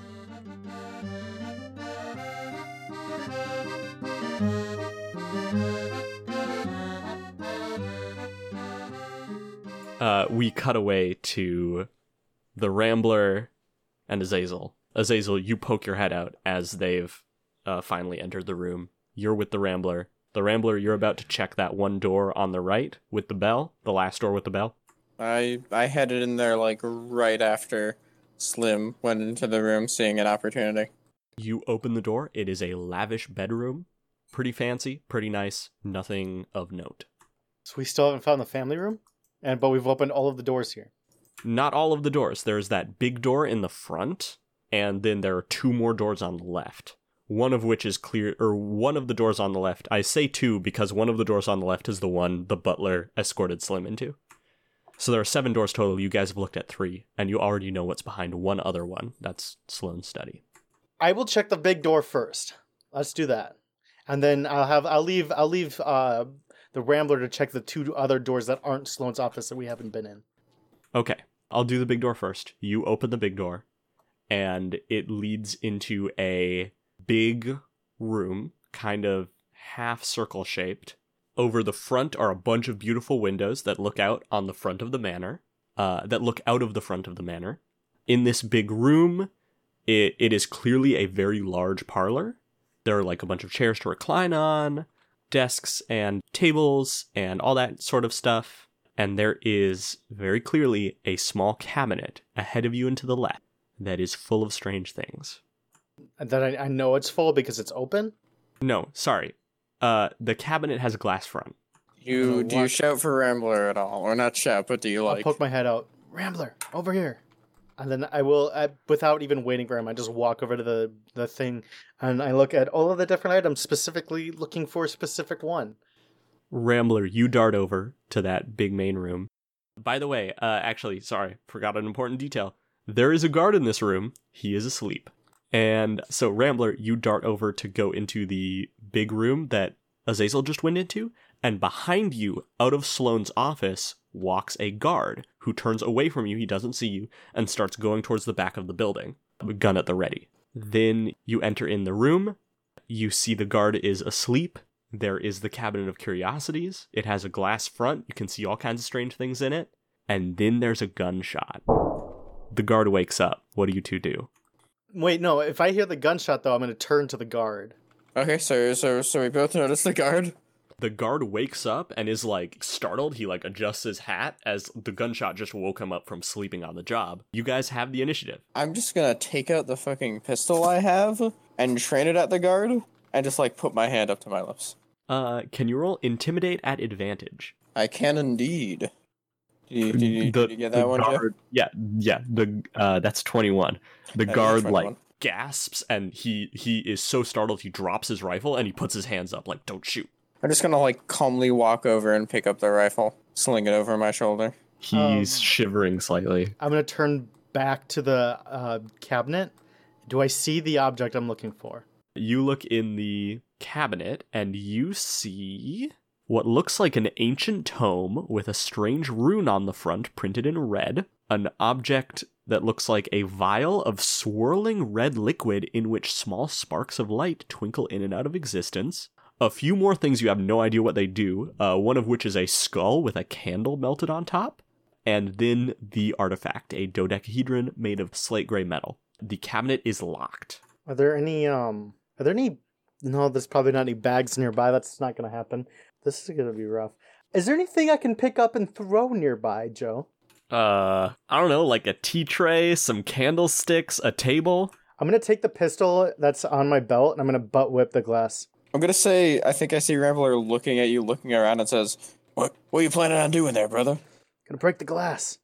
Uh, we cut away to the Rambler and Azazel. Azazel, you poke your head out as they've uh, finally entered the room. You're with the Rambler. The Rambler, you're about to check that one door on the right with the bell, the last door with the bell. I I headed in there like right after Slim went into the room, seeing an opportunity. You open the door. It is a lavish bedroom. Pretty fancy, pretty nice, nothing of note. So we still haven't found the family room, and but we've opened all of the doors here. Not all of the doors. There's that big door in the front, and then there are two more doors on the left. One of which is clear, or one of the doors on the left. I say two because one of the doors on the left is the one the butler escorted Slim into. So there are seven doors total. You guys have looked at three, and you already know what's behind one other one. That's Sloane's study. I will check the big door first. Let's do that, and then I'll have I'll leave I'll leave uh, the Rambler to check the two other doors that aren't Sloane's office that we haven't been in. Okay, I'll do the big door first. You open the big door, and it leads into a big room, kind of half circle shaped. Over the front are a bunch of beautiful windows that look out on the front of the manor, uh, that look out of the front of the manor. In this big room, it, it is clearly a very large parlor. There are like a bunch of chairs to recline on, desks and tables, and all that sort of stuff. And there is very clearly a small cabinet ahead of you and to the left that is full of strange things. That I, I know it's full because it's open. No, sorry. Uh, the cabinet has a glass front. You do you shout for Rambler at all, or not shout, but do you like? I'll like? poke my head out. Rambler, over here. And then I will, I, without even waiting for him, I just walk over to the, the thing and I look at all of the different items, specifically looking for a specific one. Rambler, you dart over to that big main room. By the way, uh, actually, sorry, forgot an important detail. There is a guard in this room. He is asleep. And so, Rambler, you dart over to go into the big room that Azazel just went into. And behind you, out of Sloane's office, walks a guard who turns away from you. He doesn't see you and starts going towards the back of the building, gun at the ready. Then you enter in the room. You see the guard is asleep. There is the Cabinet of Curiosities. It has a glass front. You can see all kinds of strange things in it. And then there's a gunshot. The guard wakes up. What do you two do? Wait, no, if I hear the gunshot though, I'm going to turn to the guard. Okay, so so so we both notice the guard. The guard wakes up and is like startled. He like adjusts his hat as the gunshot just woke him up from sleeping on the job. You guys have the initiative. I'm just gonna take out the fucking pistol I have and train it at the guard, and just like put my hand up to my lips. Uh, can you roll intimidate at advantage? I can indeed. Did you, did you, The- did you get that one, guard- Yeah, yeah. The uh, that's twenty one. The yeah, guard 21. like gasps and he he is so startled he drops his rifle and he puts his hands up like don't shoot. I'm just gonna like calmly walk over and pick up the rifle, sling it over my shoulder. He's Um, shivering slightly. I'm going to turn back to the uh, cabinet. Do I see the object I'm looking for? You look in the cabinet and you see what looks like an ancient tome with a strange rune on the front printed in red, an object that looks like a vial of swirling red liquid in which small sparks of light twinkle in and out of existence. A few more things you have no idea what they do, uh, one of which is a skull with a candle melted on top, and then the artifact, a dodecahedron made of slate gray metal. The cabinet is locked. Are there any, um, are there any, no, there's probably not any bags nearby. That's not going to happen. This is going to be rough. Is there anything I can pick up and throw nearby, Joe? uh i don't know like a tea tray some candlesticks a table I'm going to take the pistol that's on my belt and I'm going to butt whip the glass. I'm gonna say I think I see Rambler looking at you, looking around, and says, "What? What are you planning on doing there, brother?" Gonna break the glass.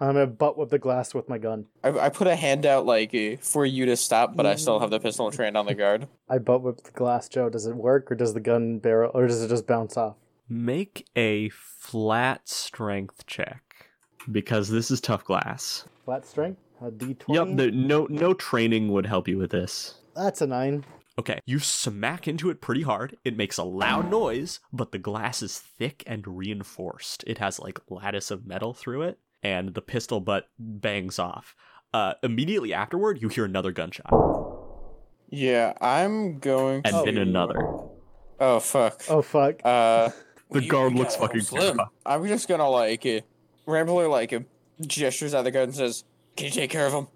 I'm gonna butt whip the glass with my gun. I, I put a hand out like eh, for you to stop, but I still have the pistol trained on the guard. I butt whip the glass, Joe. Does it work or does the gun barrel or does it just bounce off? make a flat strength check because this is tough glass Flat strength? A D20? yep the, no no training would help you with this That's a nine. okay you smack into it pretty hard it makes a loud noise but the glass is thick and reinforced it has like lattice of metal through it and the pistol butt bangs off uh, immediately afterward you hear another gunshot Yeah, I'm going to and to. then another Oh fuck. Oh fuck. Uh, the guard looks fucking Slim. I'm just gonna like eh, Rambler like gestures at the guard and says, "Can you take care of him?"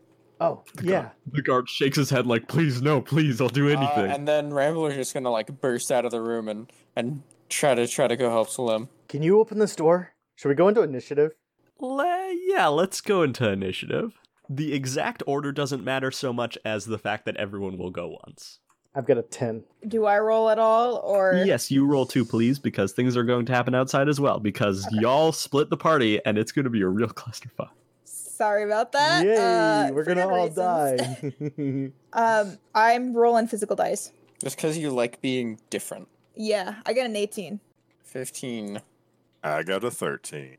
oh, yeah. The guard shakes his head like, please, no, please, I'll do Uh, anything. and then Rambler's just gonna like burst out of the room and and try to try to go help Slim. Can you open this door? Should we go into initiative? Le- yeah, let's go into initiative. The exact order doesn't matter so much as the fact that everyone will go once. I've got a 10. Do I roll at all, or Yes, you roll too, please, because things are going to happen outside as well. Because y'all split the party, and it's going to be a real clusterfuck. sorry about that. Yay! uh, we're gonna all reasons. die. um, I'm rolling physical dice. Just because you like being different. Yeah, I got an 18. Fifteen. I got a 13.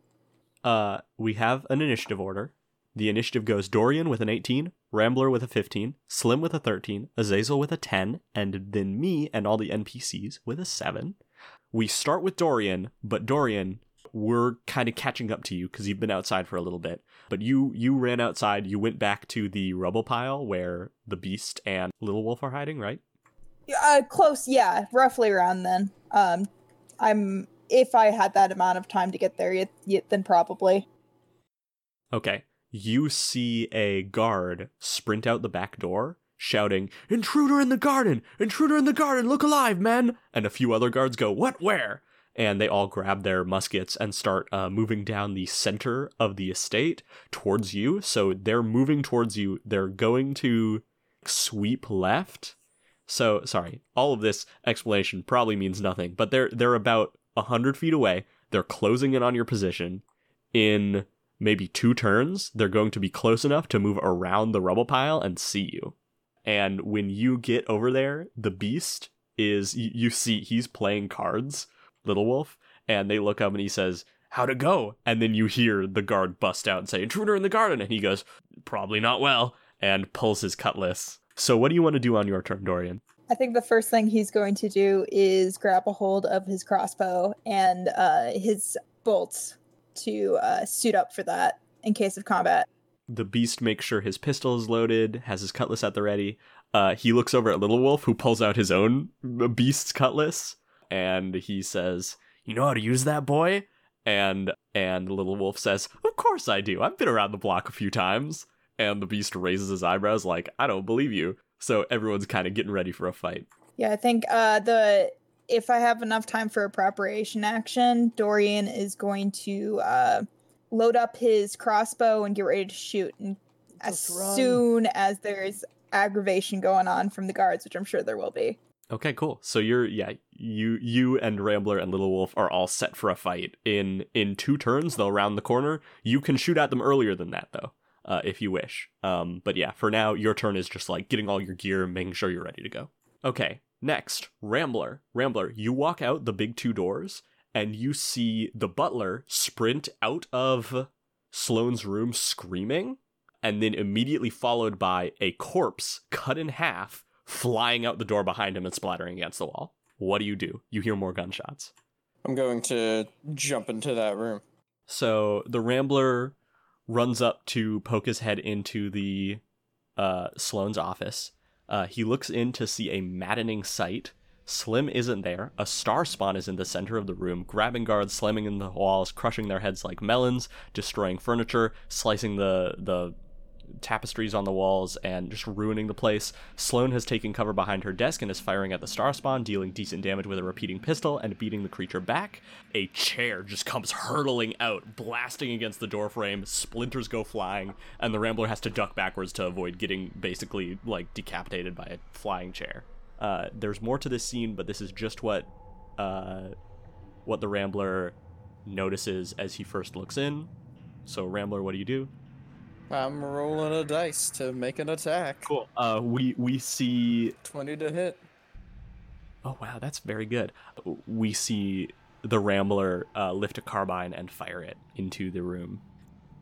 Uh, we have an initiative order. The initiative goes Dorian with an 18, Rambler with a 15, Slim with a 13, Azazel with a 10, and then me and all the NPCs with a 7. We start with Dorian, but Dorian, we're kind of catching up to you because you've been outside for a little bit. But you you ran outside, you went back to the rubble pile where the beast and Little Wolf are hiding, right? Uh, close. Yeah, roughly around then. Um, I'm if I had that amount of time to get there, yet, yet then probably. Okay. You see a guard sprint out the back door. shouting, Intruder in the garden! Intruder in the garden! Look alive, men! And a few other guards go, What? Where? And they all grab their muskets and start uh, moving down the center of the estate towards you. So they're moving towards you. They're going to sweep left. So sorry, all of this explanation probably means nothing, but they're they're about a hundred feet away. They're closing in on your position. In maybe two turns, they're going to be close enough to move around the rubble pile and see you. And when you get over there, the beast is you, you see he's playing cards, Little Wolf, and they look up and he says, How'd it go? And then you hear the guard bust out and say, Intruder in the garden. And he goes, Probably not well, and pulls his cutlass. So, what do you want to do on your turn, Dorian? I think the first thing he's going to do is grab a hold of his crossbow and uh, his bolts to uh, suit up for that in case of combat. The beast makes sure his pistol is loaded, has his cutlass at the ready. Uh, he looks over at Little Wolf, who pulls out his own beast's cutlass, and he says, "You know how to use that, boy?" And and Little Wolf says, "Of course I do. I've been around the block a few times." And the beast raises his eyebrows, like, "I don't believe you." So everyone's kind of getting ready for a fight. Yeah, I think uh, the if I have enough time for a preparation action, Dorian is going to uh, load up his crossbow and get ready to shoot. And as run. soon as there's aggravation going on from the guards, which I'm sure there will be. Okay, cool. So you're yeah, you you and Rambler and Little Wolf are all set for a fight. In in two turns, they'll round the corner. You can shoot at them earlier than that though, uh, if you wish. Um, but yeah, for now, your turn is just like getting all your gear, making sure you're ready to go. Okay, next, Rambler. Rambler, you walk out the big two doors and you see the butler sprint out of Sloane's room screaming, and then immediately followed by a corpse cut in half flying out the door behind him and splattering against the wall. What do you do? You hear more gunshots. I'm going to jump into that room. So the Rambler runs up to poke his head into the uh, Sloane's office. Uh, he looks in to see a maddening sight. Slim isn't there. A star spawn is in the center of the room, grabbing guards, slamming in the walls, crushing their heads like melons, destroying furniture, slicing the the tapestries on the walls, and just ruining the place. Sloane has taken cover behind her desk and is firing at the star spawn, dealing decent damage with a repeating pistol and beating the creature back. A chair just comes hurtling out, blasting against the doorframe. Splinters go flying, and the Rambler has to duck backwards to avoid getting basically like decapitated by a flying chair. Uh, there's more to this scene, but this is just what uh, what the Rambler notices as he first looks in. So, Rambler, what do you do? I'm rolling a dice to make an attack. Cool. Uh, we we see. 20 to hit. Oh wow, that's very good. We see the Rambler uh, lift a carbine and fire it into the room.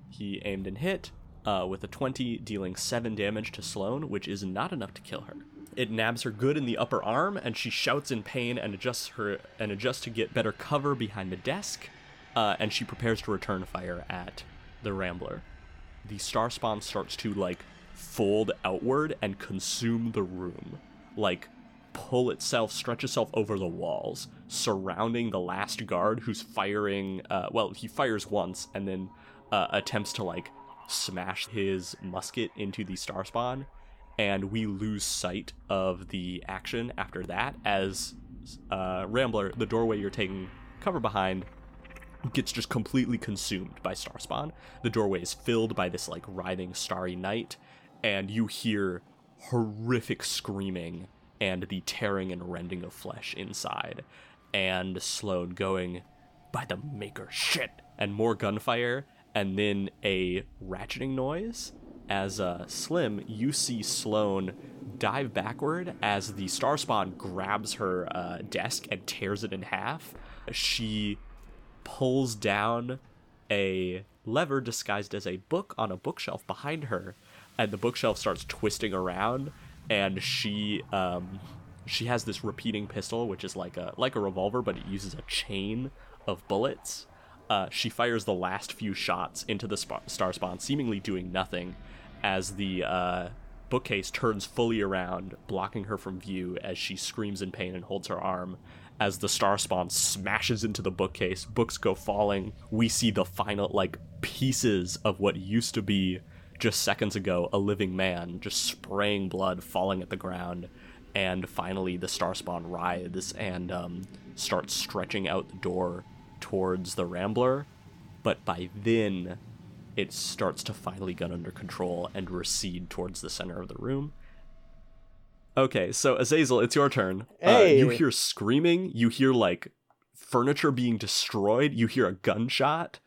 He aimed and hit uh, with a 20, dealing 7 damage to Sloane, which is not enough to kill her. It nabs her good in the upper arm, and she shouts in pain and adjusts her and adjusts to get better cover behind the desk. Uh, and she prepares to return fire at the Rambler. The star spawn starts to like fold outward and consume the room, like pull itself, stretch itself over the walls, surrounding the last guard who's firing. Uh, well, he fires once and then uh, attempts to like smash his musket into the star spawn, and we lose sight of the action after that as uh, Rambler, the doorway you're taking cover behind, gets just completely consumed by Starspawn. The doorway is filled by this like writhing starry night, and you hear horrific screaming and the tearing and rending of flesh inside. And Sloane going, by the maker, shit! And more gunfire, and then a ratcheting noise. As uh, Slim, you see Sloane dive backward as the Starspawn grabs her uh, desk and tears it in half. She pulls down a lever disguised as a book on a bookshelf behind her, and the bookshelf starts twisting around, and she um, she has this repeating pistol, which is like a like a revolver, but it uses a chain of bullets. Uh, she fires the last few shots into the sp- star spawn, seemingly doing nothing, as the uh, bookcase turns fully around, blocking her from view as she screams in pain and holds her arm. As the star spawn smashes into the bookcase, books go falling. We see the final, like, pieces of what used to be just seconds ago a living man just spraying blood falling at the ground and finally the starspawn writhes and um, starts stretching out the door towards the rambler but by then it starts to finally get under control and recede towards the center of the room okay so azazel it's your turn uh, you hear screaming you hear like furniture being destroyed you hear a gunshot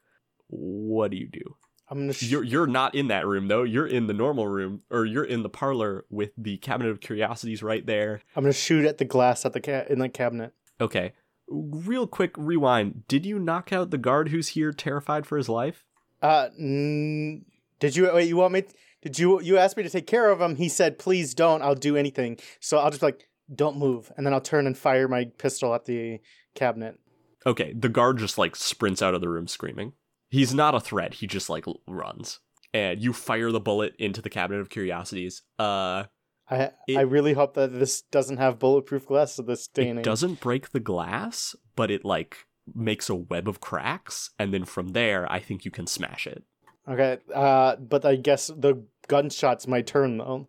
what do you do I'm gonna. Sh- you're you're not in that room though. You're in the normal room, or you're in the parlor with the cabinet of curiosities right there. I'm gonna shoot at the glass at the ca- in the cabinet. Okay, real quick rewind. Did you knock out the guard who's here, terrified for his life? Uh, mm, did you wait? You want me? Did you you asked me to take care of him? He said, "Please don't. I'll do anything." So I'll just be like, "Don't move," and then I'll turn and fire my pistol at the cabinet. Okay, the guard just like sprints out of the room screaming. He's not a threat. He just like runs, and you fire the bullet into the cabinet of curiosities. Uh, I It- I really hope that this doesn't have bulletproof glass of this staining. it doesn't break the glass, but it like makes a web of cracks, and then from there, I think you can smash it. Okay. Uh, but I guess the gunshot's my turn though.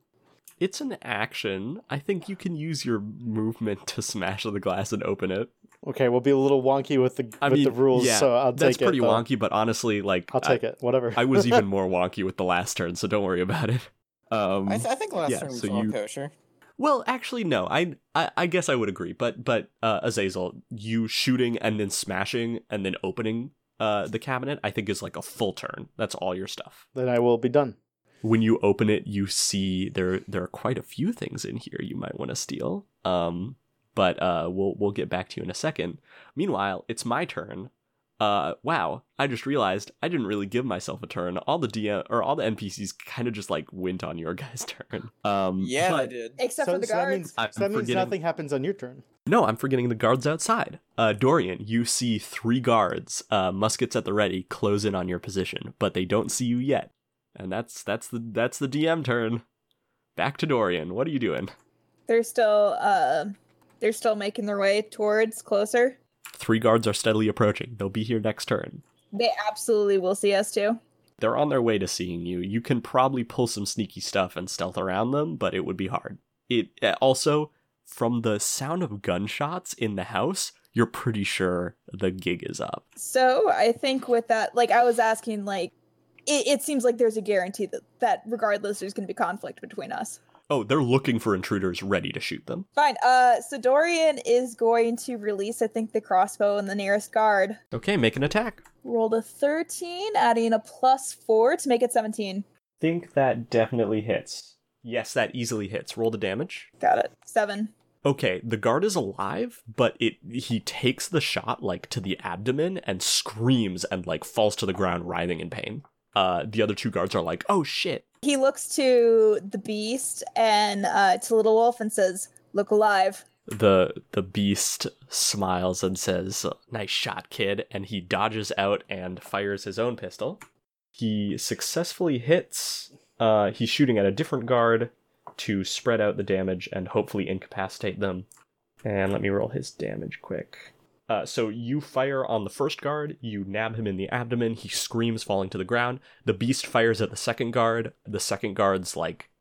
It's an action. I think you can use your movement to smash the glass and open it. Okay, we'll be a little wonky with the I with mean, the rules, yeah, so I'll that's take pretty it. though. wonky, but honestly, like I'll take it. Whatever. I was even more wonky with the last turn, so don't worry about it. Um, I, th- I think last yeah, turn was so all you- kosher. well, actually, no. I, I I guess I would agree, but but uh, Azazel, you shooting and then smashing and then opening uh, the cabinet, I think is like a full turn. That's all your stuff. then I will be done. when you open it, you see there there are quite a few things in here you might want to steal. Um, but uh, we'll we'll get back to you in a second. Meanwhile, it's my turn. Uh, wow! I just realized I didn't really give myself a turn. All the DM or all the NPCs kind of just like went on your guys' turn. Um, Yeah, I did. Except so, for the so that guards. means, I'm so that means nothing happens on your turn. No, I'm forgetting the guards outside. Uh, Dorian, you see three guards, uh, muskets at the ready, close in on your position, but they don't see you yet. And that's that's the that's the DM turn. Back to Dorian. What are you doing? They're still uh they're still making their way towards closer. Three guards are steadily approaching. They'll be here next turn. They absolutely will see us too. They're on their way to seeing you. You can probably pull some sneaky stuff and stealth around them, but it would be hard. It uh, also from the sound of gunshots in the house, you're pretty sure the gig is up. So I think with that, like I was asking, like it, it seems like there's a guarantee that that regardless there's going to be conflict between us. Oh, they're looking for intruders ready to shoot them. Fine. Uh, so Dorian is going to release, I think, the crossbow and the nearest guard. Okay, make an attack. Rolled a 13, adding a plus four to make it 17. Think that definitely hits. Yes, that easily hits. Roll the damage. Got it. Seven. Okay, the guard is alive, but it he takes the shot like to the abdomen and screams and like falls to the ground writhing in pain. Uh the other two guards are like, "Oh shit." He looks to the beast and uh, to Little Wolf and says, "Look alive." The the beast smiles and says, "Nice shot, kid," and he dodges out and fires his own pistol. He successfully hits. Uh, he's shooting at a different guard to spread out the damage and hopefully incapacitate them. And let me roll his damage quick. Uh, so you fire on the first guard, you nab him in the abdomen, he screams, falling to the ground. The beast fires at the second guard. The second guard's like,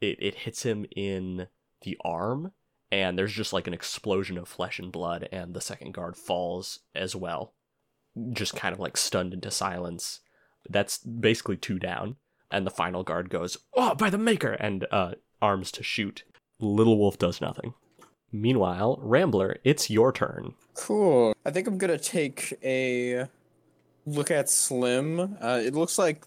it, it hits him in the arm, and there's just like an explosion of flesh and blood, and the second guard falls as well, just kind of like stunned into silence. That's basically two down, and the final guard goes, "Oh, by the maker!" and uh, arms to shoot. Little Wolf does nothing. Meanwhile, Rambler, it's your turn. Cool. I think I'm gonna take a look at Slim. Uh, it looks like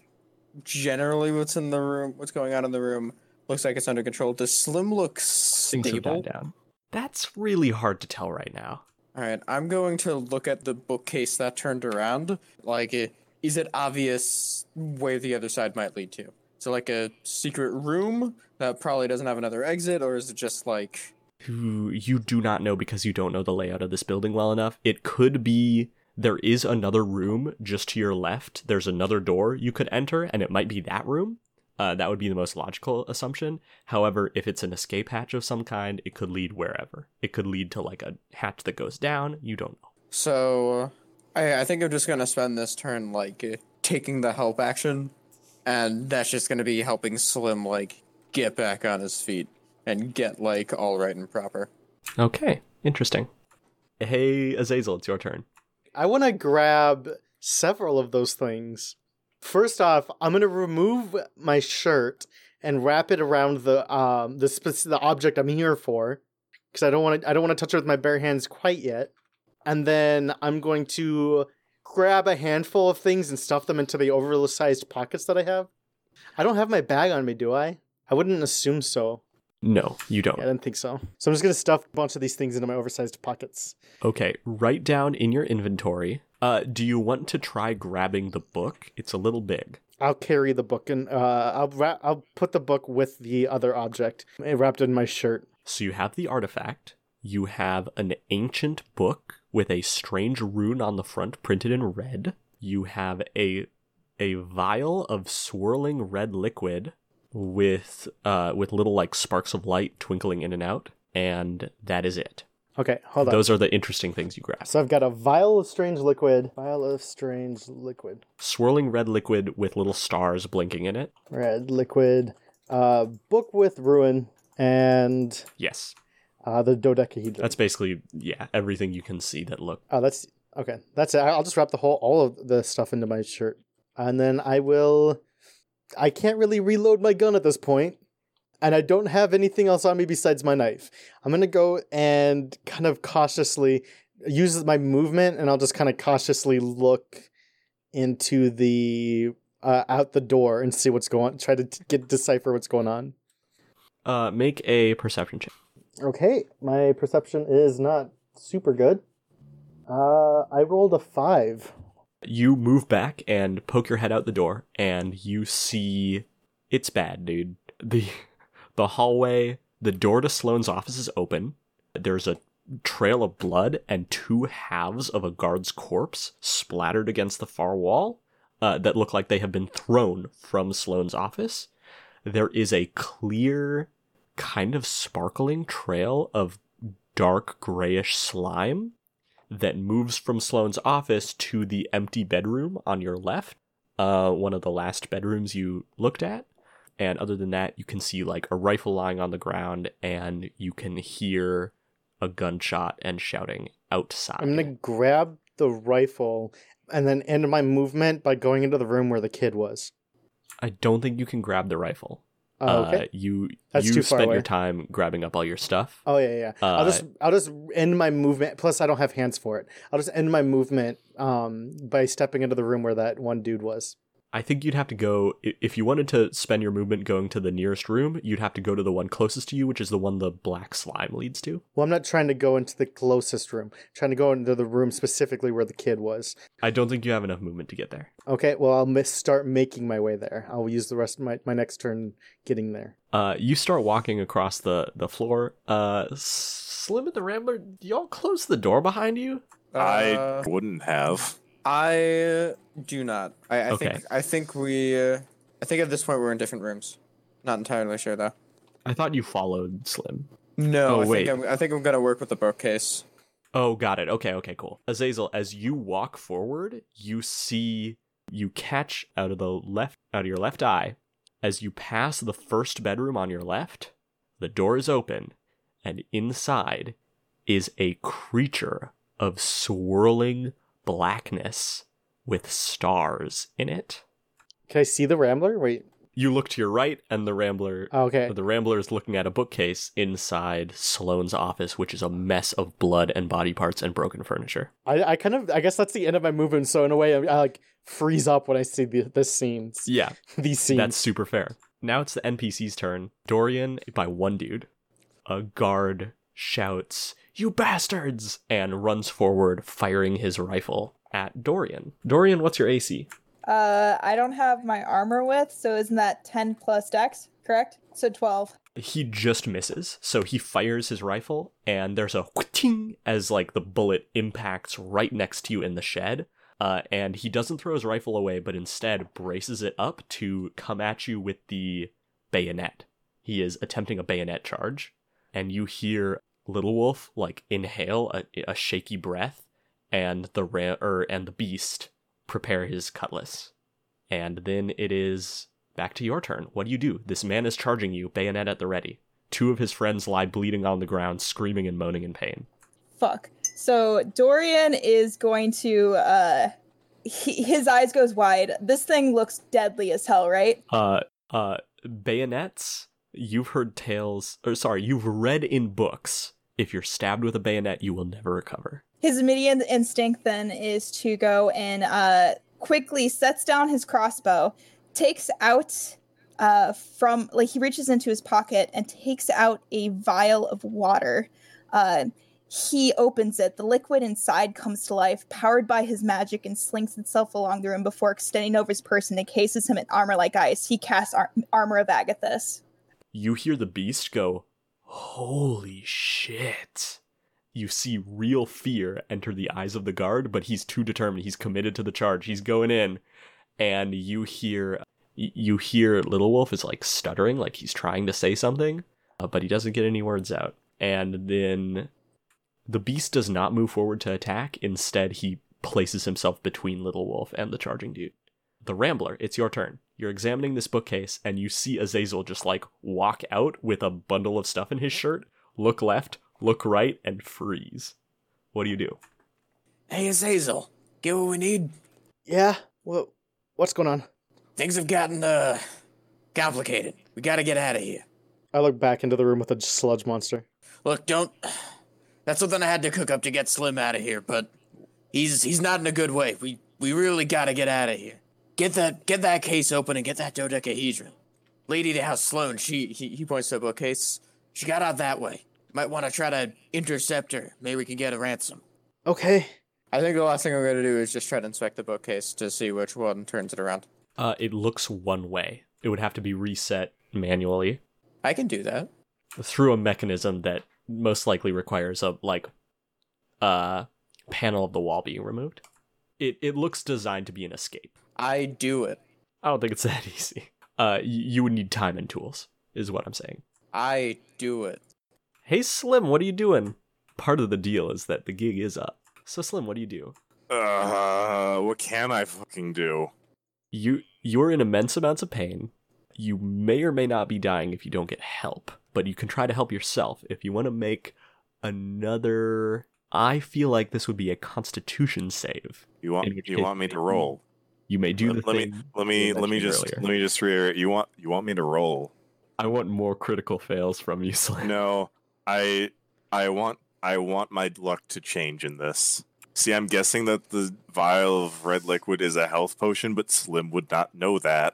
generally what's in the room, what's going on in the room, looks like it's under control. Does Slim look Things have stable? down. That's really hard to tell right now. All right, I'm going to look at the bookcase that turned around. Like, is it obvious where the other side might lead to? So, like a secret room that probably doesn't have another exit, or is it just like? Who you do not know because you don't know the layout of this building well enough. It could be there is another room just to your left. There's another door you could enter, and it might be that room. Uh, that would be the most logical assumption. However, if it's an escape hatch of some kind, it could lead wherever. It could lead to like a hatch that goes down. You don't know. So, I I think I'm just gonna spend this turn like taking the help action, and that's just gonna be helping Slim like get back on his feet and get like all right and proper. Okay, interesting. Hey, Azazel, it's your turn. I want to grab several of those things. First off, I'm gonna remove my shirt and wrap it around the um the spec- the object I'm here for, because I don't want to I don't want to touch it with my bare hands quite yet. And then I'm going to grab a handful of things and stuff them into the oversized pockets that I have. I don't have my bag on me, do I? I wouldn't assume so. No, you don't. Yeah, I didn't think so. So I'm just gonna stuff a bunch of these things into my oversized pockets. Okay, write down in your inventory. Uh, do you want to try grabbing the book? It's a little big. I'll carry the book and uh, I'll wrap, I'll put the book with the other object eh, wrapped in my shirt. So you have the artifact. You have an ancient book with a strange rune on the front printed in red. You have a a vial of swirling red liquid with uh with little like sparks of light twinkling in and out, and that is it. Okay, hold on. Those are the interesting things you grab. So I've got a vial of strange liquid. Vial of strange liquid. Swirling red liquid with little stars blinking in it. Red liquid. Uh, book with ruin and Yes. uh, the dodecahedron. That's basically yeah, everything you can see that look. Oh, that's okay. That's it. I'll just wrap the whole all of the stuff into my shirt, and then I will. I can't really reload my gun at this point, and I don't have anything else on me besides my knife. I'm gonna go and kind of cautiously use my movement, and I'll just kind of cautiously look into the uh, out the door and see what's going. On. Try to t- get decipher what's going on. Uh make a perception check. Okay, my perception is not super good. Uh, I rolled a five. You move back and poke your head out the door, and you see it's bad, dude. The the hallway, the door to Sloane's office is open. There's a trail of blood and two halves of a guard's corpse splattered against the far wall uh, that look like they have been thrown from Sloane's office. There is a clear, kind of sparkling trail of dark grayish slime that moves from Sloane's office to the empty bedroom on your left, uh, one of the last bedrooms you looked at. And other than that, you can see like a rifle lying on the ground, and you can hear a gunshot and shouting outside. I'm gonna grab the rifle and then end my movement by going into the room where the kid was. I don't think you can grab the rifle. Oh, Uh, you That's you too far spent away. your time grabbing up all your stuff. oh yeah, yeah. uh, I'll just I'll just end my movement. Plus, I don't have hands for it. I'll just end my movement um by stepping into the room where that one dude was. I think you'd have to go if you wanted to spend your movement going to the nearest room. You'd have to go to the one closest to you, which is the one the black slime leads to. Well, I'm not trying to go into the closest room. I'm trying to go into the room specifically where the kid was. I don't think you have enough movement to get there. Okay, well, I'll miss, start making my way there. I'll use the rest of my, my next turn getting there. Uh, you start walking across the the floor. Uh, Slim and the Rambler, y'all close the door behind you? I Uh, wouldn't have. I do not. I, I Okay. think I think we. Uh, I think at this point we're in different rooms. Not entirely sure though. I thought you followed Slim. No, Oh, I wait. think I'm, I think I'm gonna work with the bookcase. Oh, got it. Okay, okay, cool. Azazel, as you walk forward, you see you catch out of the left out of your left eye as you pass the first bedroom on your left, the door is open, and inside is a creature of swirling blackness with stars in it. Can I see the Rambler? Wait. You look to your right, and the Rambler Oh, okay. the Rambler is looking at a bookcase inside Sloane's office, which is a mess of blood and body parts and broken furniture. I, I kind of I guess that's the end of my movement. So in a way, I, I like freeze up when I see the this scenes. Yeah, These scenes. that's super fair. Now it's the NPC's turn. Dorian, by one dude, a guard shouts, You bastards! and runs forward, firing his rifle at Dorian. Dorian, what's your AC? Uh, I don't have my armor with, so isn't that 10 plus dex, correct? So 12. he just misses. So he fires his rifle, and there's a ting as like the bullet impacts right next to you in the shed. Uh, and he doesn't throw his rifle away, but instead braces it up to come at you with the bayonet. He is attempting a bayonet charge, and you hear Little Wolf like inhale a, a shaky breath, and the ra- er, and the beast prepare his cutlass. And then it is back to your turn. What do you do? This man is charging you, bayonet at the ready. Two of his friends lie bleeding on the ground, screaming and moaning in pain. Fuck. So Dorian is going to uh he, his eyes goes wide. This thing looks deadly as hell, right? Uh, uh, bayonets. You've heard tales, or sorry, you've read in books. If you're stabbed with a bayonet, you will never recover. His immediate instinct then is to go and uh quickly sets down his crossbow, takes out uh from like he reaches into his pocket and takes out a vial of water. Uh he opens it. The liquid inside comes to life, powered by his magic, and slinks itself along the room before extending over his person and cases him in armor like ice. He casts ar- Armor of Agathys. You hear the beast go, Holy shit. You see real fear enter the eyes of the guard, but he's too determined. He's committed to the charge. He's going in. And you hear you hear Little Wolf is like stuttering, like he's trying to say something, uh, but he doesn't get any words out. And then the beast does not move forward to attack. Instead, he places himself between Little Wolf and the charging dude. The Rambler, it's your turn. You're examining this bookcase and you see Azazel just like walk out with a bundle of stuff in his shirt, look left, look right, and freeze. What do you do? Hey, Azazel, get what we need? Yeah. What? What's going on? Things have gotten, uh, complicated. We gotta get out of here. I look back into the room with a sludge monster. Look, don't. That's something I had to cook up to get Slim out of here, but he's he's not in a good way. We we really gotta get out of here. Get that get that case open and get that dodecahedron. Lady to House Sloane, she he, he points to a bookcase. She got out that way. Might want to try to intercept her. Maybe we can get a ransom. Okay. I think the last thing I'm gonna do is just try to inspect the bookcase to see which one turns it around. Uh, it looks one way. It would have to be reset manually I can do that. through a mechanism that most likely requires a like uh panel of the wall being removed. It it looks designed to be an escape. I do it. I don't think it's that easy. Uh, you would need time and tools, is what I'm saying. I do it. Hey Slim, what are you doing? Part of the deal is that the gig is up. So Slim, what do you do? Uh, what can I fucking do? You you're in immense amounts of pain. You may or may not be dying if you don't get help, but you can try to help yourself if you want to make another I feel like this would be a constitution save. You want In you want me to roll? You may do the let, let me thing. let me let me just earlier. let me just reiterate. You want you want me to roll? I want more critical fails from you, Slim. No, I I want I want my luck to change in this. See, I'm guessing that the vial of red liquid is a health potion, but Slim would not know that.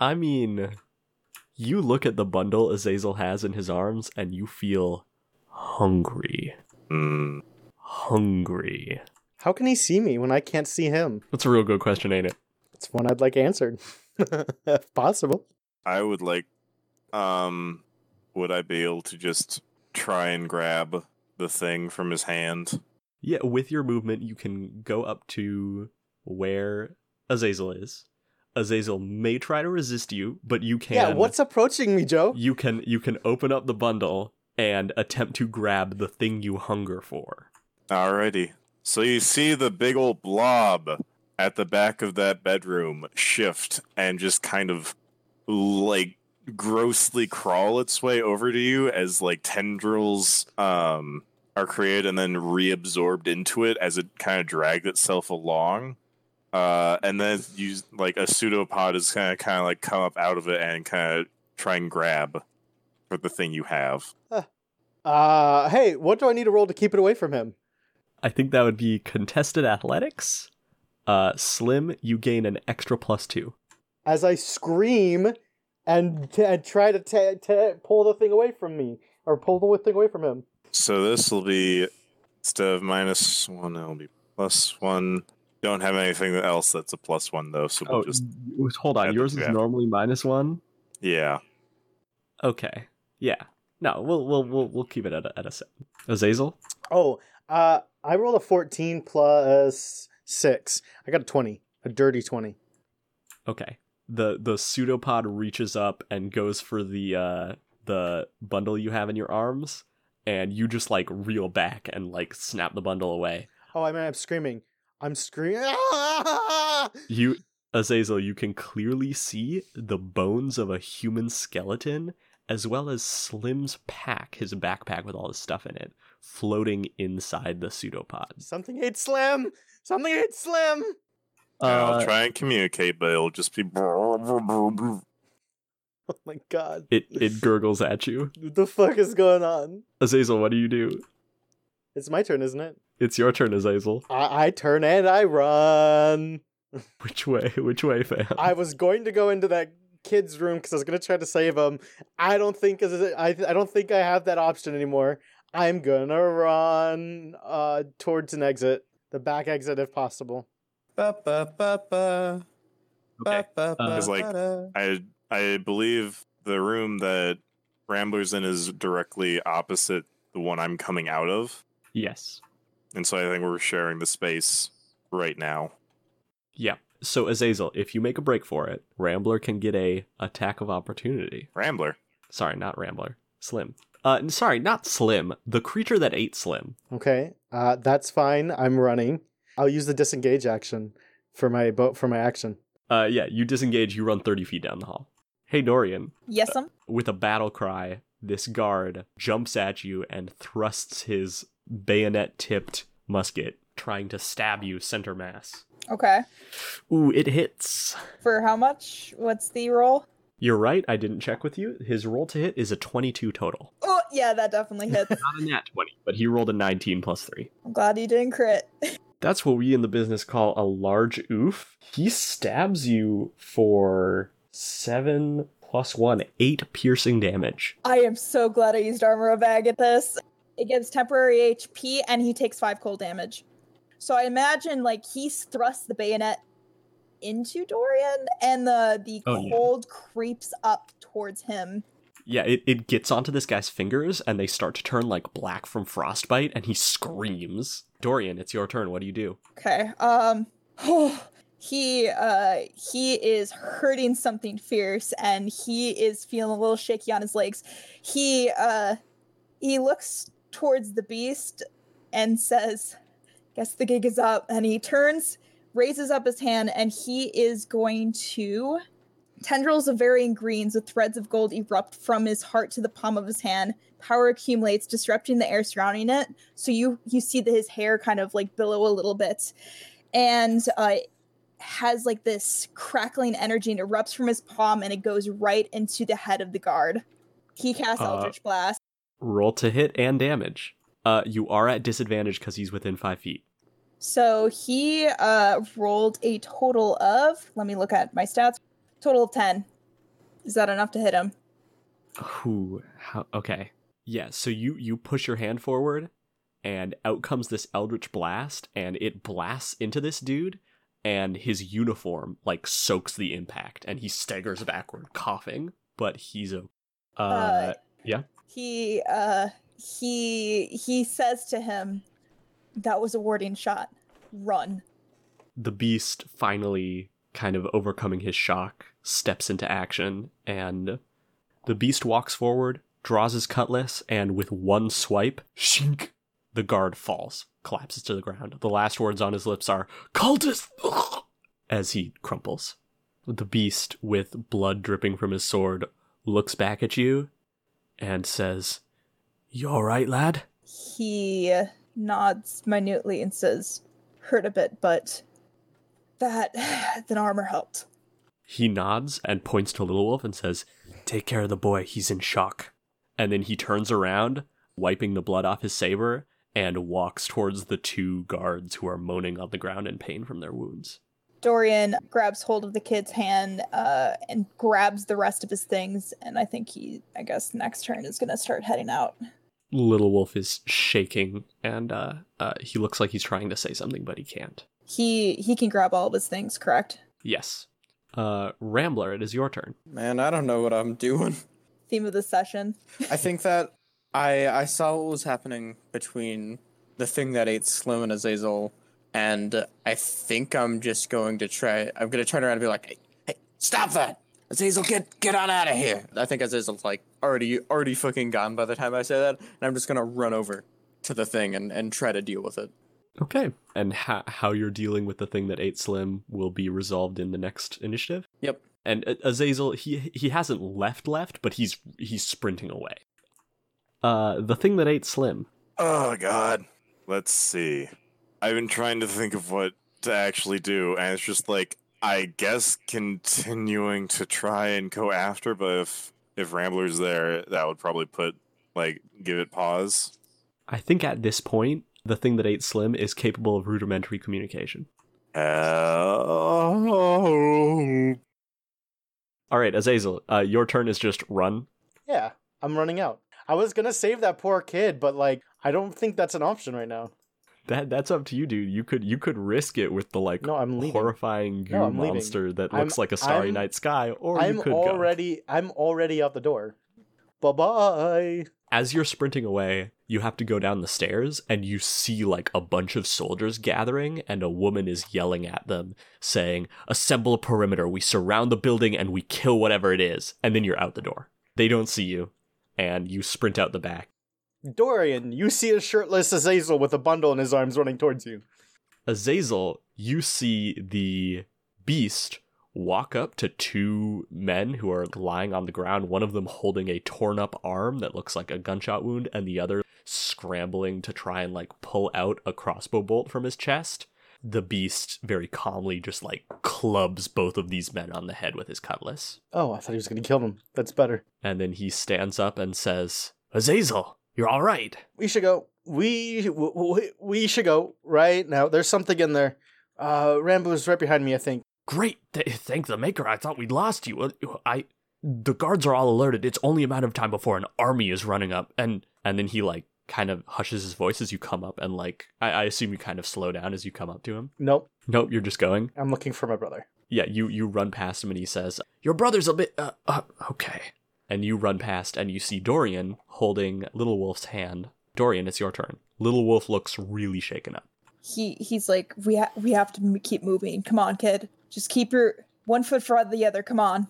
I mean, you look at the bundle Azazel has in his arms and you feel hungry. Hmm. Hungry. How can he see me when I can't see him? That's a real good question, ain't it? It's one I'd like answered. if possible. I would like um would I be able to just try and grab the thing from his hand? Yeah, with your movement, you can go up to where Azazel is. Azazel may try to resist you, but you can. Yeah, what's approaching me, Joe? You can you can open up the bundle and attempt to grab the thing you hunger for. Alrighty. So you see the big old blob at the back of that bedroom shift and just kind of like grossly crawl its way over to you as like tendrils um are created and then reabsorbed into it as it kind of dragged itself along. Uh, and then you like a pseudopod is kind of kind of like come up out of it and kind of try and grab for the thing you have. Uh, hey, what do I need to roll to keep it away from him? I think that would be contested athletics. Uh, Slim, you gain an extra plus two. As I scream and, t- and try to t- t- pull the thing away from me, or pull the thing away from him. So this will be instead of minus one, it'll be plus one. Don't have anything else that's a plus one though, so we'll just hold on. Yours is normally minus one. yeah. Okay. Yeah. No, we'll we'll we'll we'll keep it at a, at a set. Azazel. Oh, uh, I rolled a 14 plus 6. I got a 20. A dirty 20. Okay. The the pseudopod reaches up and goes for the uh the bundle you have in your arms, and you just like reel back and like snap the bundle away. Oh, I mean, I'm screaming. I'm screaming. You Azazel, you can clearly see the bones of a human skeleton, as well as Slim's pack, his backpack with all his stuff in it, floating inside the pseudopod. Something ate Slim. Something ate Slim. And I'll Uh, try and communicate, but it'll just be. Oh my god. it it gurgles at you. What the fuck is going on? Azazel, what do you do? It's my turn, isn't it? It's your turn, Azazel. I, I turn and I run. Which way? Which way, fam? I was going to go into that kid's room because I was going to try to save him. I don't think I, I don't think I have that option anymore. I'm gonna run uh towards an exit, the back exit if possible. Ba, ba, ba, ba. Okay. Ba, ba, Uh, like- I I believe the room that Rambler's in is directly opposite the one I'm coming out of, Yes. and so I think we're sharing the space right now. Yeah. So Azazel, if you make a break for it, Rambler can get a attack of opportunity. Rambler. Sorry, not Rambler. Slim. Uh, sorry, not Slim. The creature that ate Slim. Okay, uh, that's fine. I'm running. I'll use the disengage action for my boat for my action. Uh, yeah, you disengage. You run thirty feet down the hall. Hey, Dorian. Yes, um. With a battle cry, this guard jumps at you and thrusts his bayonet-tipped musket, trying to stab you center mass. Okay. Ooh, it hits. For how much? What's the roll? You're right. I didn't check with you. His roll to hit is a 22 total. Oh, yeah, that definitely hits. Not a nat 20, but he rolled a 19 plus 3. I'm glad you didn't crit. That's what we in the business call a large oof. He stabs you for 7 plus 1, 8 piercing damage. I am so glad I used armor of Agathys. It gives temporary HP and he takes five cold damage. So I imagine like he's thrust the bayonet into Dorian and the the Oh, yeah. cold creeps up towards him. Yeah, it, it gets onto this guy's fingers and they start to turn like black from frostbite and he screams. Dorian, it's your turn. What do you do? Okay. Um oh, he uh he is hurting something fierce and he is feeling a little shaky on his legs. He uh he looks towards the beast and says, "Guess the gig is up." And he turns, raises up his hand and he is going to Tendrils of varying greens with threads of gold erupt from his heart to the palm of his hand. Power accumulates, disrupting the air surrounding it. So you you see that his hair kind of like billow a little bit, and uh, has like this crackling energy and erupts from his palm, and it goes right into the head of the guard. He casts Uh, Eldritch Blast. Roll to hit and damage. Uh, you are at disadvantage because he's within 5 feet. So he uh, rolled a total of. Let me look at my stats. Total of ten. Is that enough to hit him? Ooh, how, okay. Yeah, so you you push your hand forward, and out comes this eldritch blast, and it blasts into this dude, and his uniform like soaks the impact, and he staggers backward, coughing, but he's a. Uh, Uh, yeah. He uh he he says to him, "That was a warding shot. Run." the beast finally kind of overcoming his shock steps into action and the beast walks forward draws his cutlass and with one swipe shink the guard falls collapses to the ground the last words on his lips are cultist as he crumples the beast with blood dripping from his sword looks back at you and says you all right lad He nods minutely and says, "Hurt a bit, but that that armor helped." He nods and points to Little Wolf and says, Take care of the boy, he's in shock. And then he turns around, wiping the blood off his saber, and walks towards the two guards who are moaning on the ground in pain from their wounds. Dorian grabs hold of the kid's hand uh, and grabs the rest of his things, and I think he, I guess, next turn is gonna start heading out. Little Wolf is shaking, and uh, uh, he looks like he's trying to say something, but he can't. He he can grab all of his things, correct? Yes. Uh, Rambler, it is your turn. Man, I don't know what I'm doing. Theme of the session. I think that I I saw what was happening between the thing that ate Slim and Azazel, and I think I'm just going to try. I'm gonna turn around and be like, "Hey, hey stop that! Azazel, get get on out of here!" I think Azazel's like already already fucking gone by the time I say that, and I'm just gonna run over to the thing and and try to deal with it. Okay. And how how you're dealing with the thing that ate Slim will be resolved in the next initiative. Yep. And uh, Azazel, he he hasn't left left, but he's he's sprinting away. Uh, the thing that ate Slim. Oh God. Let's see. I've been trying to think of what to actually do, and it's just like I guess continuing to try and go after, but if if Rambler's there, that would probably put like give it pause. I think at this point, the thing that ate Slim is capable of rudimentary communication. Oh. All right, Azazel, uh, your turn is just run. Yeah, I'm running out. I was gonna save that poor kid, but like, I don't think that's an option right now. That that's up to you, dude. You could you could risk it with the like No, I'm leaving. horrifying goo No, I'm leaving. monster that I'm- looks like a starry I'm- night sky, or I'm you could go. already, I'm already out the door. Bye bye. As you're sprinting away, you have to go down the stairs and you see like a bunch of soldiers gathering and a woman is yelling at them saying, "Assemble a perimeter. We surround the building and we kill whatever it is." And then you're out the door. They don't see you and you sprint out the back. Dorian, you see a shirtless Azazel with a bundle in his arms running towards you. Azazel, you see the beast walk up to two men who are lying on the ground, one of them holding a torn up arm that looks like a gunshot wound, and the other scrambling to try and like pull out a crossbow bolt from his chest. The beast very calmly just like clubs both of these men on the head with his cutlass. Oh, I thought he was gonna kill them. That's better. And then he stands up and says, Azazel, you're all right. We should go. We we, we should go right now. There's something in there. Uh, Rambler's right behind me. I think. Great. Th- thank the maker. I thought we'd lost you. Uh, I the guards are all alerted. It's only a matter of time before an army is running up and and then he like kind of hushes his voice as you come up and like I, I assume you kind of slow down as you come up to him. Nope. Nope, you're just going. I'm looking for my brother. Yeah, you you run past him and he says, "Your brother's a bit uh, uh okay." And you run past and you see Dorian holding Little Wolf's hand. Dorian, it's your turn. Little Wolf looks really shaken up. He he's like, we ha- we have to m- keep moving. Come on, kid. Just keep your one foot for the other. Come on.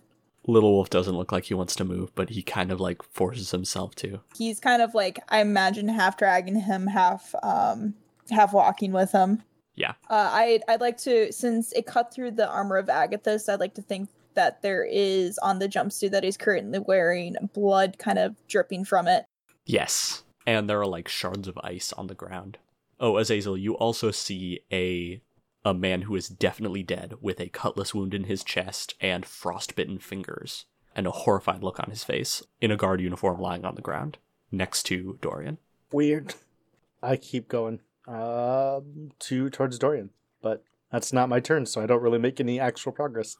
Little Wolf doesn't look like he wants to move, but he kind of like forces himself to. He's kind of like I imagine half dragging him, half um half walking with him. Yeah. Uh, I'd I'd like to since it cut through the armor of Agathys, I'd like to think that there is on the jumpsuit that he's currently wearing blood kind of dripping from it. Yes. And there are like shards of ice on the ground. Oh, Azazel, you also see a a man who is definitely dead with a cutlass wound in his chest and frostbitten fingers and a horrified look on his face in a guard uniform lying on the ground next to Dorian. Weird. I keep going. Um, to towards Dorian, but that's not my turn, so I don't really make any actual progress.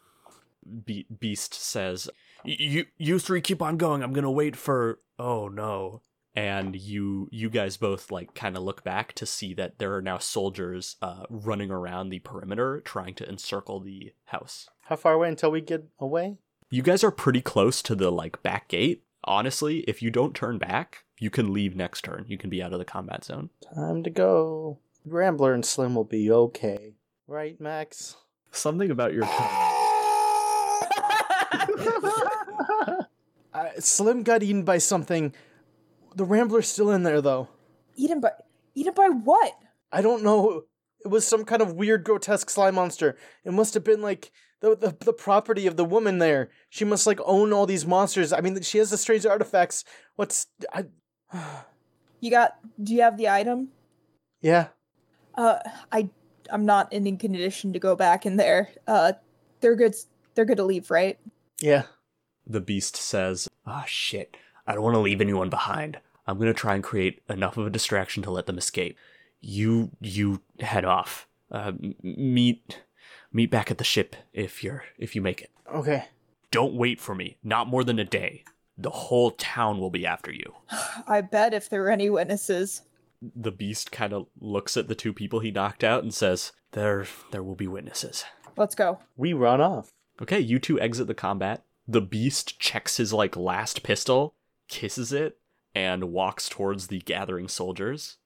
Be- Beast says, "You you three keep on going. I'm going to wait for Oh no." And you you guys both like kind of look back to see that there are now soldiers uh, running around the perimeter trying to encircle the house. How far away until we get away? You guys are pretty close to the like back gate. Honestly, if you don't turn back, you can leave next turn. You can be out of the combat zone. Time to go. Rambler and Slim will be okay, right, Max? Something about your uh, Slim got eaten by something. The Rambler's still in there, though. Eaten by eaten by what? I don't know. It was some kind of weird, grotesque slime monster. It must have been like the, the the property of the woman there. She must like own all these monsters. I mean, she has the strange artifacts. What's I? You got? Do you have the item? yeah. Uh, I I'm not in condition to go back in there. Uh, they're good. They're good to leave, right? Yeah. The beast says, "Ah shit. I don't want to leave anyone behind. I'm going to try and create enough of a distraction to let them escape. You you head off. Uh, meet meet back at the ship if you're if you make it. Okay. Don't wait for me. Not more than a day. The whole town will be after you." I bet if there were any witnesses. The beast kind of looks at the two people he knocked out and says, "There there will be witnesses." Let's go. We run off. Okay, you two exit the combat. The beast checks his like last pistol, kisses it, and walks towards the gathering soldiers.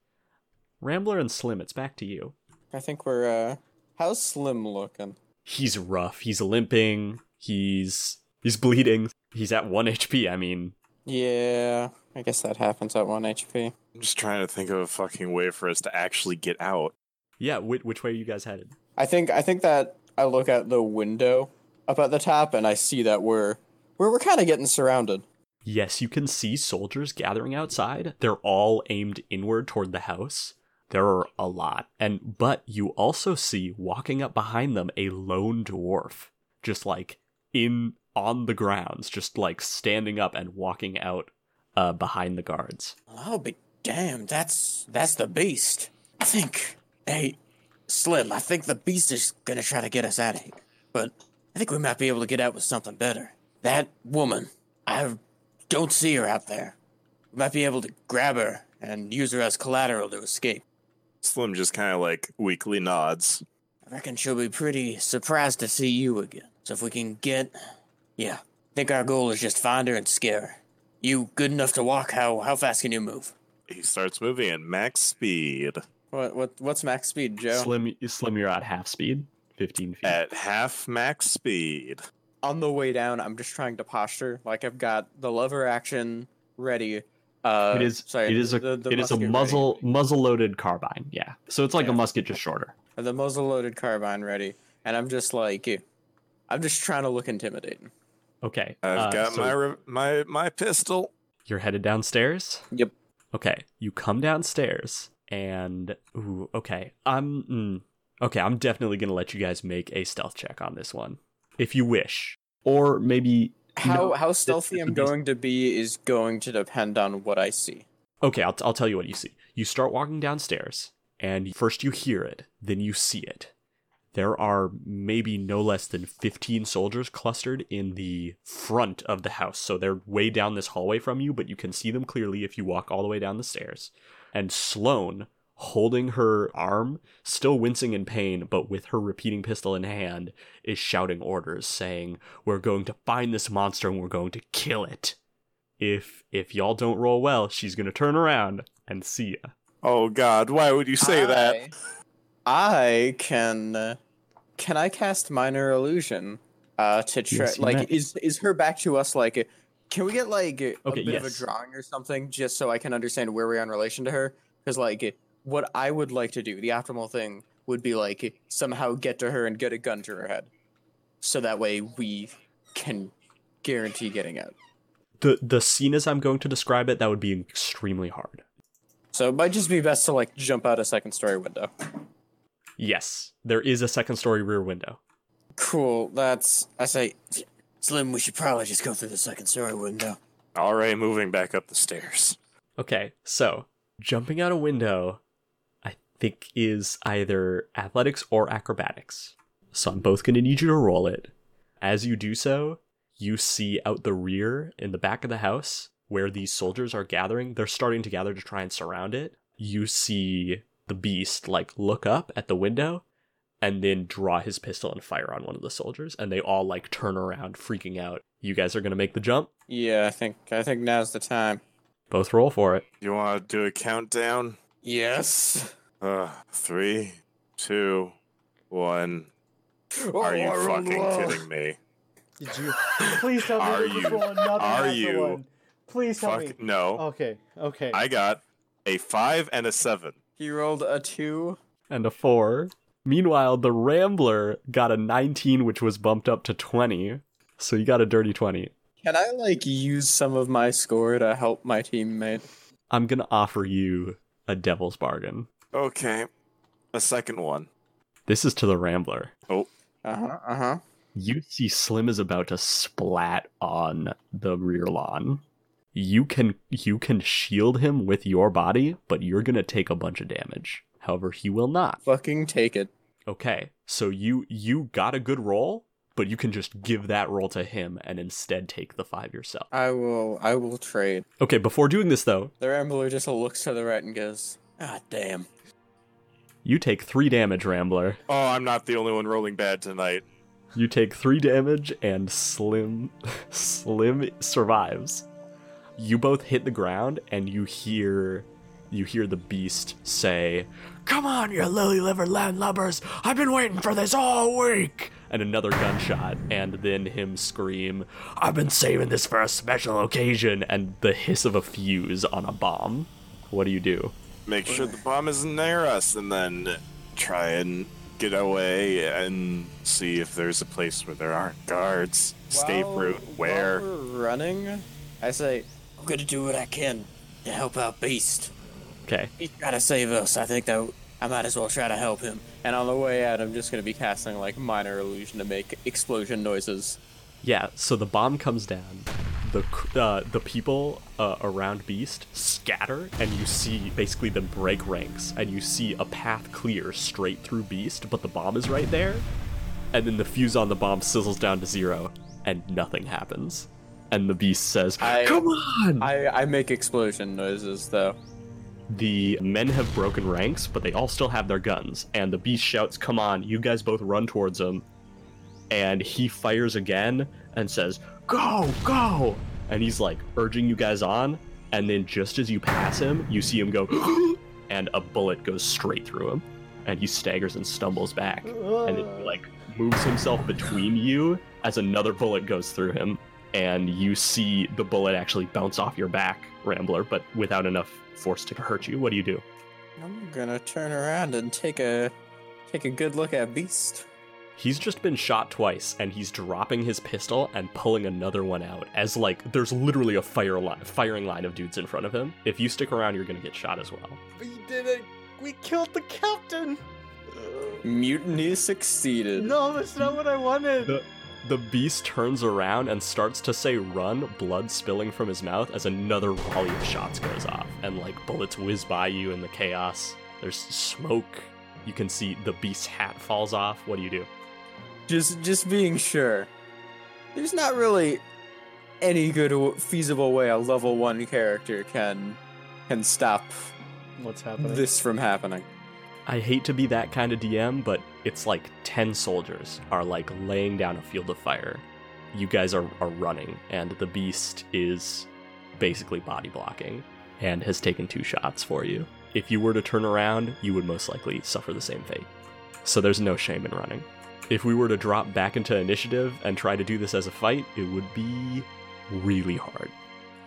Rambler and Slim, it's back to you. I think we're uh how's Slim looking? He's rough. He's limping. He's he's bleeding. He's at 1 HP. I mean, Yeah, I guess that happens at one HP. I'm just trying to think of a fucking way for us to actually get out. Yeah, which, which way are you guys headed? I think I think that I look out the window up at the top and I see that we're we're, we're kind of getting surrounded. Yes, you can see soldiers gathering outside. They're all aimed inward toward the house. There are a lot. And but you also see walking up behind them a lone dwarf, just like in on the grounds, just like standing up and walking out uh, behind the guards. I'll be damned. That's that's the beast. I think. Hey, Slim. I think the beast is gonna try to get us out of here. But I think we might be able to get out with something better. That woman. I don't see her out there. We might be able to grab her and use her as collateral to escape. Slim just kind of like weakly nods. I reckon she'll be pretty surprised to see you again. So if we can get, yeah, I think our goal is just find her and scare her. You good enough to walk? How how fast can you move? He starts moving at max speed. What what what's max speed, Joe? Slim, Slim, you're at half speed, fifteen feet. At half max speed. On the way down, I'm just trying to posture like I've got the lever action ready. Uh, it is. sorry, it is a. the- the it is a musket ready. muzzle muzzle loaded carbine. Yeah. So it's like Yeah. a musket, just shorter. the muzzle loaded carbine ready, and I'm just like, I'm just trying to look intimidating. Okay. I've uh, got so my re- my my pistol. You're headed downstairs. Yep. Okay. You come downstairs, and ooh, okay. I'm. Mm, okay. I'm definitely gonna let you guys make a stealth check on this one, if you wish, or maybe. How No, how stealthy I'm going to be is going to depend on what I see. Okay, I'll, I'll tell you what you see. You start walking downstairs, and first you hear it, then you see it. There are maybe no less than 15 soldiers clustered in the front of the house. So they're way down this hallway from you, but you can see them clearly if you walk all the way down the stairs. And Sloane, holding her arm, still wincing in pain, but with her repeating pistol in hand, is shouting orders, saying, We're going to find this monster and we're going to kill it if if y'all don't roll well, she's gonna turn around and see ya. Oh God! Why would you say that? I can. Uh, can I cast minor illusion? Uh, to try Yes, like may. is is her back to us? Like, can we get like a Okay, bit of a drawing or something, just so I can understand where we are in relation to her? Because like, what I would like to do, the optimal thing would be like somehow get to her and get a gun to her head, so that way we can guarantee getting out. The the scene as I'm going to describe it, that would be extremely hard. So it might just be best to like jump out a second story window. Yes, there is a second story rear window. Cool. That's I say, Slim. We should probably just go through the second story window. All right, moving back up the stairs. Okay, so jumping out a window, I think is either athletics or acrobatics. So I'm both gonna need you to roll it. As you do so, you see out the rear in the back of the house where these soldiers are gathering. They're starting to gather to try and surround it. You see the beast like look up at the window and then draw his pistol and fire on one of the soldiers and they all like turn around freaking out. You guys are going to make the jump. Yeah, I think I think now's the time. Both roll for it. You want to do a countdown? Yes. Uh, three, two, one. Are you fucking kidding me? Did you? Please tell me Are you- one, not are natural you- one. Please tell me. Fuck no. Okay, okay. I got a five and a seven. He rolled a two. and a 4. Meanwhile, the Rambler got a 19, which was bumped up to 20. So you got a dirty 20. Can I like use some of my score to help my teammate? I'm going to offer you a devil's bargain. Okay, a second one. This is to the Rambler. Oh. Uh huh. Uh huh. You see Slim is about to splat on the rear lawn. You can you can shield him with your body, but you're going to take a bunch of damage. However, he will not. Fucking take it. Okay, so you you got a good roll, but you can just give that roll to him and instead take the 5 yourself. I will. I will trade. Okay, before doing this though, The Rambler just looks to the right and goes, "Ah, damn." You take three damage, Rambler. Oh, I'm not the only one rolling bad tonight. You take three damage, and Slim, Slim survives. You both hit the ground, and you hear, you hear the beast say, "Come on, you lily-livered landlubbers! I've been waiting for this all week." And another gunshot, and then him scream, "I've been saving this for a special occasion!" And the hiss of a fuse on a bomb. What do you do? Make sure the bomb isn't near us, and then try and get away and see if there's a place where there aren't guards. Escape While- route where? While we're running, I say, I'm gonna do what I can to help out Beast. Okay. He's trying to save us. I think that I might as well try to help him. And on the way out, I'm just gonna be casting like minor illusion to make explosion noises. Yeah, so the bomb comes down. The uh, the people uh, around Beast scatter, and you see basically them break ranks, and you see a path clear straight through Beast, but the bomb is right there. And then the fuse on the bomb sizzles down to zero, and nothing happens. And the Beast says, I- "Come on!" I I make explosion noises though. The men have broken ranks, but they all still have their guns. And the beast shouts, Come on, you guys both run towards him. And he fires again and says, Go, go! And he's like urging you guys on. And then just as you pass him, you see him go, and a bullet goes straight through him. And he staggers and stumbles back. And it like moves himself between you as another bullet goes through him. And you see the bullet actually bounce off your back, Rambler, but without enough force to hurt you. What do you do? I'm gonna turn around and take a take a good look at Beast. He's just been shot twice, and he's dropping his pistol and pulling another one out. As like, there's literally a fire line, firing line of dudes in front of him. If you stick around, you're gonna get shot as well. We did it. We killed the captain. Mutiny succeeded. No, that's not what I wanted. The, the beast turns around and starts to say run, blood spilling from his mouth as another volley of shots goes off. And like bullets whiz by you in the chaos. There's smoke. You can see the beast's hat falls off. What do you do? Just just being sure. There's not really any good feasible way a level one character can can stop What's happening? this from happening. I hate to be that kind of DM, but it's like 10 soldiers are like laying down a field of fire. You guys are, are running, and the beast is basically body blocking and has taken two shots for you. If you were to turn around, you would most likely suffer the same fate. So there's no shame in running. If we were to drop back into initiative and try to do this as a fight, it would be really hard.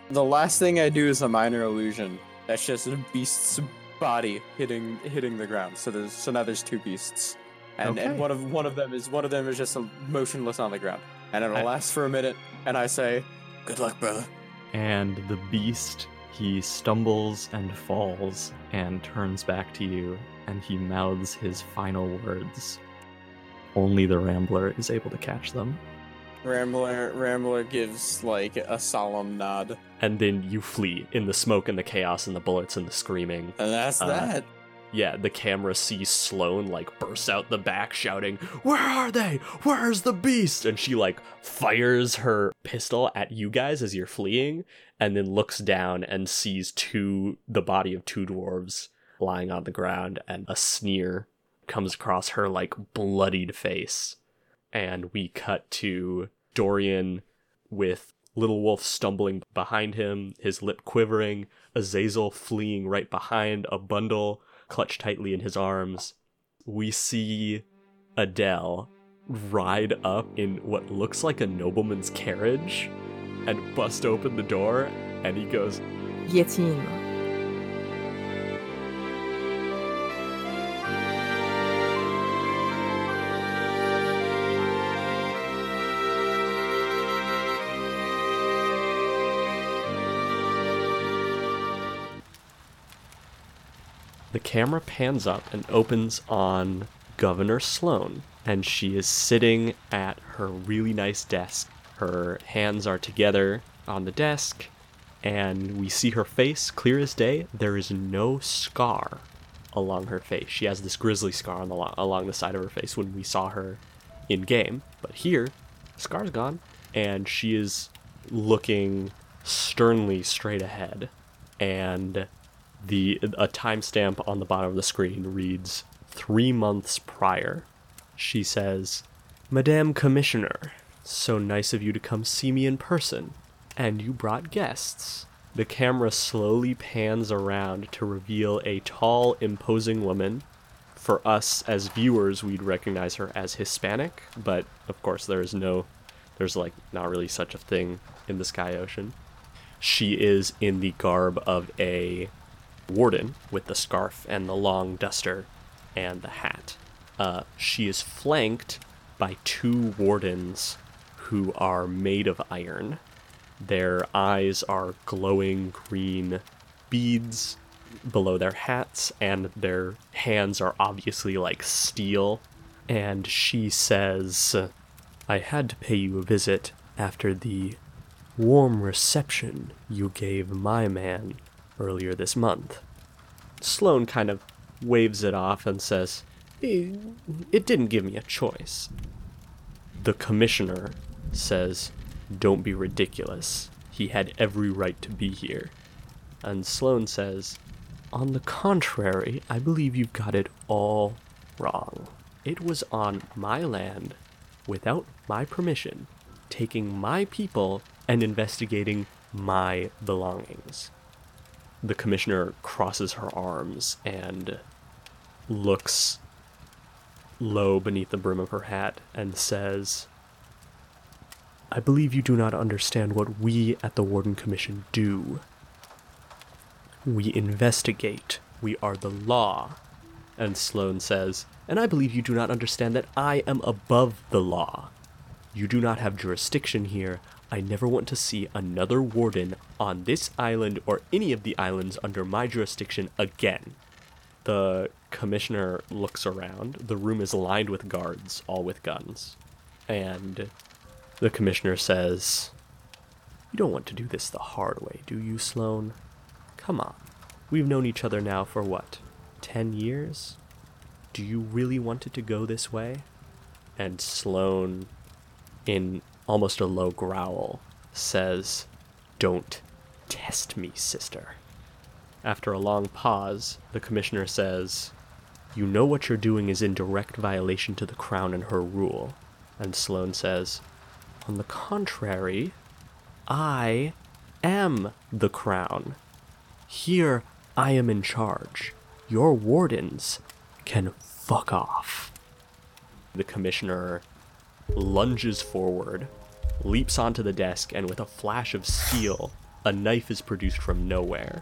The last thing I do is a minor illusion. That's just a beast's body hitting hitting the ground. So there's so now there's two beasts, and Okay. and one of one of them is one of them is just motionless on the ground, and it'll I- last for a minute. And I say, "Good luck, brother." And the beast, he stumbles and falls and turns back to you, and he mouths his final words. Only the Rambler is able to catch them. Rambler Rambler gives like a solemn nod, And then you flee in the smoke and the chaos and the bullets and the screaming. and that's Uh, that. Yeah, the camera sees Sloane like burst out the back shouting, Where are they? Where's the beast? And she like fires her pistol at you guys as you're fleeing, and then looks down and sees two the body of two dwarves lying on the ground, and a sneer comes across her like bloodied face. And we cut to Dorian with Little Wolf stumbling behind him, his lip quivering, Azazel fleeing right behind, a bundle clutched tightly in his arms. We see Adele ride up in what looks like a nobleman's carriage and bust open the door, and he goes, Guillotine. The camera pans up and opens on Governor Sloane, and she is sitting at her really nice desk. Her hands are together on the desk, and we see her face clear as day. There is no scar along her face. She has this grizzly scar on the lo- along the side of her face when we saw her in game, but here, scar's gone, and she is looking sternly straight ahead, and the a timestamp on the bottom of the screen reads three months prior. She says, Madame Commissioner, so nice of you to come see me in person. And you brought guests. The camera slowly pans around to reveal a tall, imposing woman. For us as viewers, we'd recognize her as Hispanic, but of course, there is no, there's like not really such a thing in the Sky Ocean. She is in the garb of a warden with the scarf and the long duster, and the hat. Uh, she is flanked by two wardens who are made of iron. Their eyes are glowing green beads below their hats, and their hands are obviously like steel. And she says, I had to pay you a visit after the warm reception you gave my man earlier this month. Sloane kind of waves it off and says, "Eh, It didn't give me a choice. The commissioner says, Don't be ridiculous. He had every right to be here. And Sloane says, On the contrary, I believe you've got it all wrong. It was on my land, without my permission, taking my people and investigating my belongings. The commissioner crosses her arms and looks low beneath the brim of her hat and says, I believe you do not understand what we at the Warden Commission do. We investigate. We are the law. And Sloane says, And I believe you do not understand that I am above the law. You do not have jurisdiction here. I never want to see another warden on this island or any of the islands under my jurisdiction again. The commissioner looks around. The room is lined with guards, all with guns. And the commissioner says, You don't want to do this the hard way, do you, Sloane? Come on. We've known each other now for what? Ten years? Do you really want it to go this way? And Sloane, in almost a low growl, says, Don't test me, sister. After a long pause, the commissioner says, You know what you're doing is in direct violation to the crown and her rule. And Sloane says, On the contrary, I am the crown. Here, I am in charge. Your wardens can fuck off. The commissioner lunges forward, leaps onto the desk, and with a flash of steel, a knife is produced from nowhere.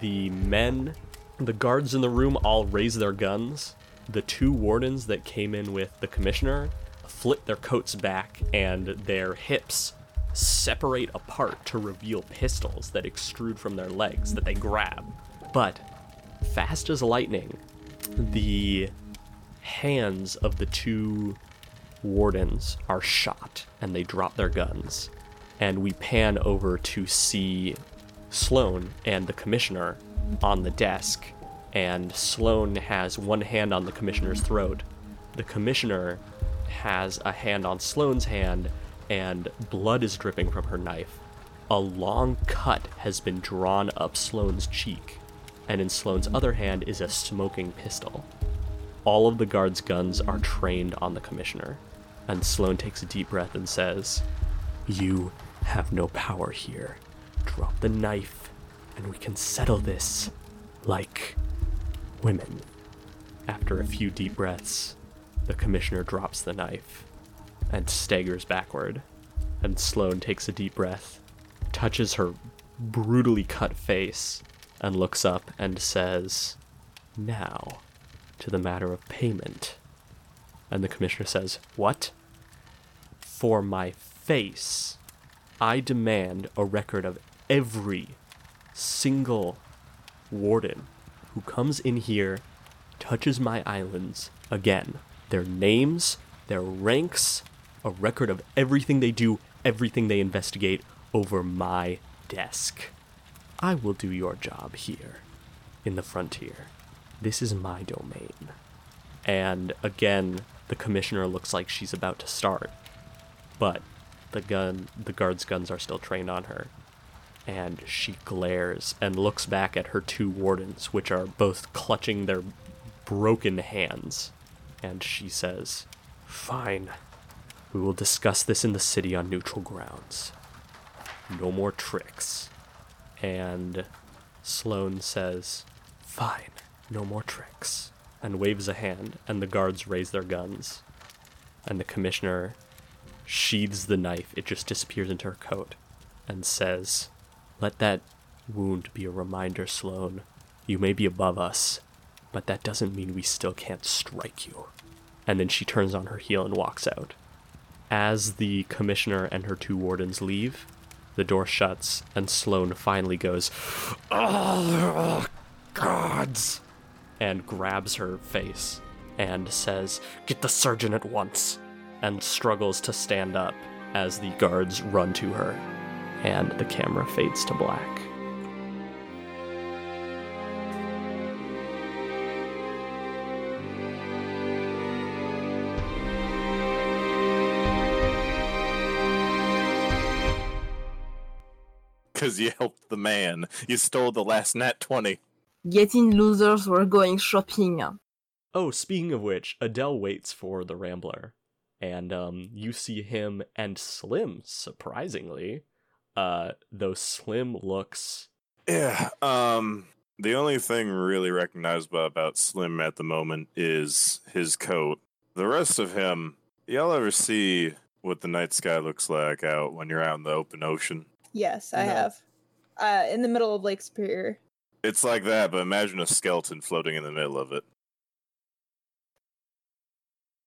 The men, the guards in the room, all raise their guns. The two wardens that came in with the commissioner flip their coats back, and their hips separate apart to reveal pistols that extrude from their legs that they grab. But, fast as lightning, the hands of the two wardens are shot and they drop their guns. And we pan over to see Sloane and the commissioner on the desk. And Sloane has one hand on the commissioner's throat. The commissioner has a hand on Sloane's hand, and blood is dripping from her knife. A long cut has been drawn up Sloane's cheek, and in Sloane's other hand is a smoking pistol. All of the guards' guns are trained on the commissioner, and Sloane takes a deep breath and says, You have no power here. Drop the knife, and we can settle this like women. After a few deep breaths, the commissioner drops the knife and staggers backward. And Sloane takes a deep breath, touches her brutally cut face, and looks up and says, Now, to the matter of payment. And the commissioner says, What? For my face, I demand a record of every single warden who comes in here, touches my islands again. Their names, their ranks, a record of everything they do, everything they investigate over my desk. I will do your job here, in the frontier. This is my domain. And again, the commissioner looks like she's about to start, but the gun, the guard's guns are still trained on her. And she glares and looks back at her two wardens, which are both clutching their broken hands. And she says, Fine. We will discuss this in the city on neutral grounds. No more tricks. And Sloane says, Fine, no more tricks. And waves a hand, and the guards raise their guns. And the commissioner sheathes the knife, it just disappears into her coat, and says, Let that wound be a reminder, Sloane. You may be above us, but that doesn't mean we still can't strike you. And then she turns on her heel and walks out. As the commissioner and her two wardens leave, the door shuts, and Sloane finally goes, Oh, gods! And grabs her face and says, Get the surgeon at once! And struggles to stand up as the guards run to her, and the camera fades to black. Because you helped the man. You stole the last nat 20. Getting losers were going shopping. Oh, speaking of which, Adele waits for the Rambler, and um, you see him and Slim. Surprisingly, uh, though Slim looks Yeah. Um. The only thing really recognizable about Slim at the moment is his coat. The rest of him, y'all ever see what the night sky looks like out when you're out in the open ocean? Yes, I No. have. Uh, in the middle of Lake Superior. It's like that, but imagine a skeleton floating in the middle of it.